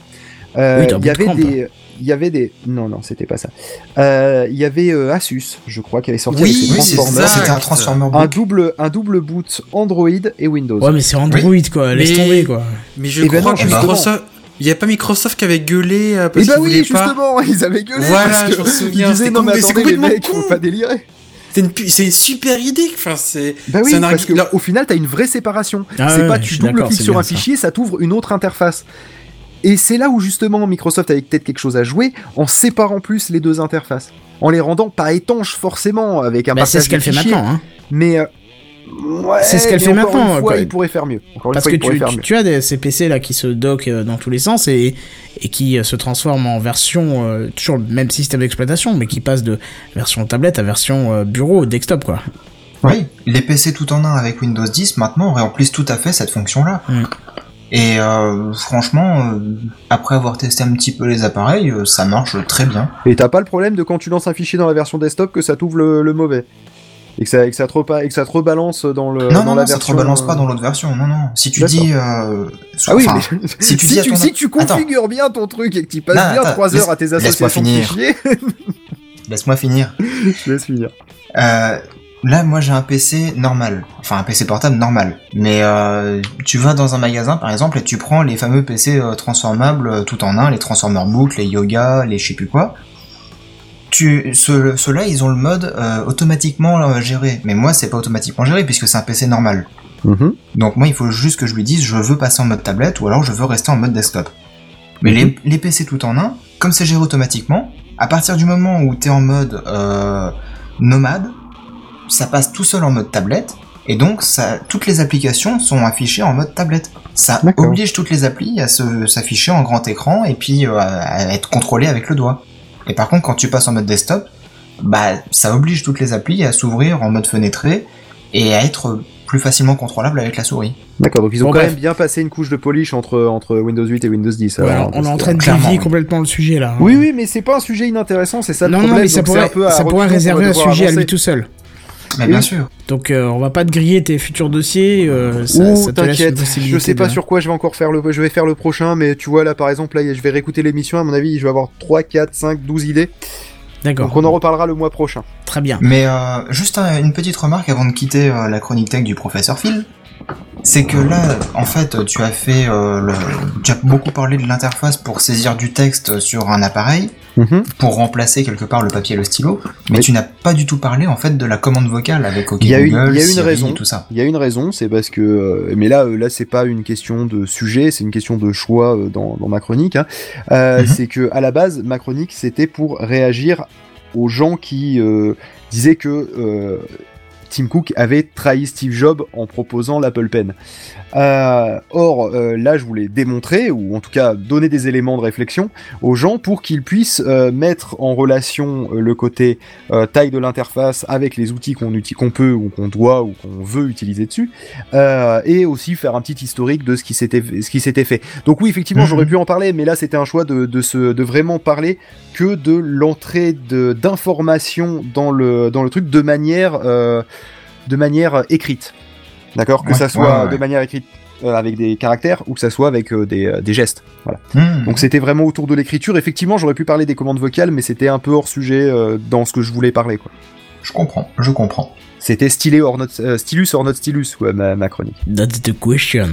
Euh, Oui, il y avait des, il y avait des, non non c'était pas ça. Euh, Il y avait euh, Asus, je crois, qui avait sorti Oui, avec ses Oui, c'est Transformers, ça, c'était un Transformer un double un double boot Android et Windows. Ouais, mais c'est Android, quoi, laisse Mais- tomber, quoi. Mais je Eh ben crois non, que justement. Microsoft. Il n'y a pas Microsoft qui avait gueulé parce Et bah qu'ils oui, voulaient pas. justement, ils avaient gueulé Voilà, parce que je m'en souviens, ils disaient non mais attendez les mecs, con. faut pas délirer. C'est une, pu- c'est une super idée. Enfin, c'est. Bah oui, c'est un parce que argument- au final, t'as une vraie séparation. Ah c'est ouais, pas tu double cliques sur un ça. fichier, ça t'ouvre une autre interface. Et c'est là où justement Microsoft avait peut-être quelque chose à jouer en séparant plus les deux interfaces, en les rendant pas étanches forcément avec un Bah, c'est ce qu'elle fait maintenant. Hein. Mais euh, ouais, C'est ce qu'elle fait maintenant, Une fois, quoi. il pourrait faire mieux. Encore une Parce fois, que il tu, faire tu, mieux. tu as des, ces PC là qui se dockent euh, dans tous les sens et, et qui euh, se transforment en version, euh, toujours le même système d'exploitation, mais qui passe de version tablette à version euh, bureau, desktop quoi. Oui, les PC tout en un avec Windows 10 maintenant remplissent tout à fait cette fonction-là. Mm. Et euh, franchement, euh, après avoir testé un petit peu les appareils, euh, ça marche très bien. Et t'as pas le problème de quand tu lances un fichier dans la version desktop que ça t'ouvre le, le mauvais. Et que, ça, et, que ça te repa- et que ça te rebalance dans, le, non, dans non, la non, ça te version. rebalance pas euh, dans l'autre version. Non, non. Si tu dis, euh, Ah oui, mais si tu si, dis tu, ton- si tu Attends. configures bien ton truc et que tu passes Non, bien attends, 3 heures à tes associations de finir. fichiers, laisse-moi finir. je laisse finir. Euh, là, moi, j'ai un PC normal, enfin un PC portable normal. Mais euh, tu vas dans un magasin, par exemple, et tu prends les fameux PC euh, transformables euh, tout en un, les Transformer Book, les Yoga, les je sais plus quoi. Tu, ceux- ceux-là, ils ont le mode euh, automatiquement euh, géré. Mais moi, c'est pas automatiquement géré puisque c'est un PC normal. Mhm. Donc moi, il faut juste que je lui dise, je veux passer en mode tablette ou alors je veux rester en mode desktop. Mais Mhm. les, les PC tout en un, comme c'est géré automatiquement, à partir du moment où t'es en mode euh, nomade, ça passe tout seul en mode tablette, et donc ça, toutes les applications sont affichées en mode tablette. Ça D'accord. oblige toutes les applis à se- s'afficher en grand écran et puis euh, à être contrôlées avec le doigt. Et par contre, quand tu passes en mode desktop, bah ça oblige toutes les applis à s'ouvrir en mode fenêtré et à être plus facilement contrôlable avec la souris. D'accord, donc ils ont Bon, quand bref. même bien passé une couche de polish entre, entre Windows 8 et Windows 10. Ouais, alors, on est en train de dévier complètement le sujet là. hein. Oui, oui, mais c'est pas un sujet inintéressant, c'est ça le non, problème. non, mais ça donc pourrait, un peu à ça pourrait réserver un sujet à lui tout seul. Oui. bien sûr. Donc euh, on va pas te griller tes futurs dossiers. Euh, ça, ça t'inquiète, je sais pas de- sur quoi je vais encore faire le, je vais faire le prochain, mais tu vois là par exemple là je vais réécouter l'émission, à mon avis je vais avoir 3, 4, 5, 12 idées, D'accord. donc on en reparlera le mois prochain. Très bien. Mais euh, juste un- une petite remarque avant de quitter euh, la chronique tech du professeur Phil. C'est que là, en fait, tu as fait, euh, le... tu as beaucoup parlé de l'interface pour saisir du texte sur un appareil, Mhm. pour remplacer quelque part le papier et le stylo, mais Oui. tu n'as pas du tout parlé en fait de la commande vocale avec OK Il y a une- il y a une Siri raison. et tout ça. Il y a une raison, c'est parce que, euh, mais là, euh, là, c'est pas une question de sujet, c'est une question de choix dans, dans ma chronique. hein. Euh, Mhm. C'est que à la base, ma chronique, c'était pour réagir aux gens qui disaient que Tim Cook avait trahi Steve Jobs en proposant l'Apple Pen. Euh, or, euh, là, je voulais démontrer, ou en tout cas donner des éléments de réflexion aux gens pour qu'ils puissent euh, mettre en relation le côté taille de l'interface avec les outils qu'on peut ou qu'on doit ou qu'on veut utiliser dessus, et aussi faire un petit historique de ce qui s'était fait. Donc oui, effectivement, Mhm. j'aurais pu en parler, mais là, c'était un choix de, de, se, de vraiment parler que de l'entrée d'informations dans le, dans le truc de manière, de manière écrite. D'accord Que Ouais, ça soit ouais, ouais. de manière écrite euh, avec des caractères ou que ça soit avec euh, des, euh, des gestes. Voilà. Hmm. Donc c'était vraiment autour de l'écriture. Effectivement, j'aurais pu parler des commandes vocales, mais c'était un peu hors sujet euh, dans ce que je voulais parler. Quoi. je comprends, je comprends. C'était stylé or not, euh, stylus or not stylus, ouais, ma, ma chronique. That's the question.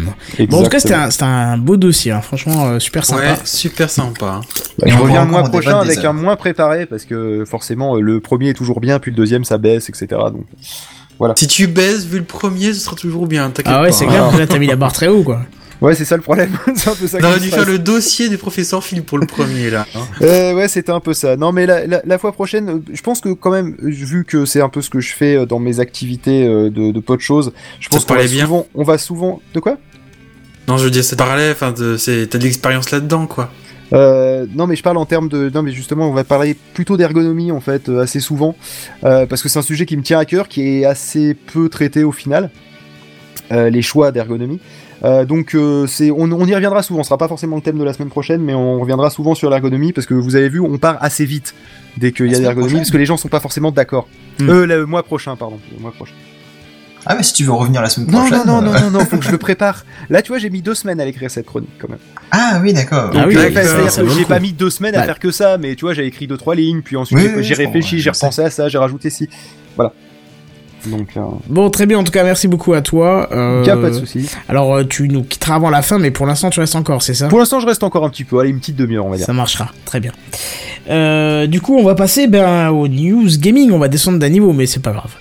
Bon, en tout cas, c'était un, beau dossier, hein. franchement, euh, super sympa. Ouais, super sympa. Bah, Et je reviens le mois prochain avec un moins préparé parce que forcément le premier est toujours bien, puis le deuxième ça baisse, etc. Donc Si tu baises, vu le premier, ce sera toujours bien, Ah ouais, c'est clair, là, t'as mis la barre très haut, quoi. ouais, c'est ça le problème. c'est un peu ça. On aurait dû faire le dossier du professeur Phil pour le premier, là. hein. Euh, ouais, c'était un peu ça. Non, mais la, la, la fois prochaine, euh, je pense que quand même, vu que c'est un peu ce que je fais euh, dans mes activités euh, de, de peu de choses, je pense qu'on va bien souvent, on va souvent. De quoi? Non, je veux dire, c'est parallèle, enfin, t'as de l'expérience là-dedans, quoi. Euh, non, mais je parle en termes de. Non, mais justement, on va parler plutôt d'ergonomie en fait, euh, assez souvent, euh, parce que c'est un sujet qui me tient à cœur, qui est assez peu traité au final. Les choix d'ergonomie. Donc c'est, on, on y reviendra souvent. Ce sera pas forcément le thème de la semaine prochaine, mais on reviendra souvent sur l'ergonomie parce que vous avez vu, on part assez vite dès qu'il y a de l'ergonomie, parce que les gens sont pas forcément d'accord. Hmm. Euh, le mois prochain, pardon, le mois prochain. Ah mais si tu veux revenir la semaine Non, prochaine. non, non, euh, non, non, non, faut que je le prépare. Là, tu vois, j'ai mis deux semaines à l'écrire cette chronique quand même. Ah oui, d'accord. Ah oui, euh, j'ai pas mis deux semaines à Ouais. faire que ça, mais tu vois, j'ai écrit deux trois lignes, puis ensuite Oui, j'ai- oui, réfléchi, j'ai repensé à ça, j'ai rajouté ci. Voilà. Donc, euh, Bon, très bien, en tout cas, merci beaucoup à toi. Euh, y a pas de souci. Alors, euh, tu nous quitteras avant la fin, mais pour l'instant, tu restes encore, c'est ça? Pour l'instant, je reste encore un petit peu. Allez, une petite demi-heure, on va dire. Ça marchera, très bien. Euh, du coup, on va passer ben, aux news gaming. On va descendre d'un niveau, mais c'est pas grave.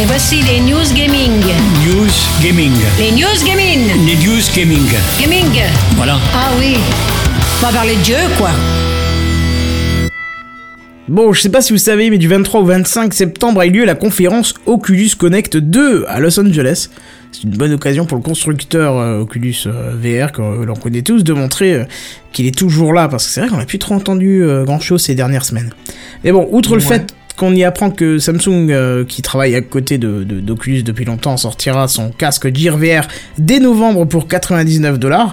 Et voici les news gaming. News Gaming. Les news gaming. Les News Gaming. Gaming. Voilà. Ah oui. On va parler de jeu, quoi. Bon, je sais pas si vous savez, mais du 23 au 25 septembre a eu lieu la conférence Oculus Connect 2 à Los Angeles. C'est une bonne occasion pour le constructeur euh, Oculus euh, VR, que euh, l'on connaît tous, de montrer euh, qu'il est toujours là, parce que c'est vrai qu'on a plus trop entendu grand chose ces dernières semaines. Mais bon, outre le fait qu'on y apprend que Samsung, euh, qui travaille à côté de, de- d'Oculus depuis longtemps, sortira son casque Gear VR dès novembre pour 99 dollars.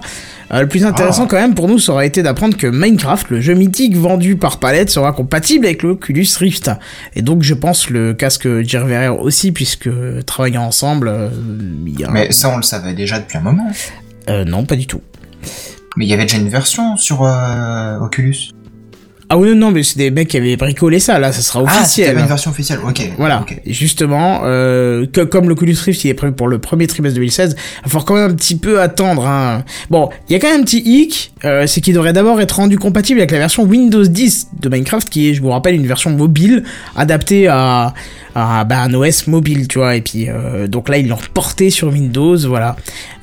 Euh, le plus intéressant quand même pour nous, ça aurait été d'apprendre que Minecraft, le jeu mythique vendu par Palette, sera compatible avec l'Oculus Rift. Et donc je pense le casque Gear VR aussi, puisque travaillant ensemble, euh, il y a... un- Mais ça, on le savait déjà depuis un moment. Euh, non, pas du tout. Mais il y avait déjà une version sur Oculus. Ah oui, non, mais c'est des mecs qui avaient bricolé ça, là, ça sera Ah, officiel. c'était une version officielle. Ok. Voilà, ok. Et justement, euh, que, comme l'Oculus Rift il est prévu pour le premier trimestre 2016, il faut quand même un petit peu attendre. Hein. Bon, il y a quand même un petit hic, euh, c'est qu'il devrait d'abord être rendu compatible avec la version Windows 10 de Minecraft, qui est, je vous rappelle, une version mobile adaptée à, à bah, un OS mobile, tu vois. Et puis, euh, donc là, ils l'ont porté sur Windows, voilà.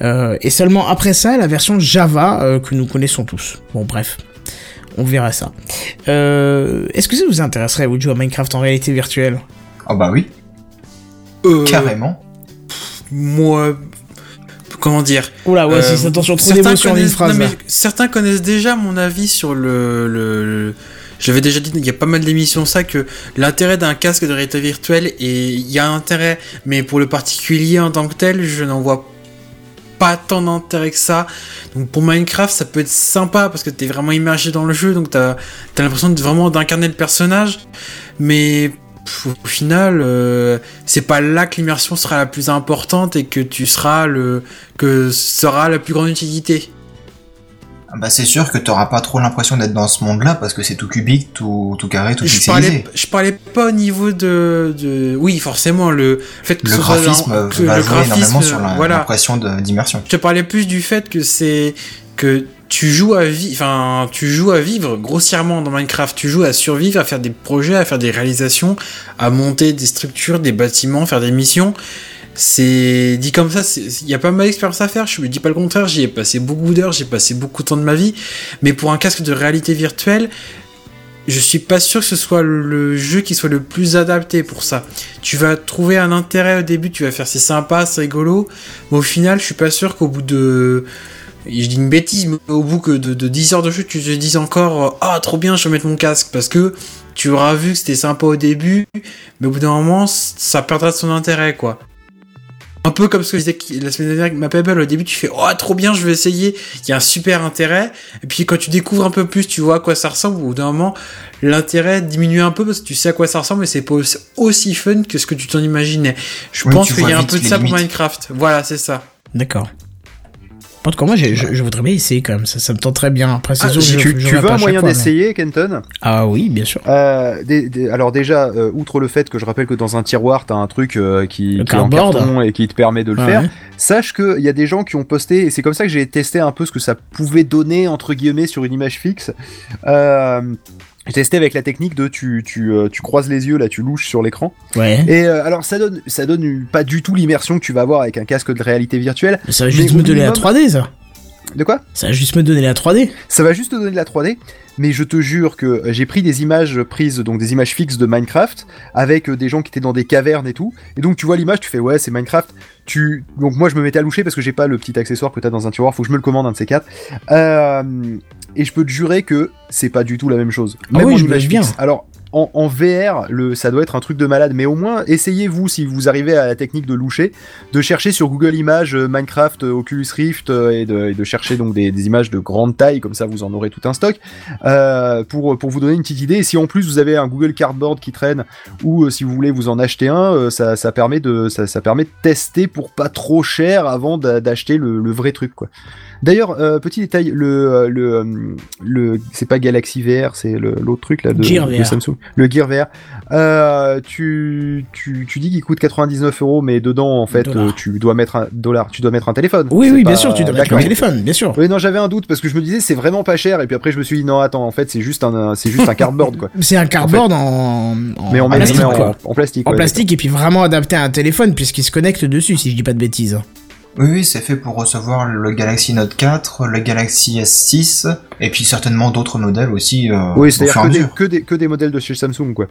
Euh, et seulement après ça, la version Java que nous connaissons tous. Bon, bref. On verra ça. Euh, Est-ce que ça vous intéresserait, vous, de jouer à Minecraft en réalité virtuelle? Oh bah oui, Euh, carrément. Moi, comment dire? Oula, ouais, Euh, c'est attention, trop certains d'émotion en une connaissent- phrase. non, mais là. certains connaissent déjà mon avis sur le. le, le- J'avais déjà dit, il y a pas mal d'émissions ça, que l'intérêt d'un casque de réalité virtuelle, et il y a un intérêt, mais pour le particulier en tant que tel, je n'en vois pas tant d'intérêt que ça. Donc pour Minecraft, ça peut être sympa parce que t'es vraiment immergé dans le jeu, donc t'as as, l'impression de vraiment d'incarner le personnage, mais au final, euh, c'est pas là que l'immersion sera la plus importante et que tu seras le que sera la plus grande utilité. Ah Bah c'est sûr que t'auras pas trop l'impression d'être dans ce monde-là parce que c'est tout cubique, tout, tout carré, tout Je pixelisé. parlais, je parlais pas au niveau de, de... oui forcément le fait que Le ce soit graphisme dans- que va le jouer énormément graphisme, sur voilà. l'impression d'immersion. Je te parlais plus du fait que c'est que tu joues à vivre, enfin tu joues à vivre grossièrement dans Minecraft. Tu joues à survivre, à faire des projets, à faire des réalisations, à monter des structures, des bâtiments, faire des missions. C'est dit comme ça, il y a pas mal d'expérience à faire. Je me dis pas le contraire. J'y ai passé beaucoup d'heures, j'ai passé beaucoup de temps de ma vie. Mais pour un casque de réalité virtuelle, je suis pas sûr que ce soit le jeu qui soit le plus adapté pour ça. Tu vas trouver un intérêt au début, tu vas faire c'est sympa, c'est rigolo, mais au final, je suis pas sûr qu'au bout de je dis une bêtise, mais au bout de, de 10 heures de jeu, tu te dises encore Ah, trop bien, je vais mettre mon casque parce que tu auras vu que c'était sympa au début, mais au bout d'un moment, ça perdra de son intérêt, quoi. Un peu comme ce que je disais la semaine dernière avec ma Pebble, au début tu fais Oh trop bien, je vais essayer, il y a un super intérêt, et puis quand tu découvres un peu plus, tu vois à quoi ça ressemble, au bout d'un moment, l'intérêt diminue un peu parce que tu sais à quoi ça ressemble, mais c'est pas aussi- fun que ce que tu t'en imaginais. Je pense qu'il y a un peu de ça pour. Minecraft. Voilà, c'est ça. D'accord. En tout cas, moi, je, je voudrais bien essayer quand même. Ça, ça me tente très bien. Après, c'est Ah, si tu, veux un moyen mais- d'essayer, Kenton? Ah oui, bien sûr. Euh, des- des- alors déjà, euh, outre le fait que je rappelle que dans un tiroir, t'as un truc euh, qui, est en carton et qui te permet de le faire, ouais. sache qu'il y a des gens qui ont posté, et c'est comme ça que j'ai testé un peu ce que ça pouvait donner, entre guillemets, sur une image fixe. Euh, j'ai testé avec la technique de tu, tu, euh, tu croises les yeux, là, tu louches sur l'écran. Ouais. Et euh, alors ça donne, ça donne pas du tout l'immersion que tu vas avoir avec un casque de réalité virtuelle. Mais ça va juste me donner la minimum- 3D, ça. De quoi? Ça va juste me donner la 3D. Ça va juste te donner de la 3D, mais je te jure que euh, j'ai pris des images prises, donc des images fixes de Minecraft, avec des gens qui étaient dans des cavernes et tout. Et donc tu vois l'image, tu fais ouais, c'est Minecraft. Tu donc moi je me mettais à loucher parce que j'ai pas le petit accessoire que t'as dans un tiroir, faut que je me le commande un de ces quatre. Euh, et je peux te jurer que c'est pas du tout la même chose. Ah oui, en je image imagine bien. Alors en, en VR, le, ça doit être un truc de malade, mais au moins essayez-vous si vous arrivez à la technique de loucher, de chercher sur Google Images euh, Minecraft, euh, Oculus Rift euh, et, de, et de chercher donc des, des images de grande taille, comme ça vous en aurez tout un stock, pour, pour vous donner une petite idée. Et si en plus vous avez un Google Cardboard qui traîne, ou si vous voulez vous en acheter un, ça, ça, permet de, ça, ça permet de tester pour pas trop cher avant d'a- d'acheter le, le vrai truc quoi. D'ailleurs, euh, petit détail, le euh, le euh, le c'est pas Galaxy VR, c'est l'autre truc là de, Gear de. Samsung, le Gear VR. Euh, tu tu tu dis qu'il coûte 99 euros, mais dedans en fait euh, tu dois mettre un dollar, tu dois mettre un téléphone. Oui, oui, pas- bien sûr, tu dois mettre le téléphone, bien sûr. Oui, non, j'avais un doute parce que je me disais c'est vraiment pas cher et puis après je me suis dit non attends en fait c'est juste un c'est juste un cardboard quoi. C'est un cardboard en, en, Mais en, plastique, en, quoi. en plastique. En ouais, plastique et puis vraiment adapté à un téléphone puisqu'il se connecte dessus, si je dis pas de bêtises. Oui, oui, c'est fait pour recevoir le Galaxy Note 4, le Galaxy S6, et puis certainement d'autres modèles aussi. Euh, Oui, c'est-à-dire que des, que, des, que des modèles de chez Samsung, quoi.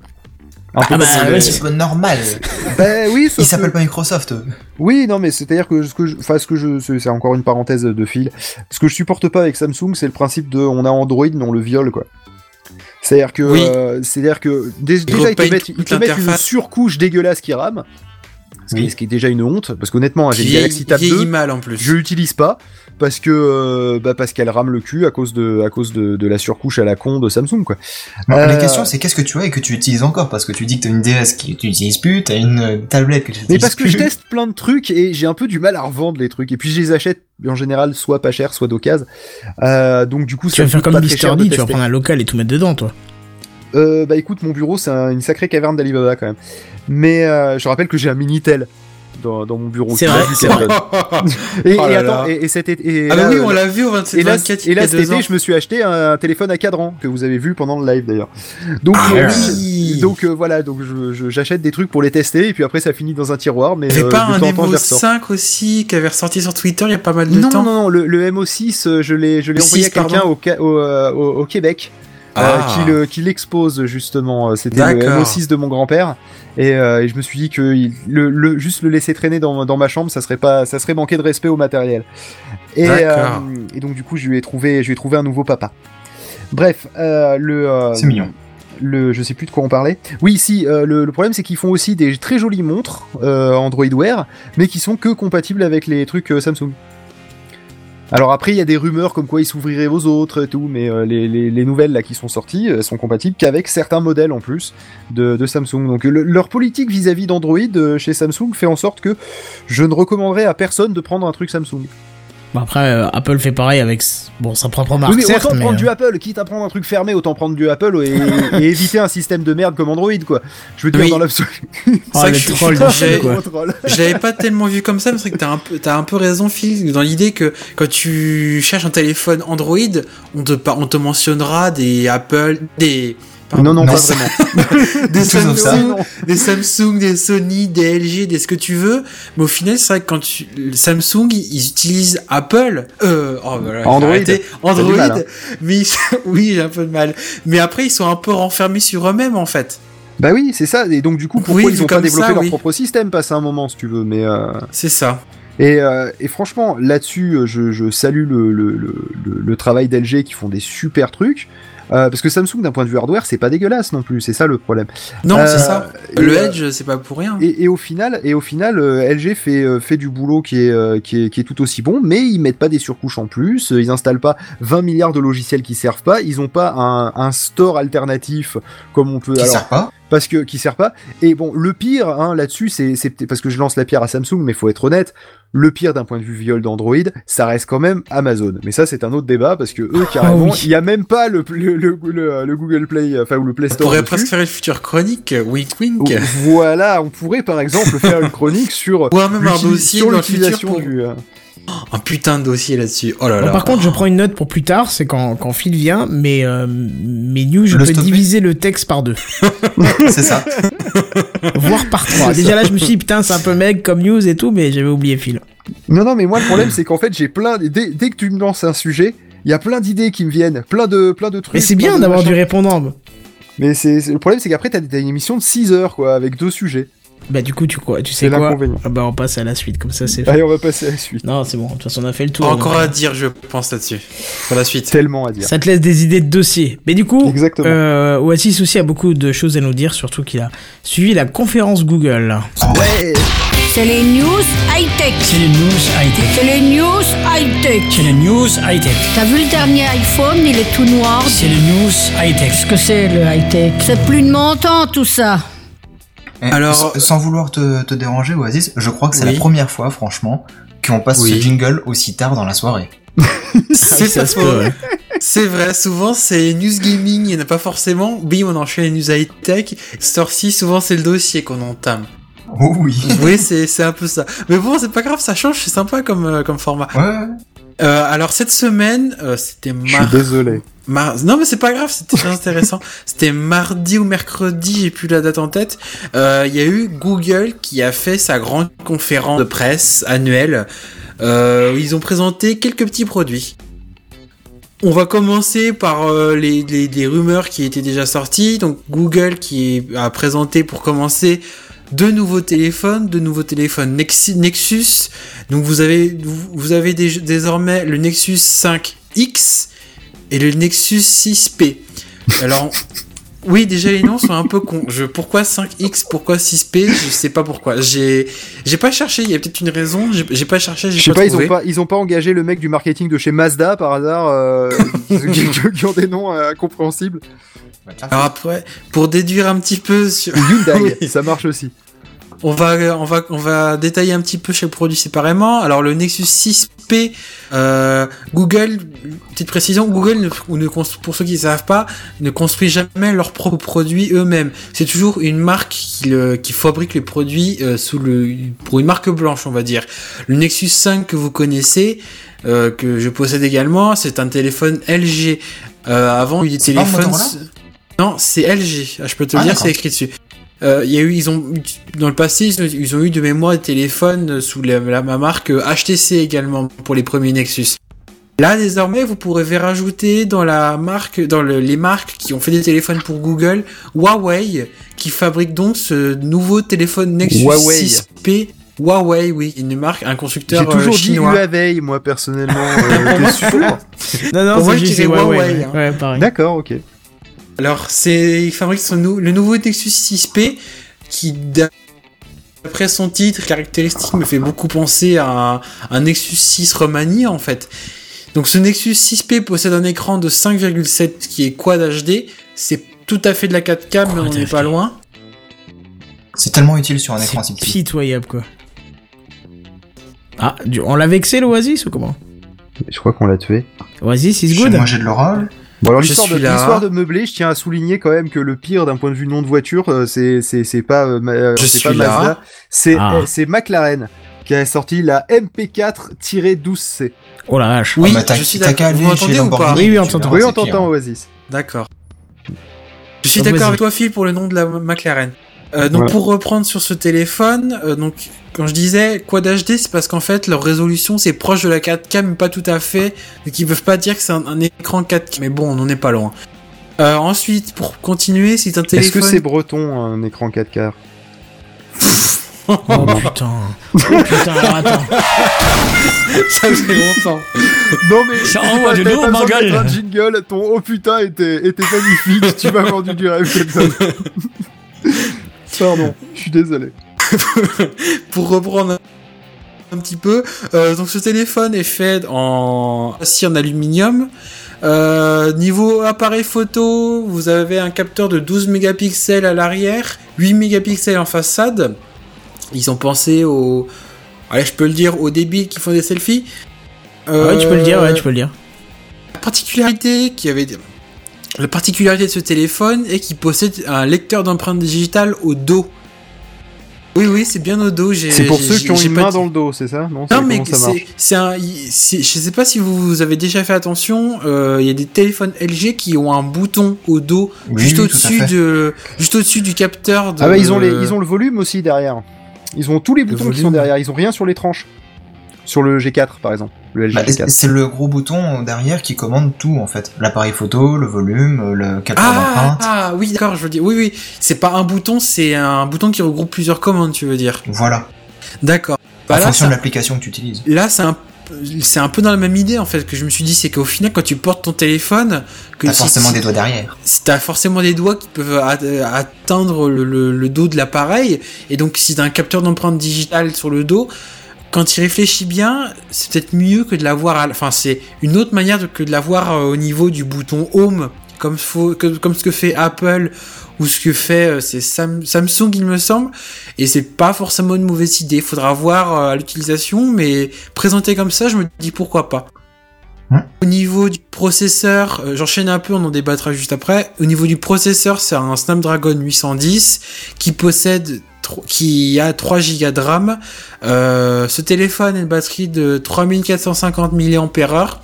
Un peu Ah bah, ouais, c'est- pas normal. bah oui, Ils s'appellent que- pas Microsoft. Oui, non, mais c'est-à-dire que ce que je, enfin, ce que je, c'est encore une parenthèse de fil. Ce que je supporte pas avec Samsung, c'est le principe de, on a Android, mais on le viole, quoi. C'est-à-dire que, Oui. euh, c'est-à-dire que dé- déjà ils te repeignent mettent, ils te mettent une surcouche dégueulasse qui rame, ce, qui, Oui. ce qui est déjà une honte, parce qu'honnêtement, hein, j'ai une Galaxy Tab vieillit 2, mal en plus. je l'utilise pas parce que, euh, bah, parce qu'elle rame le cul à cause de, à cause de, de la surcouche à la con de Samsung, quoi. Bon, Euh, La question, c'est qu'est-ce que tu as et que tu utilises encore? Parce que tu dis que t'as une DS que tu utilises plus, t'as une euh, tablette que tu utilises Mais parce que je teste plein de trucs et j'ai un peu du mal à revendre les trucs. Et puis je les achète en général soit pas cher, soit d'occasion. Euh, donc du coup, Tu ça vas faire comme Mister D, tu vas prendre un local et tout mettre dedans, toi. Euh, bah écoute, mon bureau c'est un- une sacrée caverne d'Alibaba quand même. Mais euh, je rappelle que j'ai un Minitel dans, dans mon bureau. C'est vrai, c'est. Et, Oh et là attends, là. et, et cet été. et Ah là, bah oui, euh, on l'a vu au 27 Et là, 24 et là a cet été, ans. je me suis acheté un téléphone à cadran que vous avez vu pendant le live d'ailleurs. Donc, Ah euh, oui. donc euh, voilà, donc je- je- j'achète des trucs pour les tester et puis après ça finit dans un tiroir. Mais Il y avait euh, pas un ressors. 5 aussi qui avait ressorti sur Twitter il y a pas mal de Non, temps. non, non, le, le MO6, euh, je l'ai, je l'ai Le envoyé 6, à quelqu'un au, au- au Québec. Euh, Ah. qui le qui l'expose justement Euh, c'était le D'accord. MO6 de mon grand-père et, euh, et je me suis dit que il- le, le juste le laisser traîner dans, dans ma chambre ça serait pas ça serait manquer de respect au matériel et, euh, donc du coup je lui ai trouvé je lui ai trouvé un nouveau papa bref euh, le euh, C'est mignon. le je sais plus de quoi on parlait oui si euh, le, le problème c'est qu'ils font aussi des très jolies montres euh, Android Wear mais qui sont que compatibles avec les trucs euh, Samsung alors après, il y a des rumeurs comme quoi ils s'ouvriraient aux autres et tout, mais euh, les, les, les nouvelles là qui sont sorties euh, sont compatibles qu'avec certains modèles en plus de, Samsung. Donc le- leur politique vis-à-vis d'Android euh, chez Samsung fait en sorte que je ne recommanderais à personne de prendre un truc Samsung. Bon, après, euh, Apple fait pareil avec bon, sa propre marque, oui, mais certes, autant mais, prendre euh, du Apple, quitte à prendre un truc fermé, autant prendre du Apple et, et éviter un système de merde comme Android quoi. Je veux dire Oui. dans l'absolu. oh, vrai le que je- troll l'avais pas tellement vu comme ça, mais c'est vrai que t'as un peu, t'as un peu raison, Phil, dans l'idée que quand tu cherches un téléphone Android, on te, par- on te mentionnera des Apple, des, pardon, Non, non, Non, pas vraiment. des ça. Samsung, des Samsung, des Sony, des LG, des ce que tu veux. Mais au final, c'est vrai que quand tu, Samsung, ils utilisent Apple, euh, oh, voilà, Android. Android, mal, hein. mais ils- oui, j'ai un peu de mal. Mais après, ils sont un peu renfermés sur eux-mêmes, en fait. Bah oui, c'est ça. Et donc du coup, pourquoi Oui, ils ont pas développé ça, leur oui. propre système Passe un moment si tu veux, mais. Euh... C'est ça. Et, euh, et franchement, là-dessus, je, je salue le, le, le, le- le travail d'LG qui font des super trucs. Euh, parce que Samsung, d'un point de vue hardware, c'est pas dégueulasse non plus, c'est ça le problème. Non, Euh, c'est ça. et, Le euh, Edge, c'est pas pour rien. Et, et au final, et au final, euh, LG fait euh, fait du boulot qui est, euh, qui est qui est tout aussi bon, mais ils mettent pas des surcouches en plus, euh, ils installent pas 20 milliards de logiciels qui servent pas, ils ont pas un, un store alternatif comme on peut. Qui alors, sert pas parce que qui sert pas. Et bon, le pire hein, là-dessus, c'est c'est peut-être parce que je lance la pierre à Samsung, mais faut être honnête. Le pire d'un point de vue viol d'Android, ça reste quand même Amazon. Mais ça, c'est un autre débat parce que eux, carrément, oui. il y a même pas le, le, le, le- le Google Play, enfin ou le Play On Store. pourrait dessus. presque faire une future chronique, wink wink. Oh, Voilà, on pourrait par exemple faire une chronique sur Ou même un l'uti- dossier sur l'utilisation du. Un putain de dossier là-dessus. Oh là Bon, là. par contre, je prends une note pour plus tard, c'est quand, quand Phil vient, mais euh, mes news, je Le peux stopper diviser le texte par deux, C'est ça. voire par trois. Déjà là, je me suis dit, putain, c'est un peu meg comme news et tout, mais j'avais oublié Phil. Non, non, mais moi le problème c'est qu'en fait j'ai plein. Dès, dès que tu me lances un sujet, il y a plein d'idées qui me viennent, plein de, plein de trucs. Mais c'est bien d'avoir du répondant. Mais c'est c'est- le problème c'est qu'après t'as t'as une émission de 6 heures quoi, avec deux sujets. Bah du coup, tu, quoi, tu sais C'est quoi l'inconvénient. Ah Bah on passe à la suite, comme ça c'est fait. Allez, on va passer à la suite. Non, c'est bon, de toute façon on a fait le tour. Encore donc, à dire, je pense là-dessus. Pour la suite. Tellement à dire. Ça te laisse des idées de dossier. Mais du coup, Exactement. euh, Oasis aussi a beaucoup de choses à nous dire, surtout qu'il a suivi la conférence Google. Ouais. C'est les news high-tech. C'est les news high-tech. C'est les news high-tech. C'est les news high-tech. T'as vu le dernier iPhone, il est tout noir. C'est les news high-tech. Qu'est-ce que c'est le high-tech? C'est plus de mon temps tout ça. Eh, Alors- sans vouloir te, te déranger, Oasis, je crois que c'est Oui. la première fois, franchement, qu'on passe Oui. ce jingle aussi tard dans la soirée. C'est ouais. C'est vrai, souvent c'est news gaming, il n'y en a pas forcément. Bim, on enchaîne les news high-tech. Sorci, souvent c'est le dossier qu'on entame. Oh oui. Oui, c'est c'est un peu ça. Mais bon, c'est pas grave, ça change, c'est sympa comme, euh, comme format. Ouais. Euh, alors cette semaine, euh, c'était Je suis désolé. mar- Non mais c'est pas grave, c'était très intéressant. C'était mardi ou mercredi, j'ai plus la date en tête. Euh, Il y a eu Google qui a fait sa grande conférence de presse annuelle. Où ils ont présenté quelques petits produits. On va commencer par euh, les, les, les rumeurs qui étaient déjà sorties. Donc Google qui a présenté pour commencer deux nouveaux téléphones, deux nouveaux téléphones Nexi- Nexus. Donc vous avez vous avez dé- désormais le Nexus 5X et le Nexus 6P. Alors oui, déjà les noms sont un peu cons. Je pourquoi 5X, pourquoi 6P, je sais pas pourquoi. J'ai j'ai pas cherché, il y a peut-être une raison, j'ai pas cherché, Je sais pas, pas, ils ont pas, ils ont pas engagé le mec du marketing de chez Mazda par hasard, euh, qui, qui ont des noms euh, incompréhensibles. Alors après, pour déduire un petit peu sur... Ou Hyundai, Oui. ça marche aussi. On va, on va, on va détailler un petit peu chaque produit séparément. Alors le Nexus 6P, euh, Google, petite précision, Google, ne, ne pour ceux qui ne savent pas, ne construit jamais leurs propres produits eux-mêmes. C'est toujours une marque qui, le- qui fabrique les produits euh, sous le, pour une marque blanche, on va dire. Le Nexus 5 que vous connaissez, euh, que je possède également, c'est un téléphone LG. Euh, avant, il y a Non, c'est LG. Ah, je peux te le Ah, dire, c'est écrit dessus. Euh, Il y a eu, ils ont dans le passé, ils ont, eu de mémoire des téléphones sous la, la, ma marque euh, HTC également pour les premiers Nexus. Là, désormais, vous pourrez rajouter dans la marque, dans le- les marques qui ont fait des téléphones pour Google, Huawei, qui fabrique donc ce nouveau téléphone Nexus Huawei. 6P. Huawei, oui, une marque, un constructeur J'ai toujours euh, dit chinois. Huawei, moi personnellement. euh, sûr Non, non, Pour moi, c'est je dirais Huawei. Huawei, ouais. hein. Ouais. D'accord, ok. Alors, c'est, il fabrique son nou- le nouveau Nexus 6P qui, d'après son titre caractéristique, me fait beaucoup penser à un, Nexus 6 remanié en fait. Donc, ce Nexus 6P possède un écran de 5,7 qui est Quad HD. C'est tout à fait de la 4K, mais on n'est pas loin. C'est tellement utile sur un écran si C'est petit. pitoyable, quoi. Ah, on l'a vexé l'Oasis ou comment? Je crois qu'on l'a tué. Oasis is good moi j'ai de l'oral. Bon alors l'histoire de, l'histoire de meubler, je tiens à souligner quand même que le pire d'un point de vue nom de voiture, euh, c'est c'est c'est pas euh, euh, Je c'est suis pas là. Mazda, c'est Ah. euh, c'est McLaren qui a sorti la MP4-12C. Oh la vache. Oui, Ah, bah, je suis d'accord. Vous m'entendez ou pas Oui, oui, on t'entend. Oui, on t'entend Oasis. D'accord. Je suis d'accord avec toi, Phil, pour le nom de la McLaren. Euh, donc, Voilà. pour reprendre sur ce téléphone, euh, donc, quand je disais Quad HD, c'est parce qu'en fait, leur résolution, c'est proche de la 4K, mais pas tout à fait. Donc, ils peuvent pas dire que c'est un, un écran 4K. Mais bon, on n'en est pas loin. Euh, ensuite, pour continuer, c'est un Est-ce que téléphone. c'est breton un écran 4K Oh putain. Oh putain, alors attends. Ça fait longtemps. Non mais Ça envoie de ma gueule. mettre un jingle, ton oh putain était, était magnifique, tu m'as vendu du rêve. Pardon, je suis désolé. pour reprendre un petit peu, euh, donc ce téléphone est fait en acier en aluminium. Euh, niveau appareil photo, vous avez un capteur de 12 mégapixels à l'arrière, 8 mégapixels en façade. Ils ont pensé au, allez, je peux le dire, aux débiles qui font des selfies. Ouais, tu peux le dire, ouais, Euh, tu peux le dire. la particularité qui avait la particularité de ce téléphone est qu'il possède un lecteur d'empreintes digitales au dos. Oui, oui, c'est bien au dos. j'ai- C'est pour ceux qui ont une main dit- dans le dos, c'est ça? Non, Non, mais c'est, un, je sais pas si vous avez déjà fait attention, euh, il y a des téléphones LG qui ont un bouton au dos, Oui, juste oui, au-dessus de, juste au-dessus du capteur de. Ah bah ils ont, les, ils ont le volume aussi derrière. Ils ont tous les boutons qui sont derrière, ils ont rien sur les tranches. Sur le G4 par exemple, le LG Bah, G4. c'est le gros bouton derrière qui commande tout en fait. L'appareil photo, le volume, le capteur Ah, d'empreinte. ah, oui, d'accord, je veux dire, oui, oui, c'est pas un bouton, c'est un bouton qui regroupe plusieurs commandes, tu veux dire. Voilà. D'accord. Bah en là, fonction ça- de l'application que tu utilises. là, c'est un, c'est un peu dans la même idée en fait que je me suis dit, c'est qu'au final, quand tu portes ton téléphone, que T'as si- forcément des doigts derrière. T'as forcément des doigts qui peuvent a- atteindre le, le- le dos de l'appareil, et donc si t'as un capteur d'empreinte digitale sur le dos, quand il réfléchit bien, c'est peut-être mieux que de l'avoir, à- enfin c'est une autre manière de- que de l'avoir euh, au niveau du bouton Home, comme, faut- que- comme ce que fait Apple ou ce que fait euh, c'est Sam- Samsung il me semble, et c'est pas forcément une mauvaise idée. Faudra voir euh, à l'utilisation, mais présenté comme ça, je me dis pourquoi pas. Au niveau du processeur, euh, j'enchaîne un peu, on en débattra juste après. Au niveau du processeur, c'est un Snapdragon 810 qui possède qui a 3 Go de RAM. Euh, ce téléphone a une batterie de 3450 mAh,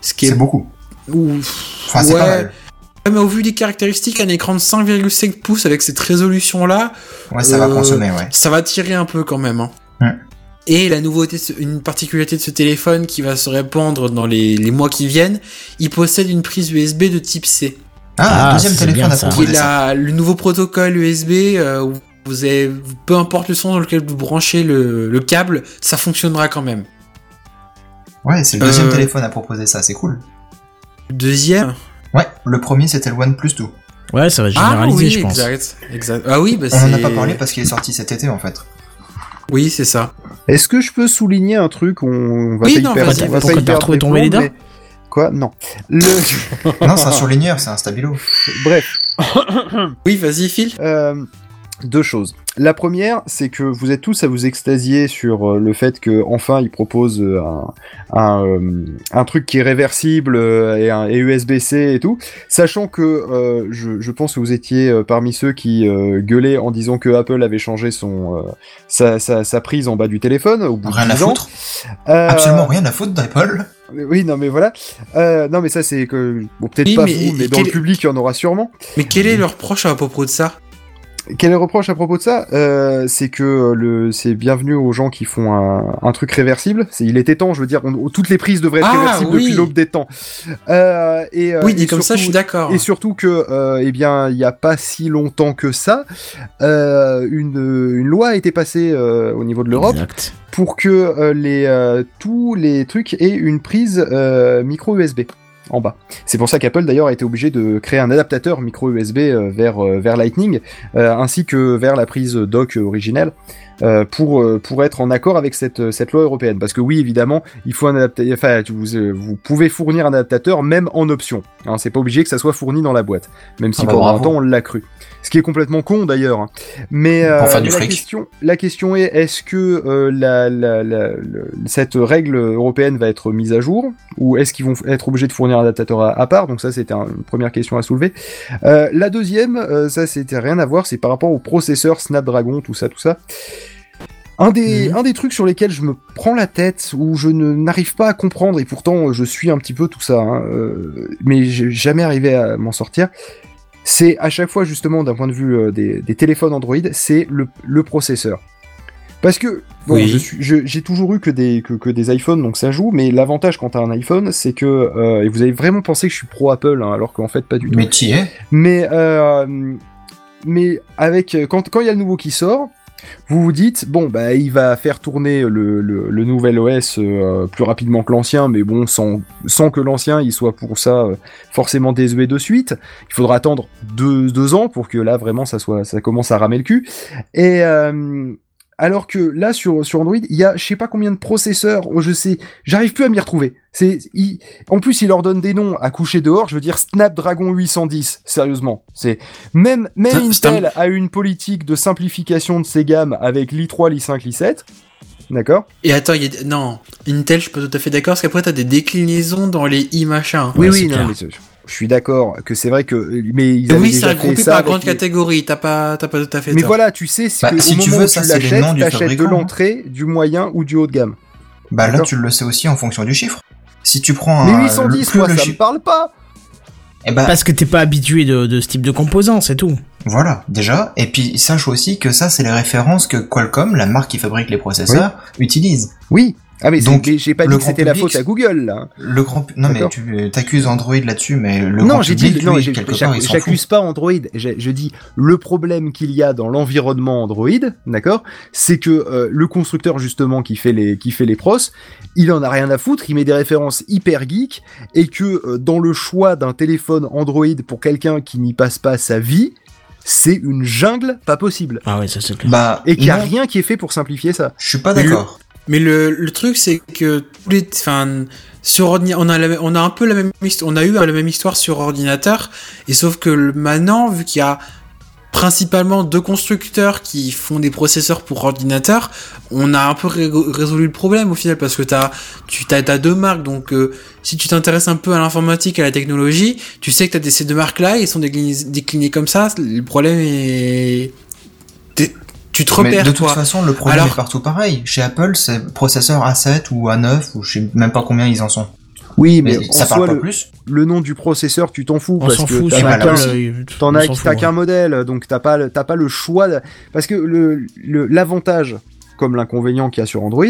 ce qui est, C'est beaucoup. ou- Enfin, c'est pas ouais. mal. Ouais, mais au vu des caractéristiques, un écran de 5,5 pouces avec cette résolution-là, Ouais, ça va Euh, consommer, ouais. ça va tirer un peu quand même. hein. Ouais. Et la nouveauté, une particularité de ce téléphone qui va se répandre dans les, les mois qui viennent, il possède une prise USB de type C. Ah, Ah, deuxième téléphone bien, à ça. Qui proposer est ça. la- le nouveau protocole USB euh, vous avez, peu importe le son dans lequel vous branchez le, le câble, ça fonctionnera quand même. Ouais, c'est le deuxième Euh, téléphone à proposer ça, c'est cool. Deuxième. Ouais, le premier c'était le OnePlus 2. Ouais, ça va Ah généraliser, oui, je pense. exact, exact. Ah oui, bah On en a pas parlé parce qu'il est sorti cet été en fait. Oui, c'est ça. Est-ce que je peux souligner un truc On, va Oui, pas non, hyper, vas-y, on va vas-y. pas Pourquoi t'as hyper retrouvé ton défendre, Véleda mais- Quoi Non. Le... non, c'est un surligneur, c'est un stabilo. Bref, Oui, vas-y, Phil. euh, deux choses. La première, c'est que vous êtes tous à vous extasier sur euh, le fait que enfin ils proposent euh, un, un, euh, un truc qui est réversible et, un, et USB-C et tout, sachant que euh, je, je pense que vous étiez parmi ceux qui euh, gueulaient en disant que Apple avait changé son euh, sa, sa, sa prise en bas du téléphone au bout Rien de à 10 ans. foutre. Absolument rien à foutre d'Apple. Oui, non, mais voilà. Euh, non, mais ça, c'est que. Bon, peut-être Oui, pas mais vous, mais dans quel- le public, il y en aura sûrement. Mais quel est le reproche à propos de ça? Quel est le reproche à propos de ça euh, C'est que euh, le, c'est bienvenu aux gens qui font un, un truc réversible. C'est, il était temps, je veux dire, on- toutes les prises devraient être Ah, réversibles oui. depuis l'aube des temps. Euh, et, Oui, dit et comme ça, je suis d'accord. Et surtout que, euh, eh bien, il n'y a pas si longtemps que ça, une, une loi a été passée au niveau de l'Europe pour que les, tous les trucs aient une prise micro USB en bas. C'est pour ça qu'Apple d'ailleurs a été obligé de créer un adaptateur micro USB euh, vers, euh, vers Lightning euh, ainsi que vers la prise dock originelle pour, pour être en accord avec cette, cette loi européenne. Parce que oui, évidemment, il faut un adaptateur. Enfin, vous, vous pouvez fournir un adaptateur même en option. Hein, c'est pas obligé que ça soit fourni dans la boîte, même si Ah bah pendant un bravo. temps on l'a cru. Ce qui est complètement con d'ailleurs. hein. Mais, du mais la fric. question, la question est est-ce que euh, la, la, la- le- cette règle européenne va être mise à jour? Ou est-ce qu'ils vont être obligés de fournir un adaptateur à, à part? Donc ça, c'était un- une première question à soulever. Euh, la deuxième, euh, ça c'était rien à voir, c'est par rapport au processeur Snapdragon, tout ça, tout ça. Un des, Mhm. un des trucs sur lesquels je me prends la tête, où je ne n'arrive pas à comprendre, et pourtant euh, je suis un petit peu tout ça, hein, euh, mais j'ai jamais arrivé à m'en sortir, c'est à chaque fois justement d'un point de vue euh, des, des téléphones Android, c'est le, le processeur. Parce que bon, Oui. j'ai toujours eu que des que, que des iPhones, donc ça joue. Mais l'avantage quand t'as un iPhone, c'est que euh, et vous avez vraiment pensé que je suis pro Apple, hein, alors qu'en fait pas du tout. Mais qui est Mais euh, mais avec quand quand il y a le nouveau qui sort, vous vous dites bon bah il va faire tourner le, le, le nouvel OS euh, plus rapidement que l'ancien, mais bon sans sans que l'ancien il soit pour ça euh, forcément désuet de suite. Il faudra attendre deux, deux ans pour que là vraiment ça soit ça commence à ramer le cul. Et euh, alors que là sur sur Android, il y a je sais pas combien de processeurs, je sais, j'arrive plus à m'y retrouver. C'est il- en plus il leur donne des noms à coucher dehors, je veux dire Snapdragon 810, sérieusement. C'est même même Intel a une politique de simplification de ses gammes avec l'i3, l'i5, l'i7. D'accord? Et attends, y a... non, Intel, je suis pas tout à fait d'accord, parce qu'après, t'as des déclinaisons dans les i machin. Oui Ouais, oui, non, mais je, suis d'accord que c'est vrai que mais ils avaient Oui, c'est déjà fait ça par grande les- catégorie, t'as pas, t'as pas tout à fait Mais tort. voilà, tu sais, c'est Bah, que si au tu moment veux, où ça, tu c'est les l'achètes, noms du t'achètes de hein. l'entrée, du moyen ou du haut de gamme. Bah là, tu le sais aussi en fonction du chiffre. Si tu prends Mais un. 810, plus moi, le ça me parle pas. Eh bah, Parce que t'es pas habitué de, de ce type de composants, c'est tout. voilà, déjà. Et puis, sache aussi que ça, c'est les références que Qualcomm, la marque qui fabrique les processeurs, utilise. Oui. Ah mais Donc, j'ai pas dit que c'était la faute à Google là. Le grand, non mais tu t'accuses Android là-dessus, mais le non, grand j'ai dit non, j'accuse pas Android. Je, je dis le problème qu'il y a dans l'environnement Android, d'accord, c'est que euh, le constructeur justement qui fait les qui fait les pros, il en a rien à foutre, il met des références hyper geek et que euh, dans le choix d'un téléphone Android pour quelqu'un qui n'y passe pas sa vie, c'est une jungle pas possible. Ah ouais, ça c'est clair. Bah, Et qu'il y a non, rien qui est fait pour simplifier ça. Je suis pas d'accord. Mais le, le truc, c'est que tous les, enfin, sur on a on a un peu la même histoire, on a eu la même histoire sur ordinateur, et sauf que maintenant, vu qu'il y a principalement deux constructeurs qui font des processeurs pour ordinateur, on a un peu ré- résolu le problème au final parce que t'as, tu t'as deux marques. Donc, euh, si tu t'intéresses un peu à l'informatique, à la technologie, tu sais que t'as des, ces deux marques-là, ils sont déclinés, comme ça. Le problème est, tu te Mais repères de toute toi. façon, le problème Alors- est partout pareil. Chez Apple, c'est processeur A7 ou A9 ou je sais même pas combien ils en sont. Oui, mais, Mais en ça parle pas le, plus. le nom du processeur, tu t'en fous On parce s'en que fout, t'as sur pas- là Apple, aussi. T'en on as, s'en fout, t'as hein. qu'un modèle, donc t'as pas, pas le choix. de- Parce que le, le- l'avantage, comme l'inconvénient qu'il y a sur Android,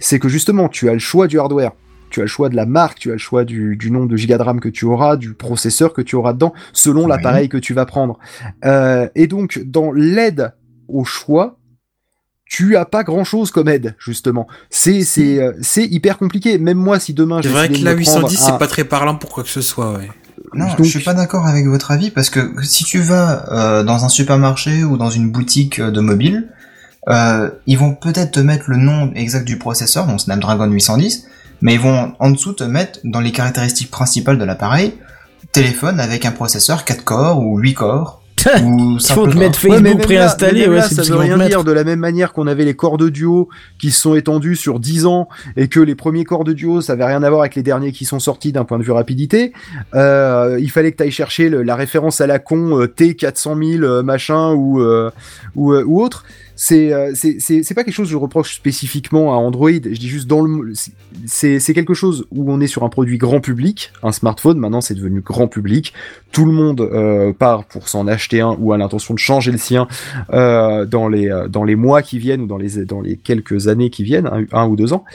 c'est que justement, tu as le choix du hardware. Tu as le choix de la marque, tu as le choix du, du nombre de gigas de RAM que tu auras, du processeur que tu auras dedans, selon Oui. l'appareil que tu vas prendre. Euh, et donc, dans l'aide au choix, tu as pas grand chose comme aide, justement. C'est, c'est, euh, c'est hyper compliqué. Même moi, si demain C'est vrai que la de me prendre 810, un- c'est pas très parlant pour quoi que ce soit, ouais. Non, Donc- je suis pas d'accord avec votre avis parce que si tu vas euh, dans un supermarché ou dans une boutique euh, de mobile, euh, ils vont peut-être te mettre le nom exact du processeur, donc Snapdragon 810, mais ils vont en dessous te mettre dans les caractéristiques principales de l'appareil, téléphone avec un processeur 4 corps ou 8 corps ou Il faut simple te mettre Facebook préinstallé, ouais, ça veut vont rien dire. De la même manière qu'on avait les corps de duo qui se sont étendus sur 10 ans et que les premiers corps de duo, ça avait rien à voir avec les derniers qui sont sortis d'un point de vue rapidité. Euh, il fallait que tu ailles chercher le- la référence à la con euh, T400 000 euh, machin ou ou, ou autre. C'est euh, c'est c'est c'est pas quelque chose que je reproche spécifiquement à Android. Je dis juste dans le c'est quelque chose où on est sur un produit grand public, un smartphone. Maintenant, c'est devenu grand public. Tout le monde euh, part pour s'en acheter un ou a l'intention de changer le sien euh, dans les euh, dans les mois qui viennent ou dans les dans les quelques années qui viennent, un, un ou deux ans.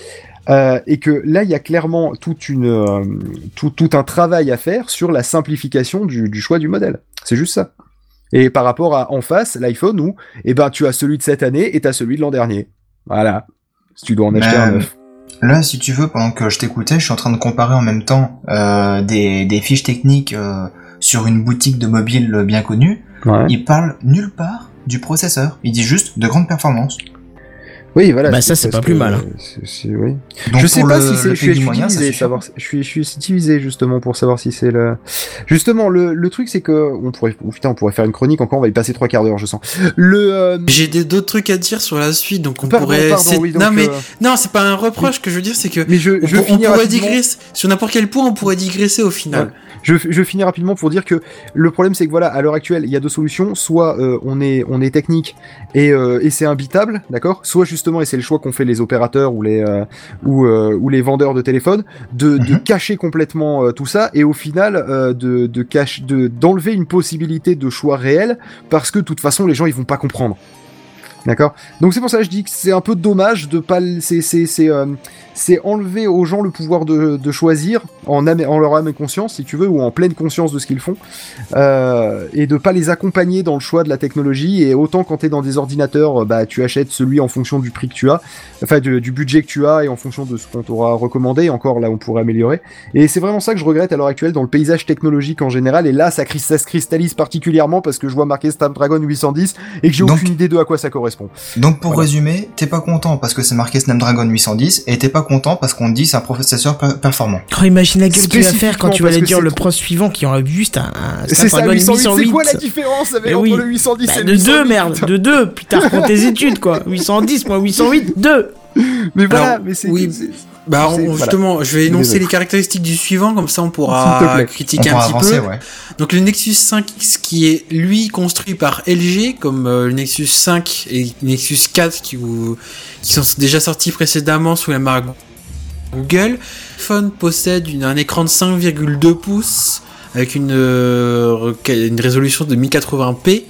Euh, et que là, il y a clairement toute une euh, tout, tout un travail à faire sur la simplification du, du choix du modèle. C'est juste ça. Et par rapport à en face, l'iPhone où, eh ben, tu as celui de cette année et tu as celui de l'an dernier. Voilà. Si tu dois en acheter Ben, un neuf. Là, si tu veux, pendant que je t'écoutais, je suis en train de comparer en même temps euh, des, des fiches techniques euh, sur une boutique de mobile bien connue. Ouais. Il parle nulle part du processeur. Il dit juste de grandes performances. Oui, voilà. Bah, ça, c'est pas plus mal, hein. oui. Je sais pas si c'est. le Je suis, moyen, suffit. savoir. Je suis, je suis divisé justement pour savoir si c'est le. Justement, le, le truc c'est que on pourrait, oh, putain, on pourrait faire une chronique encore. On va y passer trois quarts d'heure, je sens. Le. euh, J'ai des- d'autres trucs à dire sur la suite, donc on pardon, pourrait. pardon, c'est- oui, donc, non mais euh, non, c'est pas un reproche que je veux dire, c'est que mais je, on, je on finis pourrait rapidement. digresser sur n'importe quel point, on pourrait digresser au final. Je, je finis rapidement pour dire que le problème c'est que voilà, à l'heure actuelle, il y a deux solutions. Soit euh, on est on est technique et, euh, et c'est imbitable, d'accord? Soit justement et c'est le choix qu'ont fait les opérateurs ou les euh, ou, euh, ou les vendeurs de téléphones de, de Mhm. cacher complètement euh, tout ça et au final de de cache de d'enlever une possibilité de choix réel parce que de toute façon les gens ils vont pas comprendre. D'accord? Donc c'est pour ça que je dis que c'est un peu dommage de pas c'est c'est c'est enlever aux gens le pouvoir de, de choisir en, âme, en leur âme et conscience, si tu veux, ou en pleine conscience de ce qu'ils font, euh, et de pas les accompagner dans le choix de la technologie. Et autant quand tu es dans des ordinateurs, bah tu achètes celui en fonction du prix que tu as, enfin du, du budget que tu as et en fonction de ce qu'on t'aura recommandé. Et encore là, on pourrait améliorer. Et c'est vraiment ça que je regrette à l'heure actuelle dans le paysage technologique en général. Et là, ça, se cristallise particulièrement parce que je vois marqué Snapdragon 810 et que j'ai aucune idée de à quoi ça correspond. Donc pour Voilà. résumer, t'es pas content parce que c'est marqué Snapdragon 810 et t'es pas content parce qu'on te dit c'est un processeur per- performant. Oh, imagine la gueule que tu vas faire quand tu vas aller dire le pro suivant qui aura juste un, un C'est ça, Snapdragon 808. C'est 808. quoi la différence avec Mais entre oui. le 810 Bah, et le de 808, 2 merde, putain de 2, plus tard pour tes études quoi. 810 moins 808, 2. Mais voilà, Alors, mais c'est. oui. Bah, voilà. justement, je vais énoncer Désolé. les caractéristiques du suivant, comme ça on pourra. On critiquer pourra un petit avancer, peu. ouais. Donc le Nexus 5X qui est lui construit par LG, comme euh, le Nexus 5 et le Nexus 4 qui, vous- qui sont déjà sortis précédemment sous la marque Google. Le phone possède une- un écran de 5,2 pouces avec une, euh, une résolution de 1080p.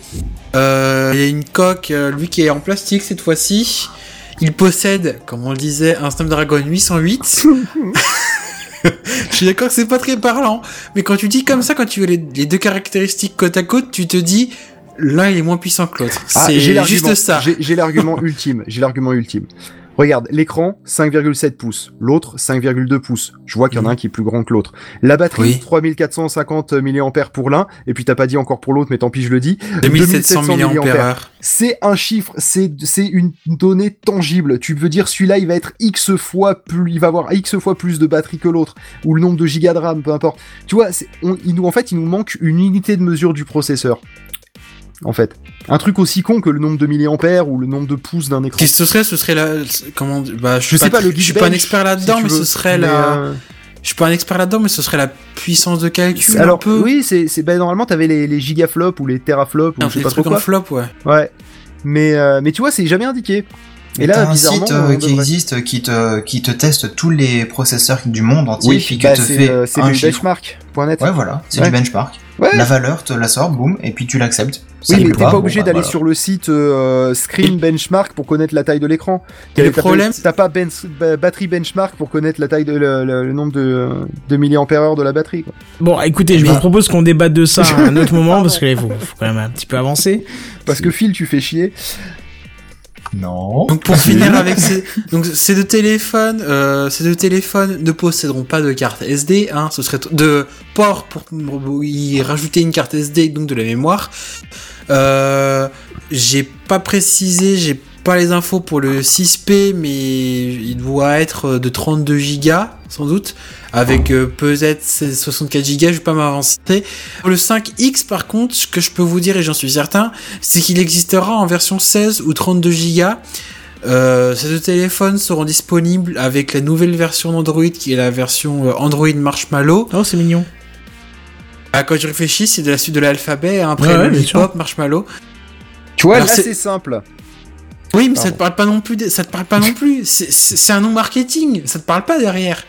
Euh, il y a une coque, euh, lui qui est en plastique cette fois-ci. Il possède, comme on le disait, un Snapdragon 808. Je suis d'accord que c'est pas très parlant, mais quand tu dis comme ça, quand tu veux les, les deux caractéristiques côte à côte, tu te dis l'un est moins puissant que l'autre. Ah, c'est juste ça. J'ai l'argument ultime. J'ai l'argument ultime. Regarde, l'écran 5,7 pouces, l'autre 5,2 pouces. Je vois qu'il y en a un qui est plus grand que l'autre. La batterie Oui. 3450 mAh pour l'un, et puis t'as pas dit encore pour l'autre, mais tant pis je le dis. 2700 2700 mAh. C'est un chiffre, c'est c'est une donnée tangible. Tu veux dire celui-là, il va être x fois plus, il va avoir x fois plus de batterie que l'autre, ou le nombre de gigas de RAM, peu importe. Tu vois, on- il nous en fait, il nous manque une unité de mesure du processeur. En fait. Un truc aussi con que le nombre de milliampères ou le nombre de pouces d'un écran. Qu'est-ce que ce serait? Ce serait la. Comment Bah, je, Je sais pas, le Je suis pas un expert là-dedans, mais veux. ce serait Mais, la. euh, Je suis pas un expert là-dedans, mais ce serait la puissance de calcul. Alors un peu. oui, c'est c'est bah, normalement t'avais les, les gigaflops ou les teraflops ou Un je sais des pas trop trucs en quoi. flop, ouais. Ouais. Mais euh, mais tu vois, c'est jamais indiqué. Et là, un bizarrement, site euh, qui devrait- existe qui te, qui te teste tous les processeurs du monde entier, oui, puis qui bah, te c'est fait euh, c'est un benchmark.net. Ouais, voilà, c'est Ouais. du benchmark. Ouais. La valeur te la sort, boum, et puis tu l'acceptes. Oui, mais t'es pas obligé bon, bah, d'aller voilà. sur le site euh, Screen Benchmark pour connaître la taille de l'écran. Et le T'as pas- problème- t'as pas ben, ba- batterie benchmark pour connaître la taille de le, le- le nombre de, de milliampères de la batterie. Quoi. Bon, écoutez, je vous propose qu'on débatte de ça à un autre moment parce qu'il faut, faut quand même un petit peu avancer. Parce que Phil, tu fais chier. Non. Donc pour finir avec ces, donc ces deux téléphones, euh, ces deux téléphones ne posséderont pas de carte SD, hein, ce serait de port pour y rajouter une carte SD donc de la mémoire. Euh, j'ai pas précisé, j'ai pas les infos pour le 6P, mais il doit être de 32 Go sans doute, avec euh, peut-être 64 Go. Je vais pas m'avancer. Pour le 5X par contre, ce que je peux vous dire et j'en suis certain, c'est qu'il existera en version 16 ou 32 Go. Euh, ces deux téléphones seront disponibles avec la nouvelle version d'Android qui est la version euh, Android Marshmallow. Oh, c'est mignon. Ah, quand je réfléchis, c'est de la suite de l'alphabet, hein, après Ouais, ouais, Lollipop, Marshmallow. Tu vois, Alors, là c'est- simple. Oui, mais ça te parle pas non plus. de- Ça te parle pas non plus. C'est- C'est c'est un nom marketing. Ça te parle pas derrière.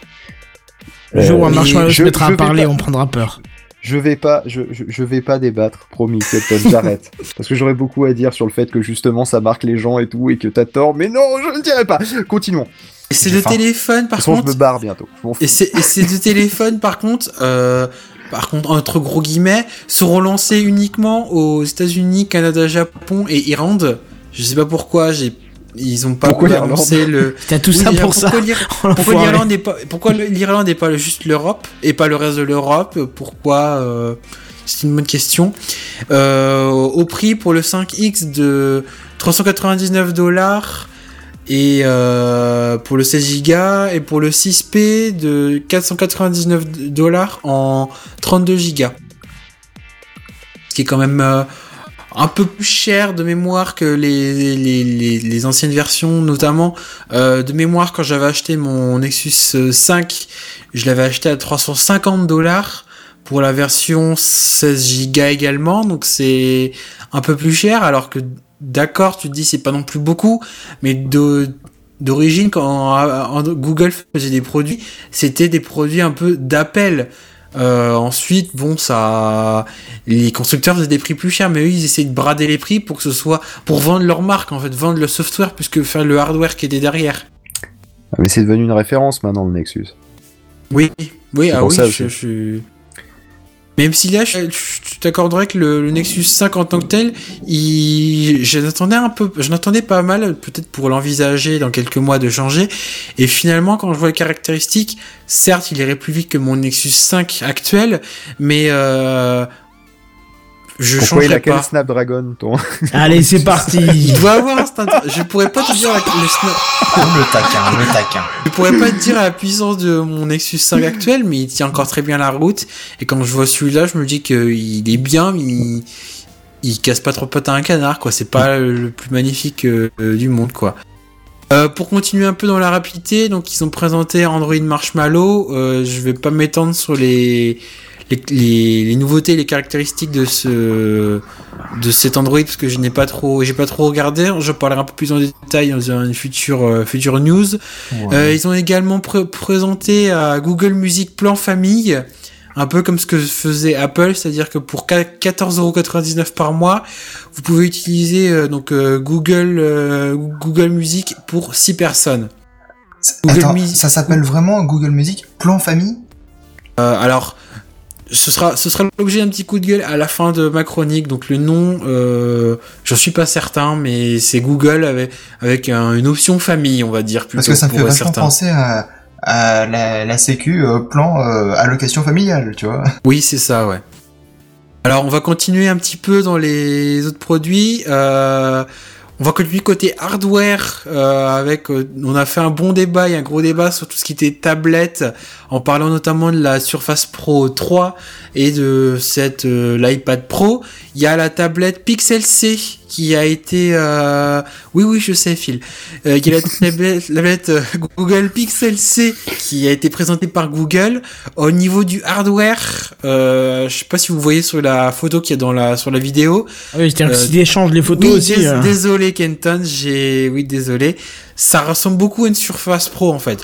Le jour où un marshmallow se je- mettra je à vais parler, pas- on prendra peur. Je vais pas, je, je, je vais pas débattre, promis, Captain, j'arrête. Parce que j'aurais beaucoup à dire sur le fait que justement ça marque les gens et tout, et que t'as tort, mais non, je le dirai pas. Continuons. Et ces J'ai deux faim. téléphones, De par façon, je contre, me barre bientôt. Et ces, et ces deux téléphones, par contre, euh, par contre, entre gros guillemets, seront lancés uniquement aux États-Unis, Canada, Japon et Irlande. Je sais pas pourquoi. J'ai, ils ont pas annoncé le. T'as tout Oui, ça pour ça. pourquoi Oh, Pourquoi l'Irlande n'est pas pourquoi l'Irlande n'est pas juste l'Europe et pas le reste de l'Europe? Pourquoi euh, C'est une bonne question. Euh, au prix pour le 5X de 399 dollars et euh, pour le 16 Go et pour le 6P de 499 dollars en 32 Go. Ce qui est quand même un peu plus cher de mémoire que les, anciennes versions, notamment euh, de mémoire quand j'avais acheté mon Nexus euh, 5, je l'avais acheté à 350 dollars pour la version 16 Go également, donc c'est un peu plus cher, alors que d'accord, tu te dis c'est pas non plus beaucoup, mais d'origine quand Google faisait des produits, c'était des produits un peu d'appel. Euh, ensuite, bon, ça, les constructeurs faisaient des prix plus chers, mais eux, ils essayaient de brader les prix pour que ce soit, pour vendre leur marque, en fait, vendre le software plus que faire le hardware qui était derrière. Ah, Mais c'est devenu une référence maintenant, le Nexus. Oui, oui, ah oui, je, je- Même si là, je, t'accorderais que le, Nexus 5 en tant que tel, il, je l'attendais un peu, je l'attendais pas mal, peut-être pour l'envisager dans quelques mois de changer. Et finalement, quand je vois les caractéristiques, certes, il irait plus vite que mon Nexus 5 actuel, mais euh, je Pourquoi il a quel pas. Snapdragon, ton Allez, c'est parti. Il doit avoir un Je pourrais pas te dire la- le snap- le taquin, le taquin. Je pourrais pas te dire la puissance de mon Nexus 5 actuel, mais il tient encore très bien la route. Et quand je vois celui-là, je me dis qu'il est bien, mais il, il casse pas trop pattes à un canard, quoi. C'est pas le plus magnifique euh, du monde, quoi. Euh, pour continuer un peu dans la rapidité, donc ils ont présenté Android Marshmallow. Euh, je vais pas m'étendre sur les, les, les, les nouveautés, les caractéristiques de ce de cet Android parce que je n'ai pas trop, j'ai pas trop regardé. Je parlerai un peu plus en détail dans une future euh, future news. Euh, ils ont également pré- présenté à Google Music Plan Famille, un peu comme ce que faisait Apple, c'est-à-dire que pour 14,99€ par mois, vous pouvez utiliser euh, donc euh, Google euh, Google Music pour 6 personnes. Google Attends, Music- ça s'appelle vraiment Google Music Plan Famille? Euh, alors, ce sera, ce sera l'objet d'un petit coup de gueule à la fin de ma chronique. Donc le nom, euh, j'en suis pas certain, mais c'est Google avec, avec un- une option famille, on va dire. Parce plutôt que ça me fait vachement penser à, à la, la sécu euh, plan euh, allocation familiale, tu vois. Oui, c'est ça, ouais. Alors, on va continuer un petit peu dans les autres produits. Euh, on voit que lui côté hardware, euh, avec, euh, on a fait un bon débat et un gros débat sur tout ce qui était tablette, en parlant notamment de la Surface Pro 3 et de cette euh, l'iPad Pro. Il y a la tablette Pixel C qui a été, euh, oui oui je sais Phil, euh, il y a la tablette, la tablette, euh, Google Pixel C qui a été présentée par Google. Au niveau du hardware, euh, je sais pas si vous voyez sur la photo qu'il y a dans la sur la vidéo. Ah oui, Euh, s'ils échangent les photos Oui, aussi. euh, désolé Kenton, j'ai oui désolé. Ça ressemble beaucoup à une Surface Pro en fait.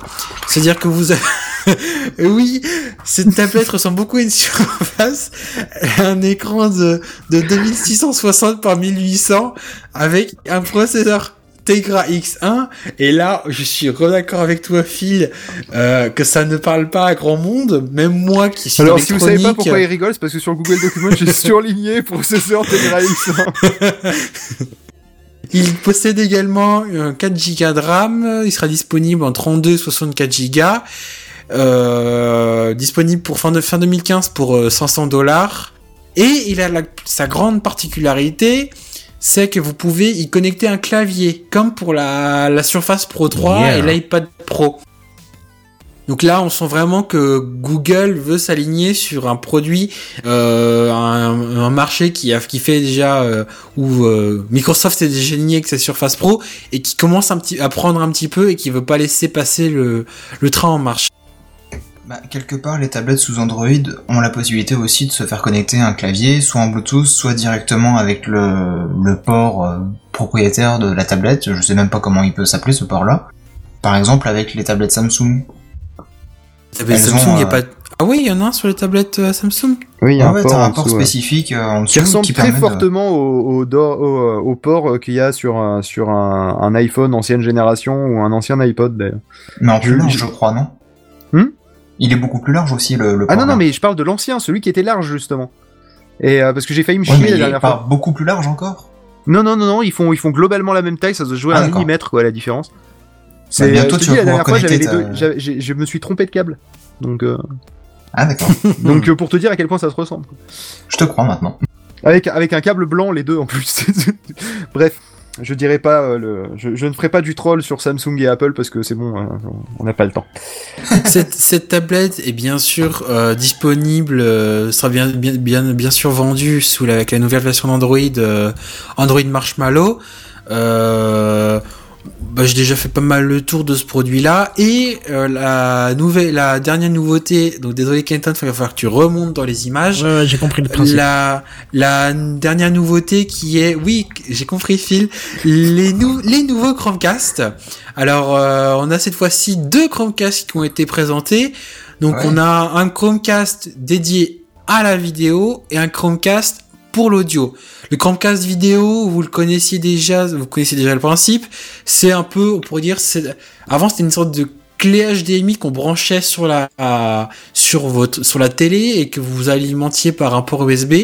C'est-à-dire que vous avez... oui, cette tablette ressemble beaucoup à une Surface. Un écran de, de 2660 par 1800 avec un processeur Tegra X1 et là je suis d'accord avec toi Phil euh, que ça ne parle pas à grand monde même moi qui suis Alors si vous savez pas pourquoi il rigole, c'est parce que sur Google Documents j'ai surligné processeur Tegra X1. Il possède également un 4 Go de RAM. Il sera disponible en 32 64 Go. Euh, disponible pour fin, de, fin 2015 pour euh, 500 dollars. Et il a la- sa grande particularité, c'est que vous pouvez y connecter un clavier, comme pour la, la Surface Pro 3 Yeah. et l'iPad Pro. Donc là, on sent vraiment que Google veut s'aligner sur un produit, euh, un, marché qui, fait déjà euh, où euh, Microsoft est déjà aligné avec sa Surface Pro et qui commence à prendre un petit peu et qui veut pas laisser passer le, train en marche. Bah, quelque part, les tablettes sous Android ont la possibilité aussi de se faire connecter un clavier, soit en Bluetooth, soit directement avec le, port propriétaire de la tablette. Je sais même pas comment il peut s'appeler ce port-là. Par exemple, avec les tablettes Samsung. Tablette Elles Samsung, ont, y a euh, pas. Ah oui, il y en a un sur les tablettes euh, Samsung. Oui, il y a Ah un ouais, port un port dessous, spécifique euh, en dessous qui ressemble qui très de- fortement au, au, do- au, au port qu'il y a sur un, sur un, un iPhone ancienne génération ou un ancien iPod d'ailleurs. Mais en plus Je- large, je- crois, non Hmm? Il est beaucoup plus large aussi, le, le Ah port non, non, là. mais je parle de l'ancien, celui qui était large justement. Et euh, parce que j'ai failli me Ouais, chier la il est dernière fois. beaucoup plus large encore? Non, non, non, non, ils font, ils font globalement la même taille, ça se joue à Ah, un millimètre quoi, la différence. Bah, bientôt, je te tu dis, vas la dernière fois, pouvoir j'avais les connecter deux, ta- j'avais- j'ai- je me suis trompé de câble. Donc, euh, Ah d'accord, donc euh, pour te dire à quel point ça se ressemble. je te crois maintenant. Avec, avec un câble blanc, les deux en plus. Bref, je dirais pas euh, le, je, je ne ferai pas du troll sur Samsung et Apple parce que c'est bon, hein, on n'a pas le temps. cette, cette tablette est bien sûr euh, disponible, euh, sera bien, bien, bien, bien sûr vendue sous la, avec la nouvelle version d'Android, euh, Android Marshmallow. Euh, bah, j'ai déjà fait pas mal le tour de ce produit-là et euh, la nouvelle, la dernière nouveauté. Donc désolé Kenton, il va falloir que tu remontes dans les images. Ouais, ouais, j'ai compris le principe. La, la dernière nouveauté qui est, oui, j'ai compris Phil, les, nou les nouveaux Chromecast. Alors, euh, on a cette fois-ci deux Chromecast qui ont été présentés. Donc, Ouais. on a un Chromecast dédié à la vidéo et un Chromecast pour l'audio. Le Chromecast vidéo, vous le connaissiez déjà, vous connaissez déjà le principe. C'est un peu, on pourrait dire, avant c'était une sorte de clé HDMI qu'on branchait sur la, sur votre, sur la télé et que vous alimentiez par un port USB.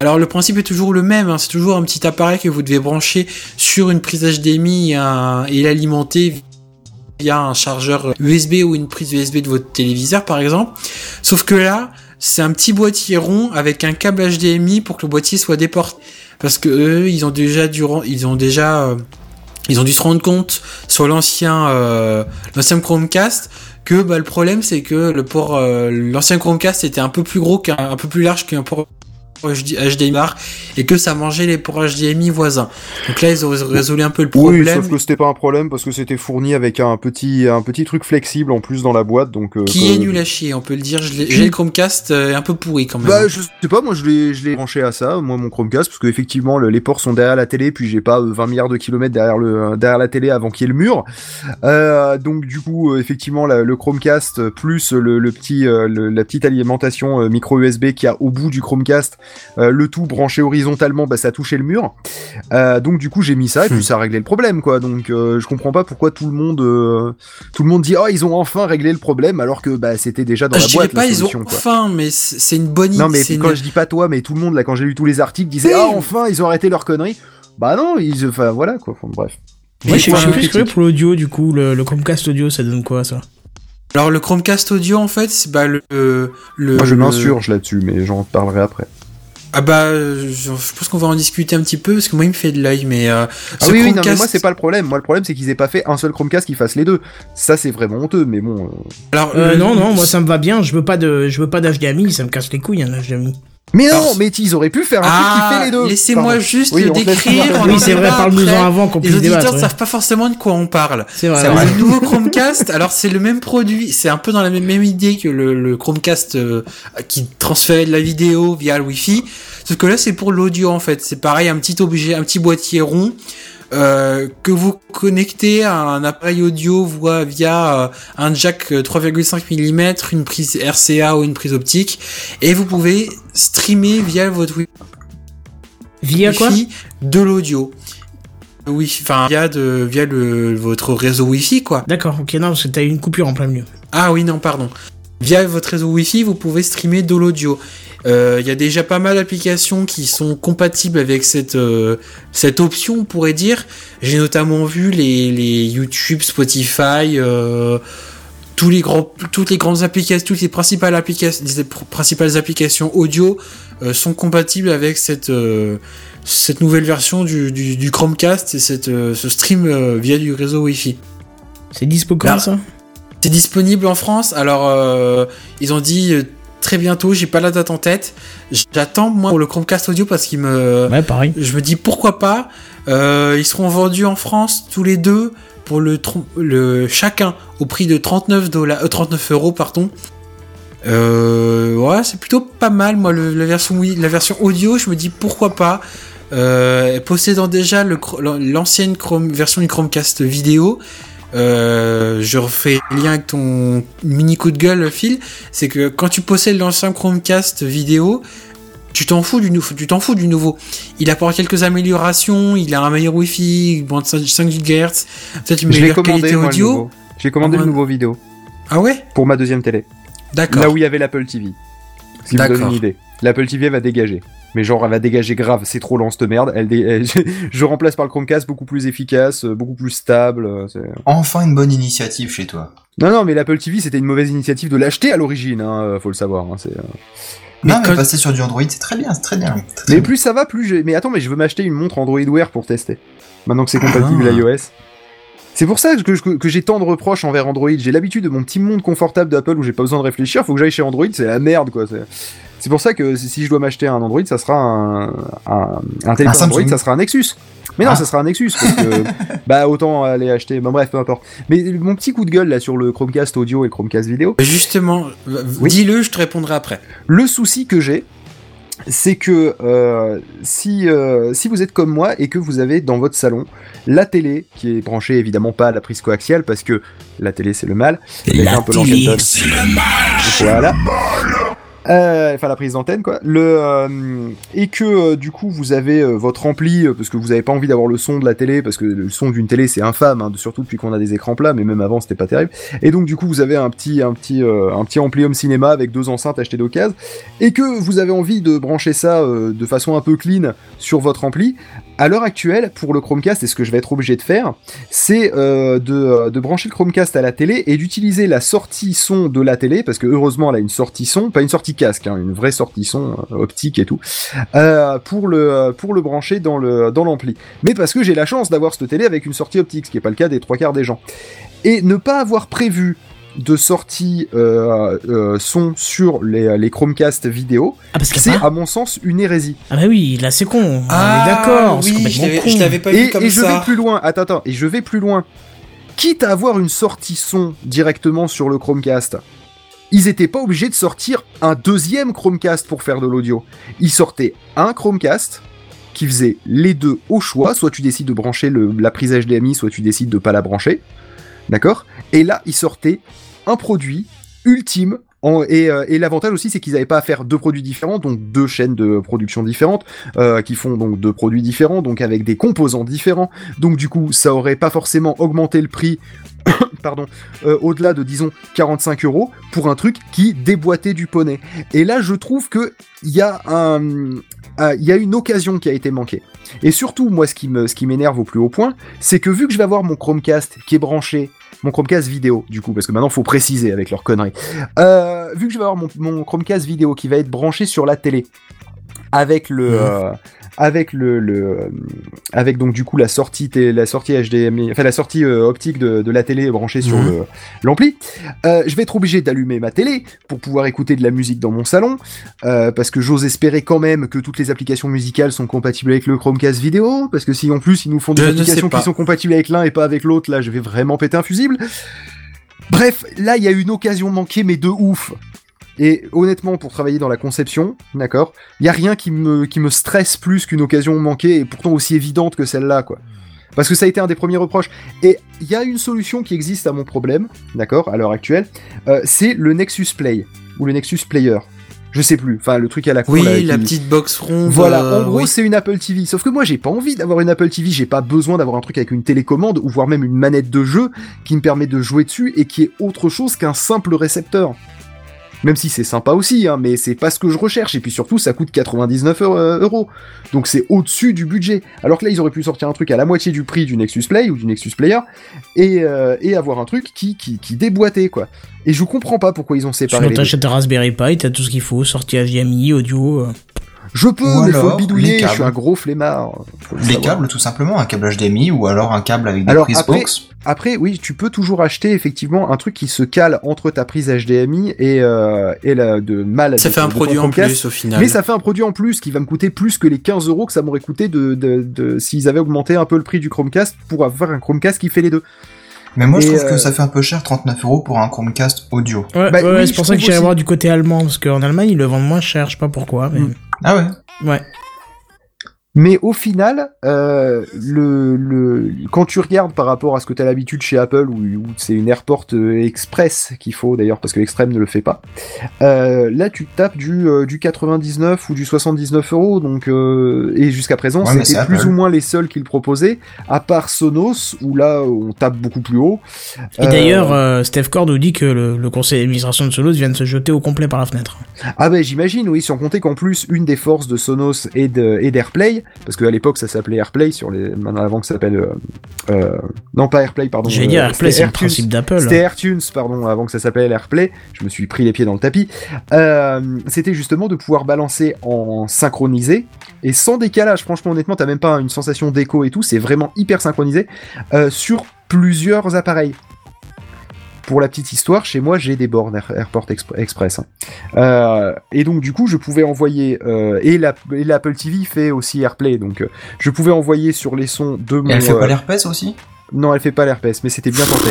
Alors le principe est toujours le même, hein, c'est toujours un petit appareil que vous devez brancher sur une prise HDMI et l'alimenter via un chargeur USB ou une prise USB de votre téléviseur par exemple. Sauf que là, c'est un petit boîtier rond avec un câble HDMI pour que le boîtier soit déporté. Parce que eux, ils ont déjà dû, ils ont déjà, euh, ils ont dû se rendre compte sur l'ancien, euh, l'ancien Chromecast que bah, le problème c'est que le port, euh, l'ancien Chromecast était un peu plus gros qu'un, un peu plus large qu'un port HD HDMI et que ça mangeait les ports HDMI voisins. Donc là, ils ont résolu un peu le Oui, problème. sauf que c'était pas un problème parce que c'était fourni avec un petit, un petit truc flexible en plus dans la boîte, donc. euh, qui est nul à chier, on peut le dire. J'ai le Chromecast euh, un peu pourri quand même. Bah, je sais pas, moi je l'ai, branché à ça, moi mon Chromecast, parce que effectivement le- les ports sont derrière la télé, puis j'ai pas euh, 20 milliards de kilomètres derrière le, derrière la télé avant qu'il y ait le mur. Euh, donc du coup, euh, effectivement, la- le Chromecast euh, plus le, le petit, euh, le- la petite alimentation euh, micro USB qu'il y a au bout du Chromecast, euh, le tout branché horizontalement, bah ça touchait le mur. Euh, donc du coup j'ai mis ça et puis Hmm. ça a réglé le problème quoi. Donc euh, je comprends pas pourquoi tout le monde, euh, tout le monde dit oh ils ont enfin réglé le problème alors que bah c'était déjà dans je la dirais boîte la pas ils ont quoi. enfin, mais c'est une bonne idée. Non mais c'est quand une- je dis pas toi, mais tout le monde là, quand j'ai lu tous les articles, disait Oui. ah enfin ils ont arrêté leur connerie. Bah non, ils, enfin voilà quoi. Enfin, bref. Moi, je suis je plus curieux pour l'audio, du coup, le, le Chromecast audio, ça donne quoi, ça? Alors le Chromecast audio en fait, c'est bah le le. Moi je le- m'insurge là-dessus, mais j'en parlerai après. Ah bah, je, je pense qu'on va en discuter un petit peu parce que moi il me fait de l'œil, mais euh, Ah oui, oui, non, mais Chromecast- moi c'est pas le problème. Moi le problème c'est qu'ils aient pas fait un seul Chromecast qui fasse les deux. Ça c'est vraiment honteux, mais bon. euh. Alors, Euh, non, non, moi ça me va bien. Je veux pas de, je veux pas d'HDMI, ça me casse les couilles un HDMI. Mais non, mais ils auraient pu faire un Ah, truc qui fait les deux. laissez-moi juste Oui, le décrire. Oui, en c'est vrai, parle-nous-en avant qu'on Les puisse auditeurs débattre. ne savent pas forcément de quoi on parle. C'est vrai. Le nouveau Chromecast. Alors c'est le même produit, c'est un peu dans la même, même idée que le, le Chromecast euh, qui transférait de la vidéo via le Wi-Fi. Sauf que là c'est pour l'audio en fait. C'est pareil, un petit objet, un petit boîtier rond. Euh, que vous connectez à un appareil audio voix via euh, un jack euh, 3,5 mm, une prise RCA ou une prise optique, et vous pouvez streamer via votre Wi-Fi Via quoi? Wi-Fi de l'audio. Oui, enfin via de via le votre réseau Wi-Fi quoi. D'accord, ok, non, parce que t'as eu une coupure en plein milieu. Ah oui non pardon. Via votre réseau Wi-Fi, vous pouvez streamer de l'audio. Euh, Il y a déjà pas mal d'applications qui sont compatibles avec cette euh, cette option, on pourrait dire. J'ai notamment vu les les YouTube, Spotify, euh, tous les grands toutes les grandes applications, toutes les principales applications, les pr- principales applications audio euh, sont compatibles avec cette euh, cette nouvelle version du, du, du Chromecast et cette, euh, ce stream euh, via du réseau Wi-Fi. C'est dispo quand Là. ça? C'est disponible en France. Alors, euh, ils ont dit euh, très bientôt. J'ai pas la date en tête. J'attends moi pour le Chromecast audio parce qu'il me, Ouais, pareil. je me dis pourquoi pas. Euh, ils seront vendus en France tous les deux pour le, le chacun au prix de 39 dollars, euh, 39 euros pardon. Ouais, c'est plutôt pas mal. Moi, le- la version la version audio, je me dis pourquoi pas. Euh, possédant déjà l'ancienne Chrome, version du Chromecast vidéo, euh, je refais le lien avec ton mini coup de gueule, Phil. C'est que quand tu possèdes l'ancien Chromecast vidéo, tu t'en fous du nouveau, tu t'en fous du nouveau. Il apporte quelques améliorations, il a un meilleur Wi-Fi, bande 5 5 GHz, peut-être une meilleure qualité moi, audio. J'ai commandé Ah, le nouveau vidéo Ah ouais? Pour ma deuxième télé. D'accord. Là où il y avait l'Apple TV. Si vous D'accord. donne une idée. L'Apple TV va dégager. Mais genre elle va dégager grave, c'est trop lent cette merde. Elle dé- elle- je remplace par le Chromecast beaucoup plus efficace, euh, beaucoup plus stable. euh, Enfin une bonne initiative chez toi. Non non mais l'Apple TV c'était une mauvaise initiative de l'acheter à l'origine, hein, euh, faut le savoir. hein, c'est. Mais non, mais quand- passer sur du Android, c'est très bien, c'est très bien. Très, Mais bien. plus ça va, plus j'ai. Mais attends, mais je veux m'acheter une montre Android Wear pour tester. Maintenant que c'est compatible Ah. iOS. C'est pour ça que, j'ai tant de reproches envers Android. J'ai l'habitude de mon petit monde confortable d'Apple où j'ai pas besoin de réfléchir. Faut que j'aille chez Android, c'est la merde quoi. C'est- C'est pour ça que si je dois m'acheter un Android, ça sera un, un, un téléphone Samsung. Android, ça sera un Nexus. Mais non, Ah. ça sera un Nexus parce que bah autant aller acheter. Bah bref, peu importe. Mais mon petit coup de gueule là sur le Chromecast audio et le Chromecast vidéo, Justement, Oui. dis-le, je te répondrai après. Le souci que j'ai, c'est que euh, si, euh, si vous êtes comme moi et que vous avez dans votre salon la télé, qui est branchée évidemment pas à la prise coaxiale, parce que la télé c'est le mal, Avec un peu l'ancienne tonne. Voilà. Euh, enfin la prise d'antenne quoi. Euh, et que euh, du coup vous avez votre ampli parce que vous avez pas envie d'avoir le son de la télé parce que le son d'une télé c'est infâme hein, surtout depuis qu'on a des écrans plats mais même avant c'était pas terrible. Et donc du coup vous avez un petit un petit ampli home cinéma avec deux enceintes achetées d'occasion et que vous avez envie de brancher ça de façon un peu clean sur votre ampli. À l'heure actuelle, pour le Chromecast, et ce que je vais être obligé de faire, c'est euh, de, euh, de brancher le Chromecast à la télé et d'utiliser la sortie son de la télé, parce que heureusement elle a une sortie son, pas une sortie casque, hein, une vraie sortie son euh, optique et tout, pour le brancher dans dans l'ampli. Mais parce que j'ai la chance d'avoir cette télé avec une sortie optique, ce qui est pas le cas des trois quarts des gens. Et ne pas avoir prévu de sortie euh, euh, son sur les, les Chromecast vidéo, Ah, c'est à mon sens une hérésie. Ah, bah oui, là c'est con. on Ah, est d'accord. oui, je complètement l'avais- con. je l'avais pas et, vu comme et je ça. vais plus loin. Attends, attends. Et je vais plus loin. Quitte à avoir une sortie son directement sur le Chromecast, ils étaient pas obligés de sortir un deuxième Chromecast pour faire de l'audio. Ils sortaient un Chromecast qui faisait les deux au choix. Soit tu décides de brancher le- la prise HDMI, soit tu décides de pas la brancher. D'accord? Et là, ils sortaient un produit ultime. euh, et l'avantage aussi, c'est qu'ils n'avaient pas à faire deux produits différents, donc deux chaînes de production différentes, euh, qui font donc deux produits différents, donc avec des composants différents. Donc du coup, ça aurait pas forcément augmenté le prix, pardon, euh, au-delà de disons 45 euros pour un truc qui déboîtait du poney. Et là, je trouve que il y a un, euh, il y a une occasion qui a été manquée. Et surtout, moi, ce qui me, ce qui m'énerve au plus haut point, c'est que vu que je vais avoir mon Chromecast qui est branché, mon Chromecast vidéo, du coup, parce que maintenant faut préciser avec leurs conneries. Euh, vu que je vais avoir mon, mon Chromecast vidéo qui va être branché sur la télé, avec le Mhm. euh, avec le, le euh, avec donc du coup la sortie la sortie HDMI enfin la sortie euh, optique de, de la télé branchée sur Mhm. l'ampli. Euh, je vais être obligé d'allumer ma télé pour pouvoir écouter de la musique dans mon salon euh, parce que j'ose espérer quand même que toutes les applications musicales sont compatibles avec le Chromecast vidéo parce que si en plus ils nous font des Je applications qui sont compatibles avec l'un et pas avec l'autre là je vais vraiment péter un fusible. Bref là il y a une occasion manquée mais de ouf et honnêtement, pour travailler dans la conception, d'accord, il y a rien qui me, qui me stresse plus qu'une occasion manquée et pourtant aussi évidente que celle-là, quoi. Parce que ça a été un des premiers reproches. Et il y a une solution qui existe à mon problème, d'accord, à l'heure actuelle, euh, c'est le Nexus Play ou le Nexus Player. Je sais plus. Enfin, le truc à la con. Oui, là, la qui- petite box ronde. voilà, euh, en gros, oui. c'est une Apple TV. Sauf que moi, j'ai pas envie d'avoir une Apple TV. J'ai pas besoin d'avoir un truc avec une télécommande ou voire même une manette de jeu qui me permet de jouer dessus et qui est autre chose qu'un simple récepteur. Même si c'est sympa aussi, hein, mais c'est pas ce que je recherche. Et puis surtout, ça coûte 99 eu- euh, euros. Donc c'est au-dessus du budget. Alors que là, ils auraient pu sortir un truc à la moitié du prix du Nexus Play ou du Nexus Player et, euh, et avoir un truc qui, qui, qui déboîtait, quoi. Et je comprends pas pourquoi ils ont séparé Sinon, deux. t'achètes un Raspberry Pi, t'as tout ce qu'il faut, sortie HDMI, audio. euh. Je peux, Ou mais faut le alors, bidouiller. les Je suis un gros flemmard. Faut le Les savoir. câbles, tout simplement, un câble HDMI ou alors un câble avec des Alors, prises après- box. Après, oui, tu peux toujours acheter effectivement un truc qui se cale entre ta prise HDMI et, euh, et la de mal. Ça de- fait un produit en plus au final. Mais ça fait un produit en plus qui va me coûter plus que les 15 euros que ça m'aurait coûté de, de, de- s'ils avaient augmenté un peu le prix du Chromecast pour avoir un Chromecast qui fait les deux. Mais moi, je trouve euh, que ça fait un peu cher, 39 euros pour un Chromecast audio. Ouais, Bah ouais, oui, c'est pour ça que aussi. voir du côté allemand, parce qu'en Allemagne, ils le vendent moins cher, je sais pas pourquoi, mais. Mm. Ah ouais? Ouais. Mais au final, euh, le, le, quand tu regardes par rapport à ce que tu as l'habitude chez Apple, où, où c'est une AirPort euh, Express qu'il faut d'ailleurs, parce que l'Extreme ne le fait pas, euh, là tu tapes du, euh, du 99 ou du 79 euros, donc euh, et jusqu'à présent Ouais, c'était plus Apple. ou moins les seuls qui le proposaient, à part Sonos, où là on tape beaucoup plus haut. Et Euh, d'ailleurs, euh, Steph Cord nous dit que le, le conseil d'administration de Solos vient de se jeter au complet par la fenêtre. Ah ben j'imagine, oui, sans compter qu'en plus, une des forces de Sonos et d'AirPlay, parce qu'à l'époque ça s'appelait AirPlay, sur les, maintenant avant que ça s'appelle... euh, euh, non pas AirPlay, pardon. Euh, AirPlay, c'était c'est le AirTunes. principe d'Apple. C'était AirTunes, pardon, avant que ça s'appelle AirPlay. Je me suis pris les pieds dans le tapis. C'était justement de pouvoir balancer en synchronisé et sans décalage. Franchement, honnêtement, t'as même pas une sensation d'écho et tout. C'est vraiment hyper synchronisé sur plusieurs appareils. Pour la petite histoire, chez moi, j'ai des bornes Air- Airport Exp- Express. hein. Euh, et donc, du coup, je pouvais envoyer. euh, et la- et l'Apple TV fait aussi AirPlay. Donc, euh, je pouvais envoyer sur les sons de mon. Et elle fait pas l'herpès aussi? Non, elle fait pas l'herpès, mais c'était bien tenté.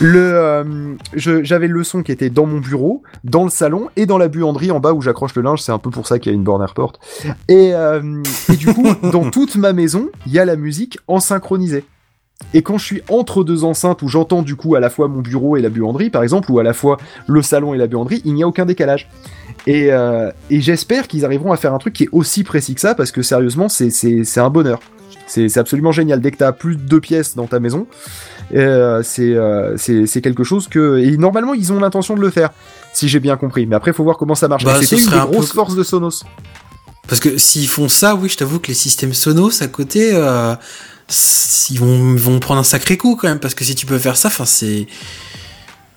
Le, j'avais le son qui était dans mon bureau, dans le salon et dans la buanderie en bas où j'accroche le linge. C'est un peu pour ça qu'il y a une borne airport. Et, et du coup, dans toute ma maison, il y a la musique en synchronisé. Et quand je suis entre deux enceintes où j'entends du coup à la fois mon bureau et la buanderie, par exemple, ou à la fois le salon et la buanderie, il n'y a aucun décalage. Et, euh, et j'espère qu'ils arriveront à faire un truc qui est aussi précis que ça, parce que sérieusement, c'est- un bonheur. C'est absolument génial. Dès que tu as plus de deux pièces dans ta maison, euh, c'est euh, quelque chose que... Et normalement, ils ont l'intention de le faire, si j'ai bien compris. Mais après, il faut voir comment ça marche. Bah, C'était une des un peu- grosses forces de Sonos. Parce que s'ils font ça, oui, je t'avoue que les systèmes Sonos à côté, euh, ils vont, vont prendre un sacré coup quand même. Parce que si tu peux faire ça, enfin, c'est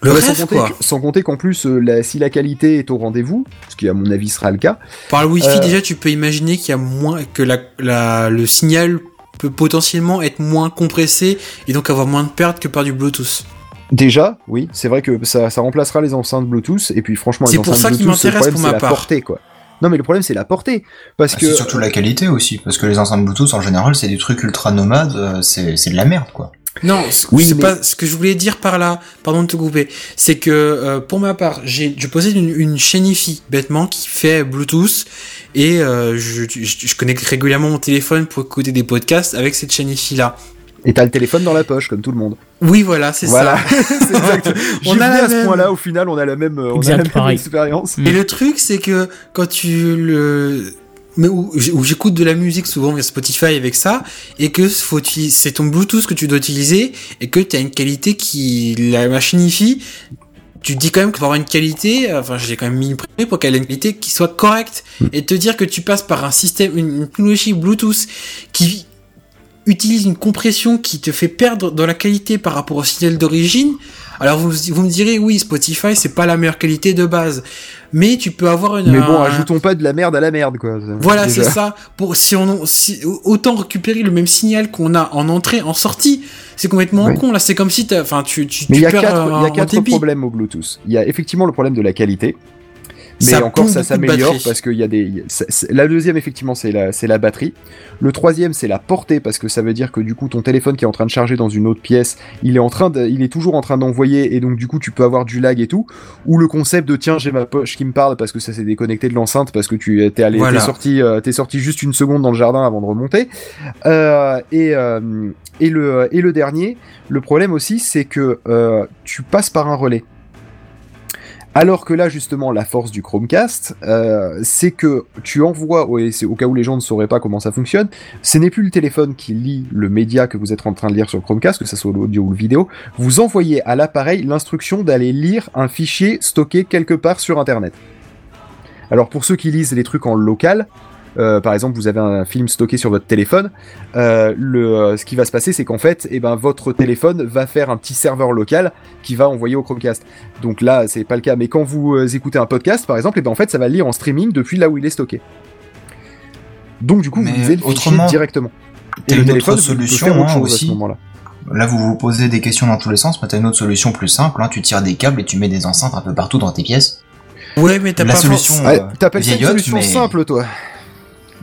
le Ouais, sans compter quoi. que- sans compter qu'en plus, euh, la- si la qualité est au rendez-vous, ce qui à mon avis sera le cas, Par le Wi-Fi, Euh, déjà, tu peux imaginer qu'il y a moins que la, la, le signal peut potentiellement être moins compressé et donc avoir moins de pertes que par du Bluetooth. Déjà, oui, c'est vrai que ça, ça remplacera les enceintes Bluetooth, et puis franchement, les C'est pour enceintes ça qui Bluetooth, m'intéresse pour ma part. portée, quoi. Non, mais le problème, c'est la portée. Parce Ah, que. C'est surtout la qualité aussi, parce que les enceintes Bluetooth en général, c'est des trucs ultra nomades, euh, c'est c'est de la merde quoi. Non, Oui, c'est mais- pas ce que je voulais dire par là. Pardon de te couper. C'est que euh, pour ma part, j'ai je possède une, une chaîne bêtement qui fait Bluetooth et euh, je, je, je connecte régulièrement mon téléphone pour écouter des podcasts avec cette chaîne Hi-Fi là. Et t'as le téléphone dans la poche, comme tout le monde. Oui, voilà, c'est Voilà. ça. c'est exact. On a à ce point-là, au final, on a la même, on a Exact, la même pareil. expérience. Et le truc, c'est que quand tu le mais où, j'écoute de la musique souvent via Spotify avec ça et que faut c'est ton Bluetooth que tu dois utiliser et que tu as une qualité qui la machine hi tu te dis quand même que pour avoir une qualité enfin j'ai quand même mis une prix pour qu'elle ait une qualité qui soit correcte et te dire que tu passes par un système une technologie Bluetooth qui utilise une compression qui te fait perdre dans la qualité par rapport au signal d'origine, alors vous, vous me direz oui, Spotify c'est pas la meilleure qualité de base, mais tu peux avoir une. Mais bon, un- ajoutons pas de la merde à la merde, quoi. Voilà, c'est ça. Pour si on si, autant récupérer le même signal qu'on a en entrée, en sortie, c'est complètement Oui. con. Là, c'est comme si enfin, tu tu Mais il y a quatre, un- il y a quatre problèmes au Bluetooth. Il y a effectivement le problème de la qualité. Mais Ça encore, ça s'améliore parce qu'il y a des. La deuxième, effectivement, c'est la, c'est la batterie. Le troisième, c'est la portée parce que ça veut dire que du coup, ton téléphone qui est en train de charger dans une autre pièce, il est en train de, il est toujours en train d'envoyer et donc du coup, tu peux avoir du lag et tout. Ou le concept de tiens, j'ai ma poche qui me parle parce que ça s'est déconnecté de l'enceinte parce que tu t'es allé, Voilà. t'es sorti, euh, t'es sorti juste une seconde dans le jardin avant de remonter. Euh, et euh, et le et le dernier, le problème aussi, c'est que euh, tu passes par un relais. Alors que là, justement, la force du Chromecast, euh, c'est que tu envoies, au cas où les gens ne sauraient pas comment ça fonctionne, ce n'est plus le téléphone qui lit le média que vous êtes en train de lire sur le Chromecast, que ce soit l'audio ou le vidéo, vous envoyez à l'appareil l'instruction d'aller lire un fichier stocké quelque part sur Internet. Alors pour ceux qui lisent les trucs en local, euh, par exemple, vous avez un film stocké sur votre téléphone. euh, le, euh, ce qui va se passer, c'est qu'en fait, eh ben, votre téléphone va faire un petit serveur local qui va envoyer au Chromecast. Donc là, c'est pas le cas. Mais quand vous euh, écoutez un podcast, par exemple, eh ben, en fait, ça va le lire en streaming depuis là où il est stocké. Donc du coup, Mais vous lisez le fichier directement. Et le une téléphone autre vous peut solution, faire autre hein, chose à aussi. ce moment-là. Là, vous vous posez des questions dans tous les sens, mais t'as une autre solution plus simple. Hein. Tu tires des câbles et tu mets des enceintes un peu partout dans tes pièces. Ouais, mais t'as pas solution, euh, T'appelles ça une solution mais- simple, toi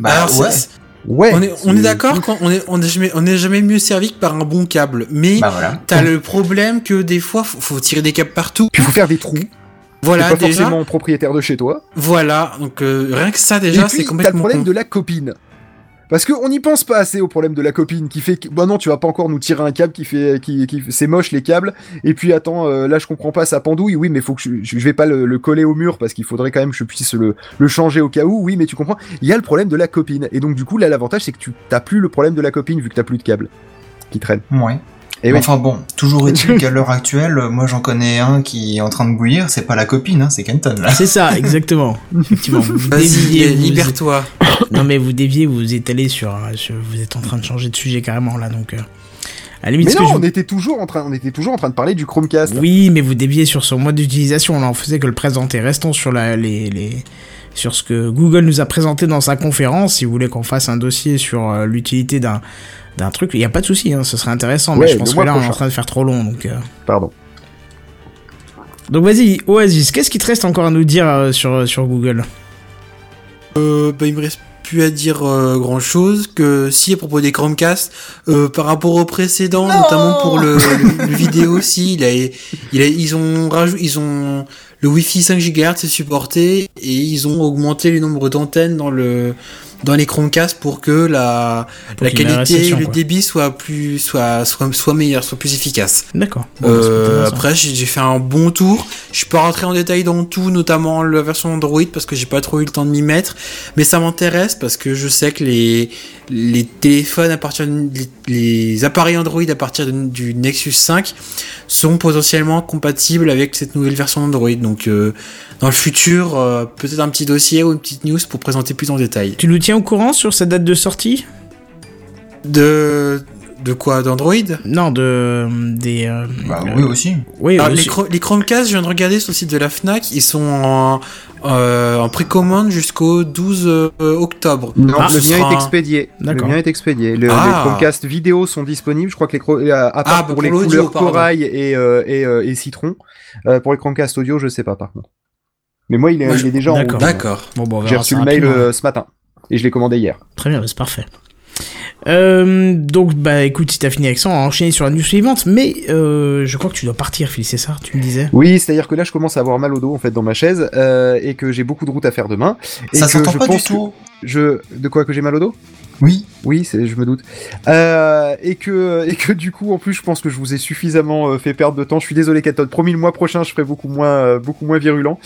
Bah Alors, c'est- ouais. c'est- Ouais. on est, on est c'est- d'accord quand on est, on est jamais, on est jamais mieux servi que par un bon câble. Mais Bah voilà. t'as le problème que des fois, faut, faut tirer des câbles partout. Puis il faut faire des trous. Voilà, pas déjà. forcément propriétaire de chez toi. Voilà. Donc, euh, rien que ça, Et déjà, puis, c'est t'as le complètement problème con. de la copine. Parce qu'on n'y pense pas assez au problème de la copine qui fait que, bah non, tu vas pas encore nous tirer un câble qui fait, qui, qui c'est moche les câbles. Et puis attends, euh, là je comprends pas, ça pendouille. Oui, mais faut que je, je vais pas le, le coller au mur parce qu'il faudrait quand même que je puisse le, le changer au cas où. Oui, mais tu comprends. Il y a le problème de la copine. Et donc du coup, là l'avantage c'est que tu t'as plus le problème de la copine vu que t'as plus de câble qui traîne. Ouais. Et oui. Enfin bon, toujours est-il qu'à l'heure actuelle, moi j'en connais un qui est en train de bouillir, c'est pas la copine, hein, c'est Kenton là. C'est ça, exactement. Effectivement. Vous Vas-y, déviez, vous- libère-toi. Non mais vous déviez, vous étalez sur, euh, sur- vous êtes en train de changer de sujet carrément là donc. euh, à limite, Mais non, je on vous- était toujours en train, on était toujours en train de parler du Chromecast. Oui, mais vous déviez sur son mode d'utilisation. Là, on faisait que le présenter. Restons sur la, les, les, sur ce que Google nous a présenté dans sa conférence. Si vous voulez qu'on fasse un dossier sur euh, l'utilité d'un, d'un truc, il n'y a pas de souci. Hein, ce serait intéressant. mais je pense que là, on est en train de faire trop long. Donc, euh. Pardon. donc vas-y, Oasis. Qu'est-ce qui te reste encore à nous dire euh, sur sur Google? Euh, bah, il me reste plus à dire grand chose que si à propos des Chromecast euh, par rapport au précédent notamment pour le, le, le vidéo aussi il a, il a ils ont rajouté ils ont le Wi-Fi 5 GHz c'est supporté et ils ont augmenté le nombre d'antennes dans le dans les Chromecast pour que la Pour la qualité réception, le quoi. débit soit plus soit soit soit meilleur soit plus efficace D'accord. Bon, bah, euh, intéressant. après, j'ai fait un bon tour. Je suis pas rentré en détail dans tout, notamment la version Android parce que j'ai pas trop eu le temps de m'y mettre. Mais ça m'intéresse parce que je sais que les les téléphones à partir de- les, les appareils Android à partir de- du Nexus 5 sont potentiellement compatibles avec cette nouvelle version d'Android. Donc euh, dans le futur, euh, peut-être un petit dossier ou une petite news pour présenter plus en détail. Tu nous tiens au courant sur cette date de sortie? De de quoi? d'Android? Non, de des. euh, Bah oui aussi. oui, Alors, aussi. les, les Chromecast, je viens de regarder sur le site de la Fnac, ils sont en, euh, en précommande jusqu'au 12 euh, octobre. Non, Ah, le mien sera est expédié. Le mien est expédié. Le- Ah. Les Chromecast vidéo sont disponibles. Je crois que les à part Ah, pour, pour les couleurs pardon. corail et, euh, et, euh, et citron. Euh, pour les Chromecast audio, je sais pas par contre. Mais moi, il est, Moi, il je- est déjà en route. D'accord. Bon, bon, on J'ai reçu le mail euh, ce matin et je l'ai commandé hier. Très bien, bah, c'est parfait. Euh, donc, bah écoute, si t'as fini avec ça, on va enchaîner sur la news suivante. Mais euh, je crois que tu dois partir, Phil, c'est ça Tu me disais? Oui, c'est-à-dire que là, je commence à avoir mal au dos en fait dans ma chaise euh, et que j'ai beaucoup de route à faire demain. Et Ça s'entend pas du pense que tout. Je de quoi que j'ai mal au dos? Oui. Oui, je me doute. Euh, et que et que du coup, en plus, je pense que je vous ai suffisamment euh, fait perdre de temps. Je suis désolé, Caton. Promis, le mois prochain, je ferai beaucoup moins euh, beaucoup moins virulent.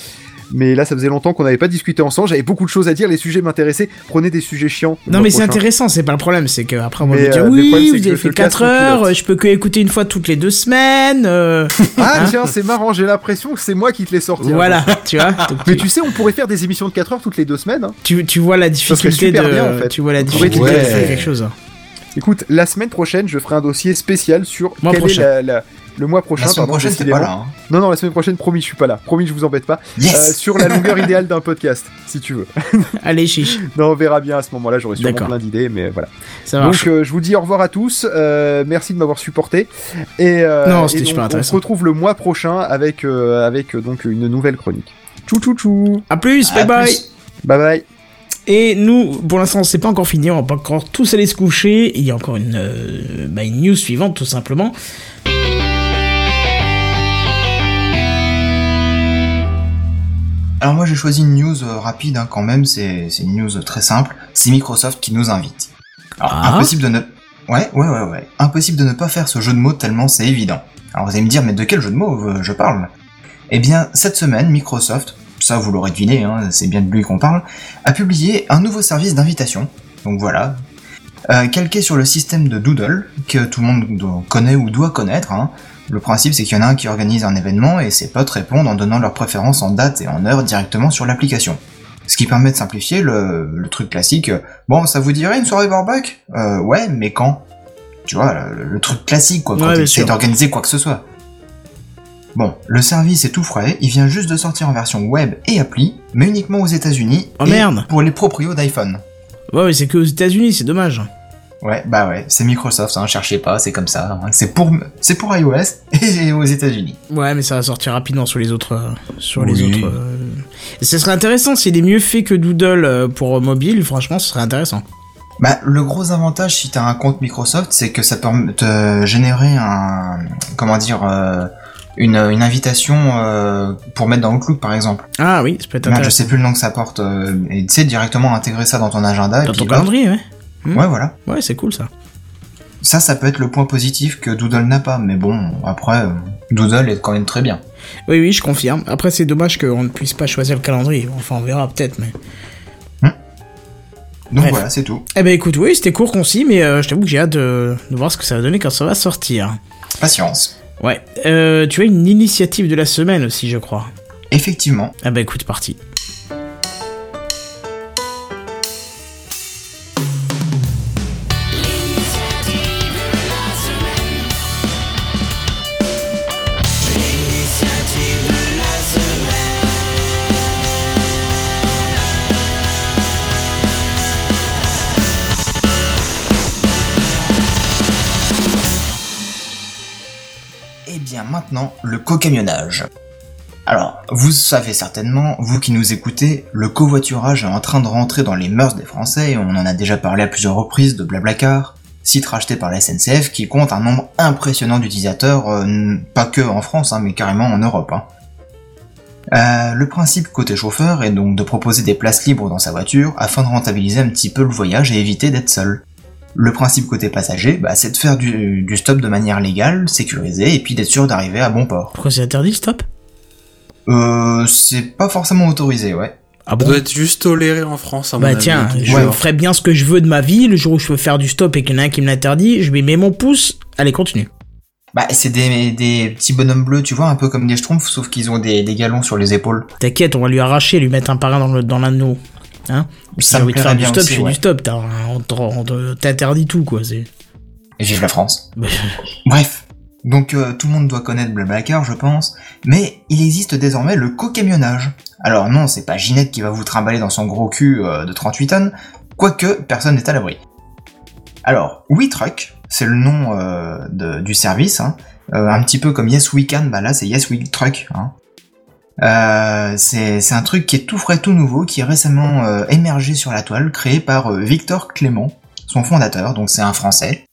Mais là, ça faisait longtemps qu'on n'avait pas discuté ensemble. J'avais beaucoup de choses à dire. Les sujets m'intéressaient. Prenez des sujets chiants. Non, mais c'est intéressant, c'est pas le problème. C'est qu'après, on va me dire euh, oui, vous avez fait te casse 4 mon heures, je peux que écouter une fois toutes les deux semaines. euh, Ah Hein tiens, c'est marrant. J'ai l'impression que c'est moi qui te l'ai sorti. hein. voilà, tu vois. Donc, Mais tu, sais, on pourrait faire des émissions de 4 heures toutes les deux semaines. hein. tu, tu vois la difficulté de. bien, en fait. Tu vois la difficulté de cliquer faire quelque chose. Écoute, la semaine prochaine, je ferai un dossier spécial sur Mois quel prochain. est la, la- le mois prochain. La semaine pardon, prochaine, pas là. hein. Non, non, la semaine prochaine, promis, je suis pas là. Promis, je vous embête pas. Euh, Yes sur la longueur idéale d'un podcast, si tu veux. Allez, chiche, Non, on verra bien à ce moment-là. J'aurai sûrement plein d'idées, mais voilà. ça marche. Donc, euh, je vous dis au revoir à tous. euh, merci de m'avoir supporté. Et, euh, Non, et c'était donc, super On intéressant. se retrouve le mois prochain avec, euh, avec euh, donc une nouvelle chronique. Tchou tchou tchou. À plus, bye À bye. plus. Bye bye. Et nous, pour l'instant, c'est pas encore fini, on va pas encore tous aller se coucher. Il y a encore une, euh, bah, une news suivante, tout simplement. Alors moi j'ai choisi une news euh, rapide hein, quand même, c'est une news très simple. C'est Microsoft qui nous invite. Alors Ah. impossible de ne... Ouais, ouais, ouais, ouais. Impossible de ne pas faire ce jeu de mots tellement c'est évident. Alors vous allez me dire, mais de quel jeu de mots euh, je parle? Eh bien, cette semaine, Microsoft, ça vous l'aurez deviné, hein, c'est bien de lui qu'on parle, a publié un nouveau service d'invitation. Donc voilà. Euh, calqué sur le système de Doodle, que tout le monde connaît ou doit connaître, hein. Le principe, c'est qu'il y en a un qui organise un événement et ses potes répondent en donnant leurs préférences en date et en heure directement sur l'application. Ce qui permet de simplifier le, le truc classique. Bon, ça vous dirait une soirée barbecue Euh, ouais, mais quand? Tu vois, le, le truc classique, quoi, quand Ouais, d'organiser quoi que ce soit. Bon, le service est tout frais, il vient juste de sortir en version web et appli, mais uniquement aux États-Unis Oh, et merde. pour les proprios d'iPhone. Ouais, mais c'est que aux États-Unis, c'est dommage. Ouais, bah ouais, c'est Microsoft, hein, cherchez pas, c'est comme ça. hein. C'est pour, c'est pour iOS et aux États-Unis. Ouais, mais ça va sortir rapidement sur les autres. euh, sur les autres. euh. Et ce serait intéressant s'il est mieux fait que Doodle euh, pour mobile. Franchement, ce serait intéressant. Bah, le gros avantage si t'as un compte Microsoft, c'est que ça peut te générer un, comment dire, euh, une, une invitation euh, pour mettre dans Outlook par exemple. Ah oui, ça peut être Merde, je sais plus le nom que ça porte. euh, et tu sais directement intégrer ça dans ton agenda. et Dans puis ton calendrier, ouais. Hmm. Ouais, voilà. Ouais, c'est cool ça. Ça, ça peut être le point positif que Doodle n'a pas. Mais bon, après, euh, Doodle est quand même très bien. Oui, oui, je confirme. Après, c'est dommage qu'on ne puisse pas choisir le calendrier. Enfin, on verra peut-être, mais. Donc Bref. voilà, c'est tout. Eh ben écoute, oui, c'était court, concis, mais euh, je t'avoue que j'ai hâte de, de voir ce que ça va donner quand ça va sortir. Patience. Ouais. Euh, tu as une initiative de la semaine aussi, je crois. Effectivement. Ah bah écoute, parti. Co-camionnage. Alors, vous savez certainement, vous qui nous écoutez, le covoiturage est en train de rentrer dans les mœurs des Français, et on en a déjà parlé à plusieurs reprises de Blablacar, site racheté par la SNCF qui compte un nombre impressionnant d'utilisateurs, euh, pas que en France, hein, mais carrément en Europe. hein. Euh, le principe côté chauffeur est donc de proposer des places libres dans sa voiture afin de rentabiliser un petit peu le voyage et éviter d'être seul. Le principe côté passager, bah, c'est de faire du, du stop de manière légale, sécurisée, et puis d'être sûr d'arriver à bon port. Pourquoi c'est interdit, stop? Euh, c'est pas forcément autorisé, ouais. Ah Ça bon doit être juste toléré en France, à Bah tiens, Donc, je ouais. ferai bien ce que je veux de ma vie. Le jour où je veux faire du stop et qu'il y en a un qui me l'interdit, je lui mets mon pouce. Allez, continue. Bah, c'est des, des petits bonhommes bleus, tu vois, un peu comme des schtroumpfs, sauf qu'ils ont des, des galons sur les épaules. T'inquiète, on va lui arracher, lui mettre un parrain dans le dans l'anneau. Hein Si j'ai envie de faire du stop, aussi, je fais ouais. du stop. T'interdit tout, quoi. Et vive la France. Bref. Donc, euh, tout le monde doit connaître Blablacar, je pense. Mais il existe désormais le co-camionnage. Alors non, c'est pas Ginette qui va vous trimballer dans son gros cul euh, de 38 tonnes, quoique personne n'est à l'abri. Alors, WeTruck, c'est le nom euh, de- du service, hein. Un petit peu comme Yes We Can, bah là c'est Yes We Truck. Hein. Euh, c'est un truc qui est tout frais, tout nouveau, qui est récemment euh, émergé sur la toile, créé par euh, Victor Clément, son fondateur, donc c'est un Français.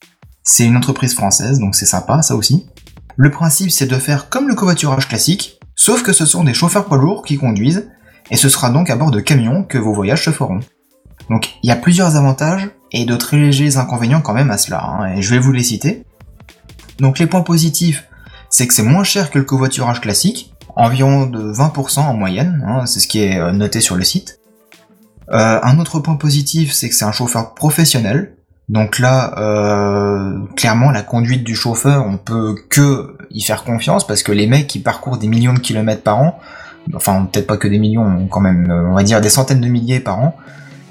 C'est une entreprise française, donc c'est sympa, ça aussi. Le principe, c'est de faire comme le covoiturage classique, sauf que ce sont des chauffeurs poids lourds qui conduisent, et ce sera donc à bord de camions que vos voyages se feront. Donc il y a plusieurs avantages et de très légers inconvénients quand même à cela, hein, et je vais vous les citer. Donc les points positifs, c'est que c'est moins cher que le covoiturage classique, environ de 20% en moyenne, hein, c'est ce qui est euh, noté sur le site. Euh, un autre point positif, c'est que c'est un chauffeur professionnel, donc là, euh, clairement, la conduite du chauffeur, on peut que y faire confiance parce que les mecs qui parcourent des millions de kilomètres par an, enfin peut-être pas que des millions, quand même, euh, on va dire des centaines de milliers par an,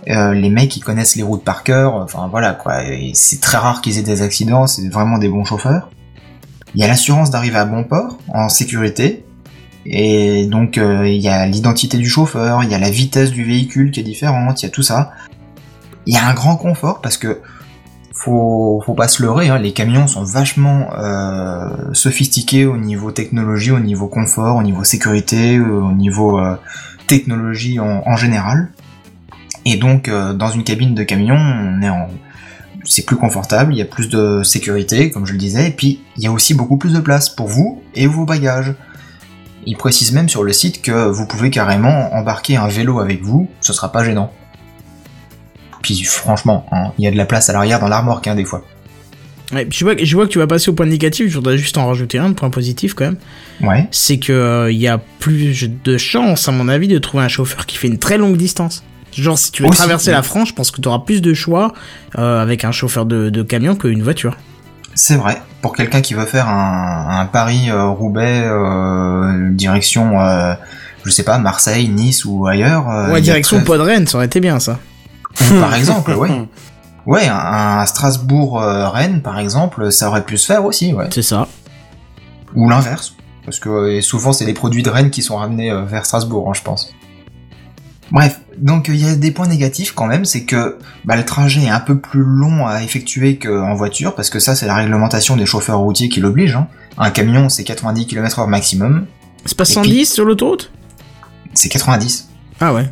Euh, les mecs, ils connaissent les routes par cœur. Enfin voilà quoi. C'est très rare qu'ils aient des accidents. C'est vraiment des bons chauffeurs. Il y a l'assurance d'arriver à bon port en sécurité. Et donc euh, il y a l'identité du chauffeur, il y a la vitesse du véhicule qui est différente, il y a tout ça. Il y a un grand confort parce que faut, faut pas se leurrer, hein, les camions sont vachement euh, sophistiqués au niveau technologie, au niveau confort, au niveau sécurité, euh, au niveau euh, technologie en, général. Et donc dans une cabine de camion, c'est plus confortable, il y a plus de sécurité, comme je le disais, et puis il y a aussi beaucoup plus de place pour vous et vos bagages. Il précise même sur le site que vous pouvez carrément embarquer un vélo avec vous, ce sera pas gênant. Puis franchement, hein, il y a de la place à l'arrière dans l'armoire qu'un des fois. Ouais, je, vois, je vois que tu vas passer au point négatif, je voudrais juste en rajouter un, point positif quand même. Ouais. C'est que euh, y a plus de chances, à mon avis, de trouver un chauffeur qui fait une très longue distance. Genre, si tu veux Aussi, traverser la France, je pense que tu auras plus de choix euh, avec un chauffeur de, de camion qu'une voiture. C'est vrai. Pour quelqu'un qui veut faire un, un Paris-Roubaix euh, direction, euh, je sais pas, Marseille, Nice ou ailleurs. euh, ouais, direction très- Podren, ça aurait été bien ça. Par exemple, ouais. Ouais, un, un Strasbourg-Rennes, par exemple, ça aurait pu se faire aussi, ouais. C'est ça. Ou l'inverse. Parce que euh, souvent, c'est les produits de Rennes qui sont ramenés euh, vers Strasbourg, hein, je pense. Bref, donc il y a des points négatifs quand même, c'est que bah, le trajet est un peu plus long à effectuer qu'en voiture, parce que ça, c'est la réglementation des chauffeurs routiers qui l'oblige. Hein. Un camion, c'est 90 km/h maximum. C'est pas Et 110 puis- sur l'autoroute? C'est 90. Ah ouais.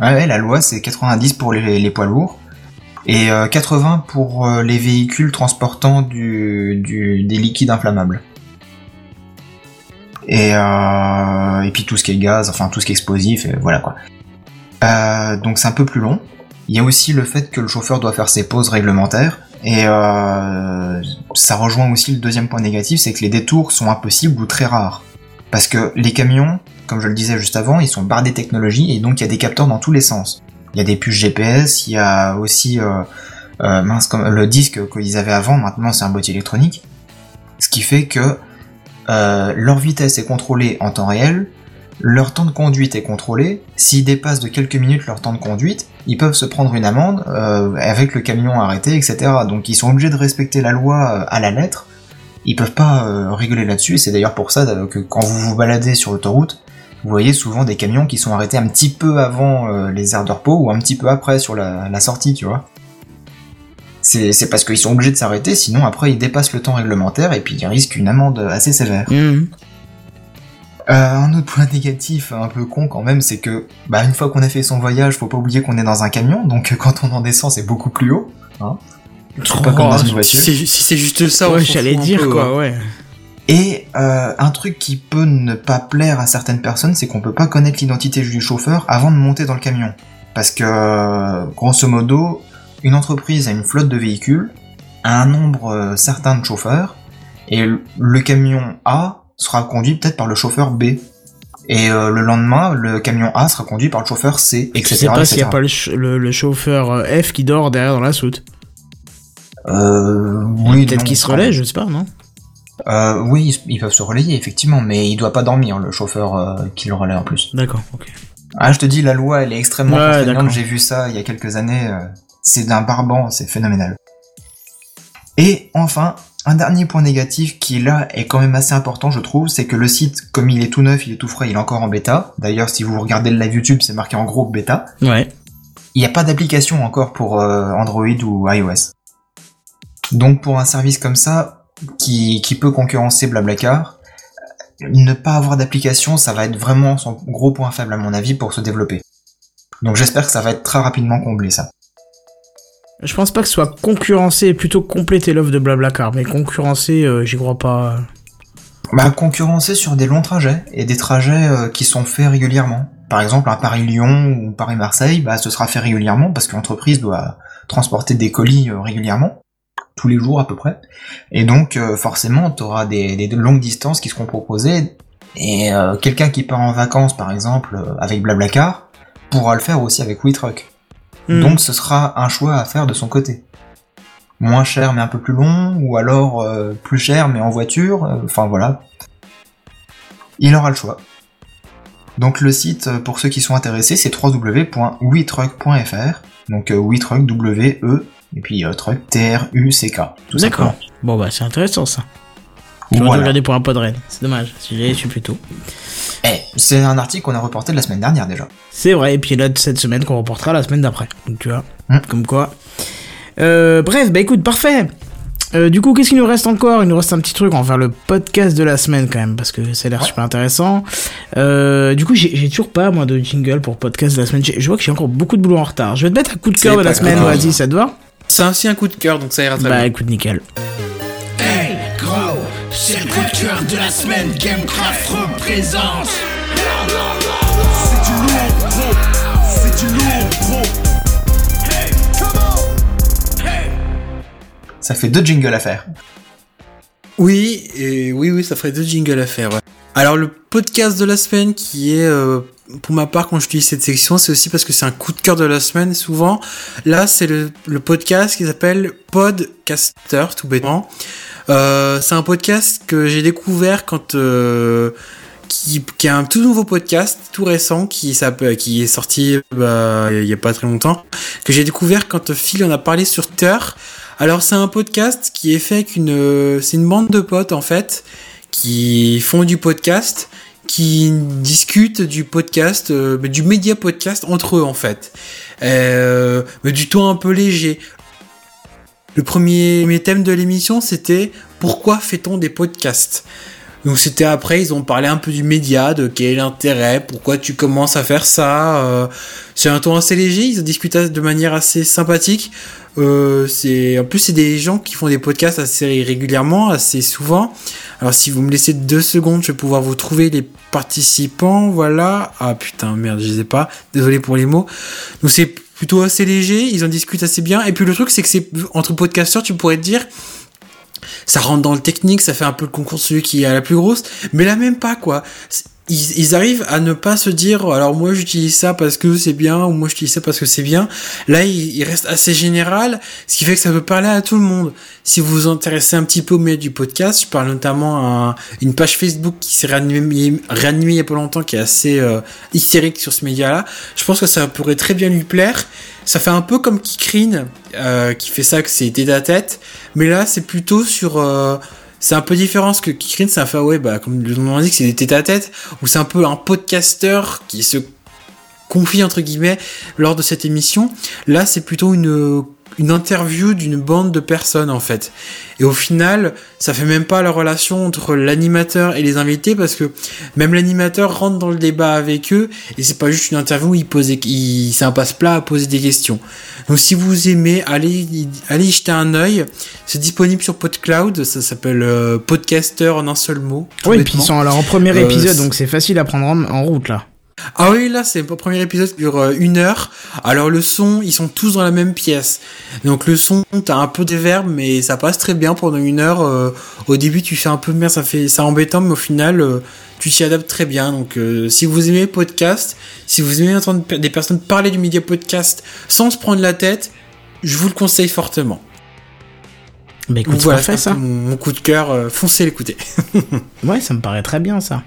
Ouais, ouais, la loi, c'est 90 pour les, les poids lourds. Et euh, 80 pour euh, les véhicules transportant du, du, des liquides inflammables. Et, euh, et puis tout ce qui est gaz, enfin tout ce qui est explosif, et voilà quoi. Euh, donc c'est un peu plus long. Il y a aussi le fait que le chauffeur doit faire ses pauses réglementaires. Et euh, ça rejoint aussi le deuxième point négatif, c'est que les détours sont impossibles ou très rares. Parce que les camions, comme je le disais juste avant, ils sont bardés technologie et donc il y a des capteurs dans tous les sens. Il y a des puces GPS, il y a aussi euh, euh, mince, comme le disque qu'ils avaient avant, maintenant c'est un boîtier électronique. Ce qui fait que euh, leur vitesse est contrôlée en temps réel, leur temps de conduite est contrôlé. S'ils dépassent de quelques minutes leur temps de conduite, ils peuvent se prendre une amende euh, avec le camion arrêté, etc. Donc ils sont obligés de respecter la loi euh, à la lettre. Ils peuvent pas euh, rigoler là-dessus. et C'est d'ailleurs pour ça euh, que quand vous vous baladez sur l'autoroute, vous voyez souvent des camions qui sont arrêtés un petit peu avant les aires de repos ou un petit peu après sur la, sortie, tu vois. C'est parce qu'ils sont obligés de s'arrêter, sinon après ils dépassent le temps réglementaire et puis ils risquent une amende assez sévère. Mhm. Euh, un autre point négatif, un peu con quand même, c'est que bah, une fois qu'on a fait son voyage, faut pas oublier qu'on est dans un camion, donc quand on en descend, c'est beaucoup plus haut. Hein c'est pas comme dans une Si voiture. c'est si c'est juste ça, Ouais, j'allais dire peu, quoi, hein. ouais. Et euh, un truc qui peut ne pas plaire à certaines personnes, c'est qu'on peut pas connaître l'identité du chauffeur avant de monter dans le camion. Parce que, grosso modo, une entreprise a une flotte de véhicules, a un nombre euh, certain de chauffeurs, et le camion A sera conduit peut-être par le chauffeur B. Et euh, le lendemain, le camion A sera conduit par le chauffeur C, Je etc. sais pas s'il y a pas le, ch- le- le chauffeur euh, F qui dort derrière dans la soute. Euh, oui, Peut-être qu'il se relaie, je sais pas, non? Euh, oui, ils- peuvent se relayer, effectivement, mais il doit pas dormir, le chauffeur euh, qui le relaie en plus. D'accord, ok. Ah, je te dis, la loi, elle est extrêmement Ouais, contraignante. J'ai vu ça il y a quelques années. c'est d'un barbant, c'est phénoménal. Et enfin, un dernier point négatif qui là est quand même assez important, je trouve, c'est que le site, comme il est tout neuf, il est tout frais, il est encore en bêta. D'ailleurs, si vous regardez le live YouTube, c'est marqué en gros bêta. Ouais. Il n'y a pas d'application encore pour euh, Android ou iOS. Donc pour un service comme ça, qui, qui peut concurrencer Blablacar, ne pas avoir d'application, ça va être vraiment son gros point faible à mon avis pour se développer. Donc j'espère que ça va être très rapidement comblé ça. Je pense pas que ce soit concurrencer, plutôt compléter l'offre de Blablacar, mais concurrencer, euh, j'y crois pas. Bah concurrencer sur des longs trajets et des trajets euh, qui sont faits régulièrement. Par exemple un Paris-Lyon ou Paris-Marseille, bah ce sera fait régulièrement parce que l'entreprise doit transporter des colis euh, régulièrement, tous les jours à peu près. Et donc euh, forcément tu auras des, des longues distances qui seront proposées et euh, quelqu'un qui part en vacances par exemple avec Blablacar pourra le faire aussi avec WeTruck. Hmm. Donc ce sera un choix à faire de son côté. Moins cher mais un peu plus long, ou alors euh, plus cher mais en voiture, euh, enfin voilà. Il aura le choix. Donc le site, euh, pour ceux qui sont intéressés, c'est www.wetruck.fr. Donc euh, WeTruck, W-E, et puis euh, Truck, T-R-U-C-K. D'accord. Bon, bah, c'est intéressant ça. J'aurais dû Voilà. regarder pour un pod raid. C'est dommage. Si j'avais su plus tôt. Eh, c'est un article qu'on a reporté de la semaine dernière déjà. C'est vrai. Et puis là, cette semaine qu'on reportera la semaine d'après. Donc, tu vois. Hmm. Comme quoi. Euh, bref, bah écoute, parfait. Euh, du coup, qu'est-ce qu'il nous reste encore? Il nous reste un petit truc. On va faire le podcast de la semaine quand même. Parce que ça a l'air Ouais. super intéressant. Euh, du coup, j'ai toujours pas, moi, de jingle pour podcast de la semaine. Je vois que j'ai encore beaucoup de boulot en retard. Je vais te mettre un coup de cœur de la semaine. Vas-y, ça te va? C'est aussi un coup de cœur, donc ça ira très Bah bien. écoute, nickel. C'est le coup de cœur de la semaine. Gamecraft représente. C'est du lourd, gros. C'est du lourd, gros. Hey, come on. Hey. Ça fait deux jingles à faire. Oui, et oui, oui, ça ferait deux jingles à faire. ouais. Alors le podcast de la semaine qui est, euh, pour ma part, quand j'utilise cette section, c'est aussi parce que c'est un coup de cœur de la semaine. Souvent, là, c'est le, le podcast qui s'appelle Podcaster, tout bêtement. Euh, c'est un podcast que j'ai découvert quand euh, qui, est un tout nouveau podcast, tout récent, qui, qui est sorti bah, il y a pas très longtemps, que j'ai découvert quand Phil en a parlé sur Twitter. Alors c'est un podcast qui est fait avec une, euh, c'est une bande de potes en fait qui font du podcast, qui discutent du podcast, du média podcast entre eux en fait, mais du ton un peu léger. Le premier, thème de l'émission c'était pourquoi fait-on des podcasts? Donc c'était après, ils ont parlé un peu du média, de quel est l'intérêt, pourquoi tu commences à faire ça. euh, c'est un ton assez léger, ils discutent de manière assez sympathique. Euh, en plus c'est des gens qui font des podcasts assez régulièrement, assez souvent. Alors si vous me laissez deux secondes, je vais pouvoir vous trouver les participants. Voilà. Ah putain merde, je les ai pas. Désolé pour les mots. Donc c'est plutôt assez léger, ils en discutent assez bien. Et puis le truc c'est que c'est entre podcasteurs, tu pourrais te dire ça rentre dans le technique, ça fait un peu le concours de celui qui a la plus grosse, mais là même pas quoi. Ils, ils arrivent à ne pas se dire alors moi j'utilise ça parce que c'est bien ou moi j'utilise ça parce que c'est bien. Là il, il reste assez général, ce qui fait que ça peut parler à tout le monde. Si vous vous intéressez un petit peu au milieu du podcast, je parle notamment à une page Facebook qui s'est réanimée, réanimée il y a pas longtemps, qui est assez euh, hystérique sur ce média-là. Je pense que ça pourrait très bien lui plaire. Ça fait un peu comme Kikrine, euh, qui fait ça, que c'est tête à tête. Mais là, c'est plutôt sur. euh, c'est un peu différent parce que Kikrine, ça fait, ouais, bah, comme le nom l'indique, c'est des tête à tête, où c'est un peu un podcasteur qui se confie, entre guillemets, lors de cette émission. Là, c'est plutôt une, une interview d'une bande de personnes, en fait. Et au final, ça fait même pas la relation entre l'animateur et les invités parce que même l'animateur rentre dans le débat avec eux et c'est pas juste une interview où il pose, il, c'est un passe-plat à poser des questions. Donc si vous aimez, allez, allez y jeter un œil. C'est disponible sur PodCloud, ça s'appelle euh, Podcaster en un seul mot. Oui, et puis ils sont alors en premier Euh, épisode, donc c'est facile à prendre en, en route là. Ah oui, là, c'est le premier épisode qui dure euh, une heure. Alors le son, ils sont tous dans la même pièce. Donc le son, t'as un peu des verbes, mais ça passe très bien pendant une heure. euh, au début, tu fais un peu merde, ça fait ça embêtant, mais au final, euh, tu t'y adaptes très bien. Donc euh, si vous aimez le podcast, si vous aimez entendre des personnes parler du média podcast sans se prendre la tête, je vous le conseille fortement. Bah écoute, voilà, ça. mon, mon coup de cœur. foncez l'écouter. Ouais, ça me paraît très bien ça.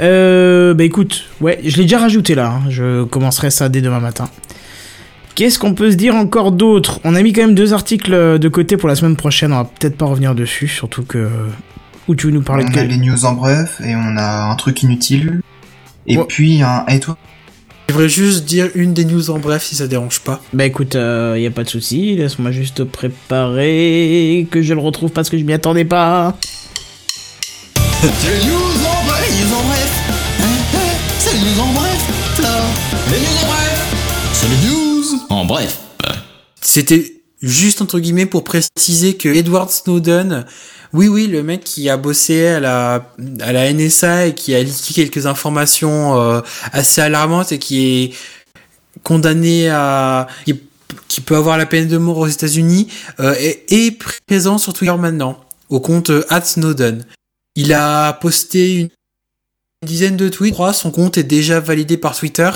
Euh, bah écoute, ouais, je l'ai déjà rajouté là. hein. Je commencerai ça dès demain matin. Qu'est-ce qu'on peut se dire encore d'autre? On a mis quand même deux articles de côté pour la semaine prochaine. On va peut-être pas revenir dessus, surtout que. Où tu veux nous parler on de a quel- les news en bref et on a un truc inutile. Et Ouais. puis un et toi? J'aimerais juste dire une des news en bref si ça dérange pas. Bah écoute, euh, y a pas de souci. Laisse-moi juste préparer que je le retrouve parce que je m'y attendais pas. Les news en bref. News en bref. En bref. C'était juste entre guillemets pour préciser que Edward Snowden, oui oui, le mec qui a bossé à la à la NSA et qui a leaké quelques informations euh, assez alarmantes et qui est condamné à qui, qui peut avoir la peine de mort aux États-Unis euh, est, est présent sur Twitter maintenant au compte euh, @snowden. Il a posté une dizaine de tweets, son compte est déjà validé par Twitter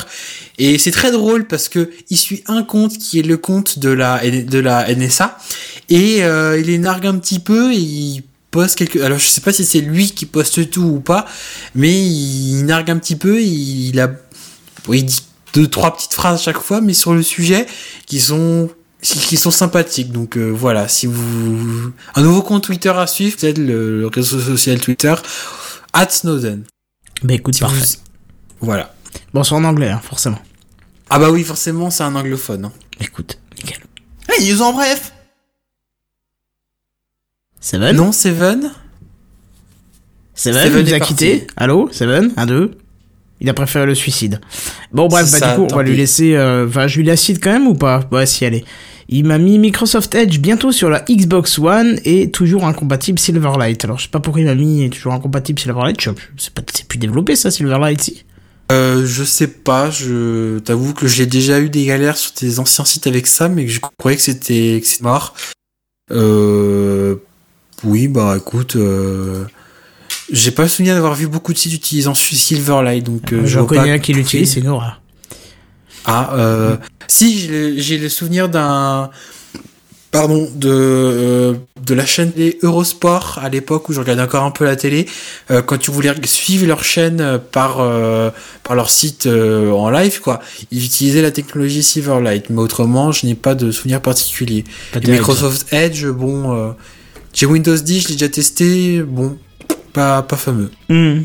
et c'est très drôle parce que il suit un compte qui est le compte de la de la NSA et euh, il les nargue un petit peu et il poste quelque. Alors je sais pas si c'est lui qui poste tout ou pas, mais il, nargue un petit peu. Il, il a, il dit deux trois petites phrases à chaque fois, mais sur le sujet qui sont qui sont sympathiques. Donc euh, voilà, si vous un nouveau compte Twitter à suivre, peut-être le, le réseau social Twitter at Snowden. Bah écoute, Si vous- parfait. Voilà. Bon, c'est en anglais, hein, forcément. Ah bah oui, forcément, c'est un anglophone. hein. Écoute, nickel. Hey, ils ont bref. Seven? Non, Seven. Seven, Seven il nous a quitté. Allô? Seven? Un, deux Il a préféré le suicide. Bon, bref, bah ça, du coup, on va lui laisser. Euh, enfin, je lui site quand même ou pas? Ouais, si, allez. Il m'a mis Microsoft Edge bientôt sur la Xbox One et toujours incompatible Silverlight. Alors, je sais pas pourquoi il m'a mis toujours incompatible Silverlight. Je- C'est pas, c'est plus développé ça, Silverlight, si Euh, je sais pas, je t'avoue que j'ai déjà eu des galères sur des anciens sites avec ça, mais que je croyais que c'était que c'était mort. Euh, oui, bah écoute, euh, j'ai pas le souvenir d'avoir vu beaucoup de sites utilisant Silverlight, donc euh, je J'en vois connais pas un qui l'utilise, c'est horreur. Ah, euh, si j'ai le- souvenir d'un pardon de euh, de la chaîne télé Eurosport à l'époque où je regardais encore un peu la télé euh, quand tu voulais suivre leur chaîne euh, par euh, par leur site en live quoi. Ils utilisaient la technologie Silverlight mais autrement je n'ai pas de souvenir particulier. Et Microsoft Edge bon j'ai Windows 10 je l'ai déjà testé bon pas pas fameux. Ça.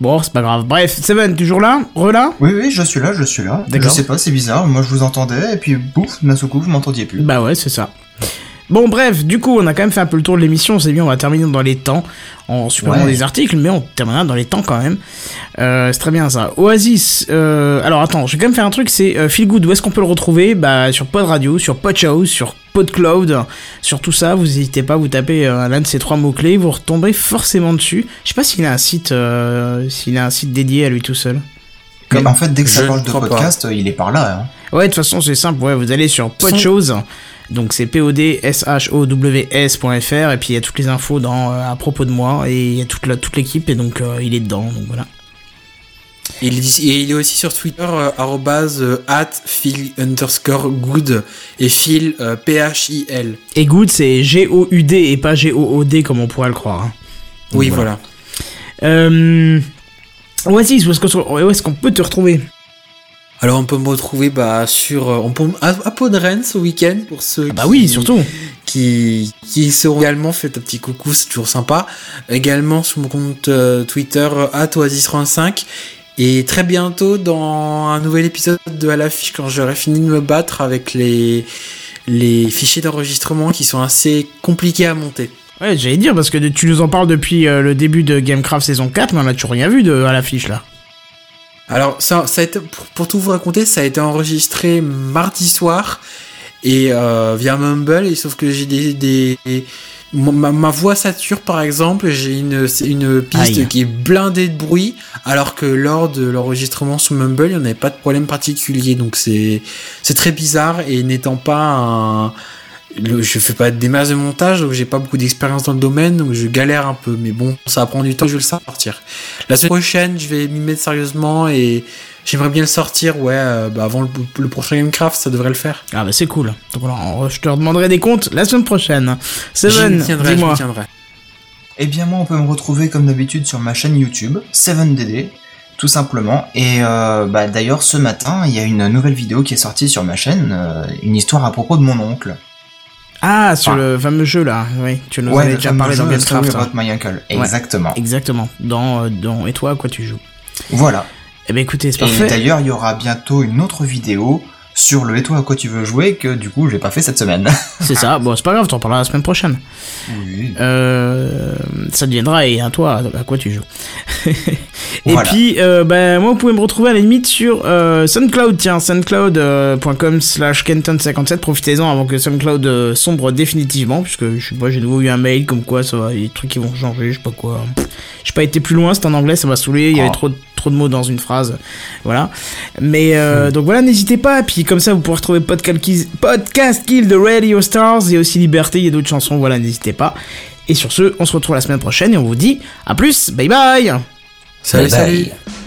Bon, c'est pas grave. Bref, Seven, toujours là? Rela Oui, oui, je suis là, je suis là. D'accord. Je sais pas, c'est bizarre. Moi, je vous entendais, et puis, bouf, d'un seul coup, vous m'entendiez plus. Bah ouais, c'est ça. Bon, bref, du coup, on a quand même fait un peu le tour de l'émission. C'est bien, on va terminer dans les temps en supprimant Ouais. des articles, mais on terminera dans les temps quand même. Euh, c'est très bien ça. Oasis, euh, alors attends, je vais quand même faire un truc, c'est euh, Feel Good. Où est-ce qu'on peut le retrouver? Bah sur Pod Radio, sur Podhouse, sur PodCloud, sur tout ça. Vous n'hésitez pas, vous tapez euh, l'un de ces trois mots clés, vous retomberez forcément dessus. Je sais pas s'il a un site, euh, s'il a un site dédié à lui tout seul. Mais Comme- en fait, dès que ça Je parle de pas. podcast, il est par là. Hein. Ouais, de toute façon, c'est simple. Ouais, vous allez sur Podchose. Donc c'est P-O-D-S-H-O-W-S.fr. Et puis il y a toutes les infos dans, euh, à propos de moi. Et il y a toute, la- toute l'équipe. Et donc euh, il est dedans. Donc voilà. Il, et il est aussi sur Twitter, euh, euh, at Phil underscore good et Phil P-H-I-L. Et Good, c'est G-O-U-D et pas G-O-O-D comme on pourrait le croire. hein. Donc, Oui, voilà. Oasis, où est-ce qu'on se- où est-ce qu'on peut te retrouver? Alors on peut me retrouver bah, sur euh, on peut, à, à Podren ce week-end pour ceux Ah bah qui, oui, surtout. qui, qui seront également fait un petit coucou, c'est toujours sympa. Également sur mon compte euh, Twitter at Oasis35 et très bientôt dans un nouvel épisode de à l'affiche quand j'aurai fini de me battre avec les les fichiers d'enregistrement qui sont assez compliqués à monter. Ouais, j'allais dire, parce que tu nous en parles depuis euh, le début de Gamecraft saison 4, mais on a toujours rien vu de, à l'affiche là. Alors, ça, ça a été, pour, pour tout vous raconter, ça a été enregistré mardi soir et euh, via Mumble. Et sauf que j'ai des, des ma, ma voix sature, par exemple, j'ai une, une piste Aïe. qui est blindée de bruit, alors que lors de l'enregistrement sur Mumble, il n'y en avait pas de problème particulier. Donc c'est, c'est très bizarre et n'étant pas un, le- je fais pas des masses de montage, donc j'ai pas beaucoup d'expérience dans le domaine, donc je galère un peu. Mais bon, ça va prendre du temps, je vais le sortir. La semaine prochaine, je vais m'y mettre sérieusement et j'aimerais bien le sortir, ouais, euh, bah avant le, le prochain Gamecraft, ça devrait le faire. Ah bah c'est cool. Donc voilà, on- je te demanderai des comptes la semaine prochaine. Seven, me tiendrai, je dis-moi. me tiendrai. Eh bien, moi, on peut me retrouver comme d'habitude sur ma chaîne YouTube, 7DD, tout simplement. Et euh, bah, d'ailleurs, ce matin, il y a une nouvelle vidéo qui est sortie sur ma chaîne, euh, une histoire à propos de mon oncle. Ah, sur le fameux jeu là, oui, tu nous en avais déjà parlé dans Gamecraft. hein. Exactement. Exactement. Dans, euh, dans Et toi, à quoi tu joues? Voilà. Eh ben écoutez, c'est Et parfait. d'ailleurs, il y aura bientôt une autre vidéo sur le Et toi à quoi tu veux jouer que du coup, j'ai pas fait cette semaine. C'est ça. Bon, c'est pas grave, t'en parleras la semaine prochaine. oui. Euh, ça deviendra et à toi, à quoi tu joues. et Voilà. puis, euh, ben, moi, vous pouvez me retrouver à la limite sur euh, SoundCloud, tiens, soundcloud.com slash Kenton57. Profitez-en avant que SoundCloud euh, sombre définitivement, puisque je sais pas, j'ai de nouveau eu un mail comme quoi ça va, il y a des trucs qui vont changer, je sais pas quoi. J'ai pas été plus loin, c'est en anglais, ça m'a saoulé, il y avait Oh. trop de trop de mots dans une phrase, voilà. Mais euh, donc voilà, n'hésitez pas. Puis comme ça, vous pourrez retrouver Podcast Kill, de Radio Stars et aussi Liberté. Il y a d'autres chansons, voilà, n'hésitez pas. Et sur ce, on se retrouve la semaine prochaine et on vous dit à plus, bye bye. Salut, Bye bye. salut.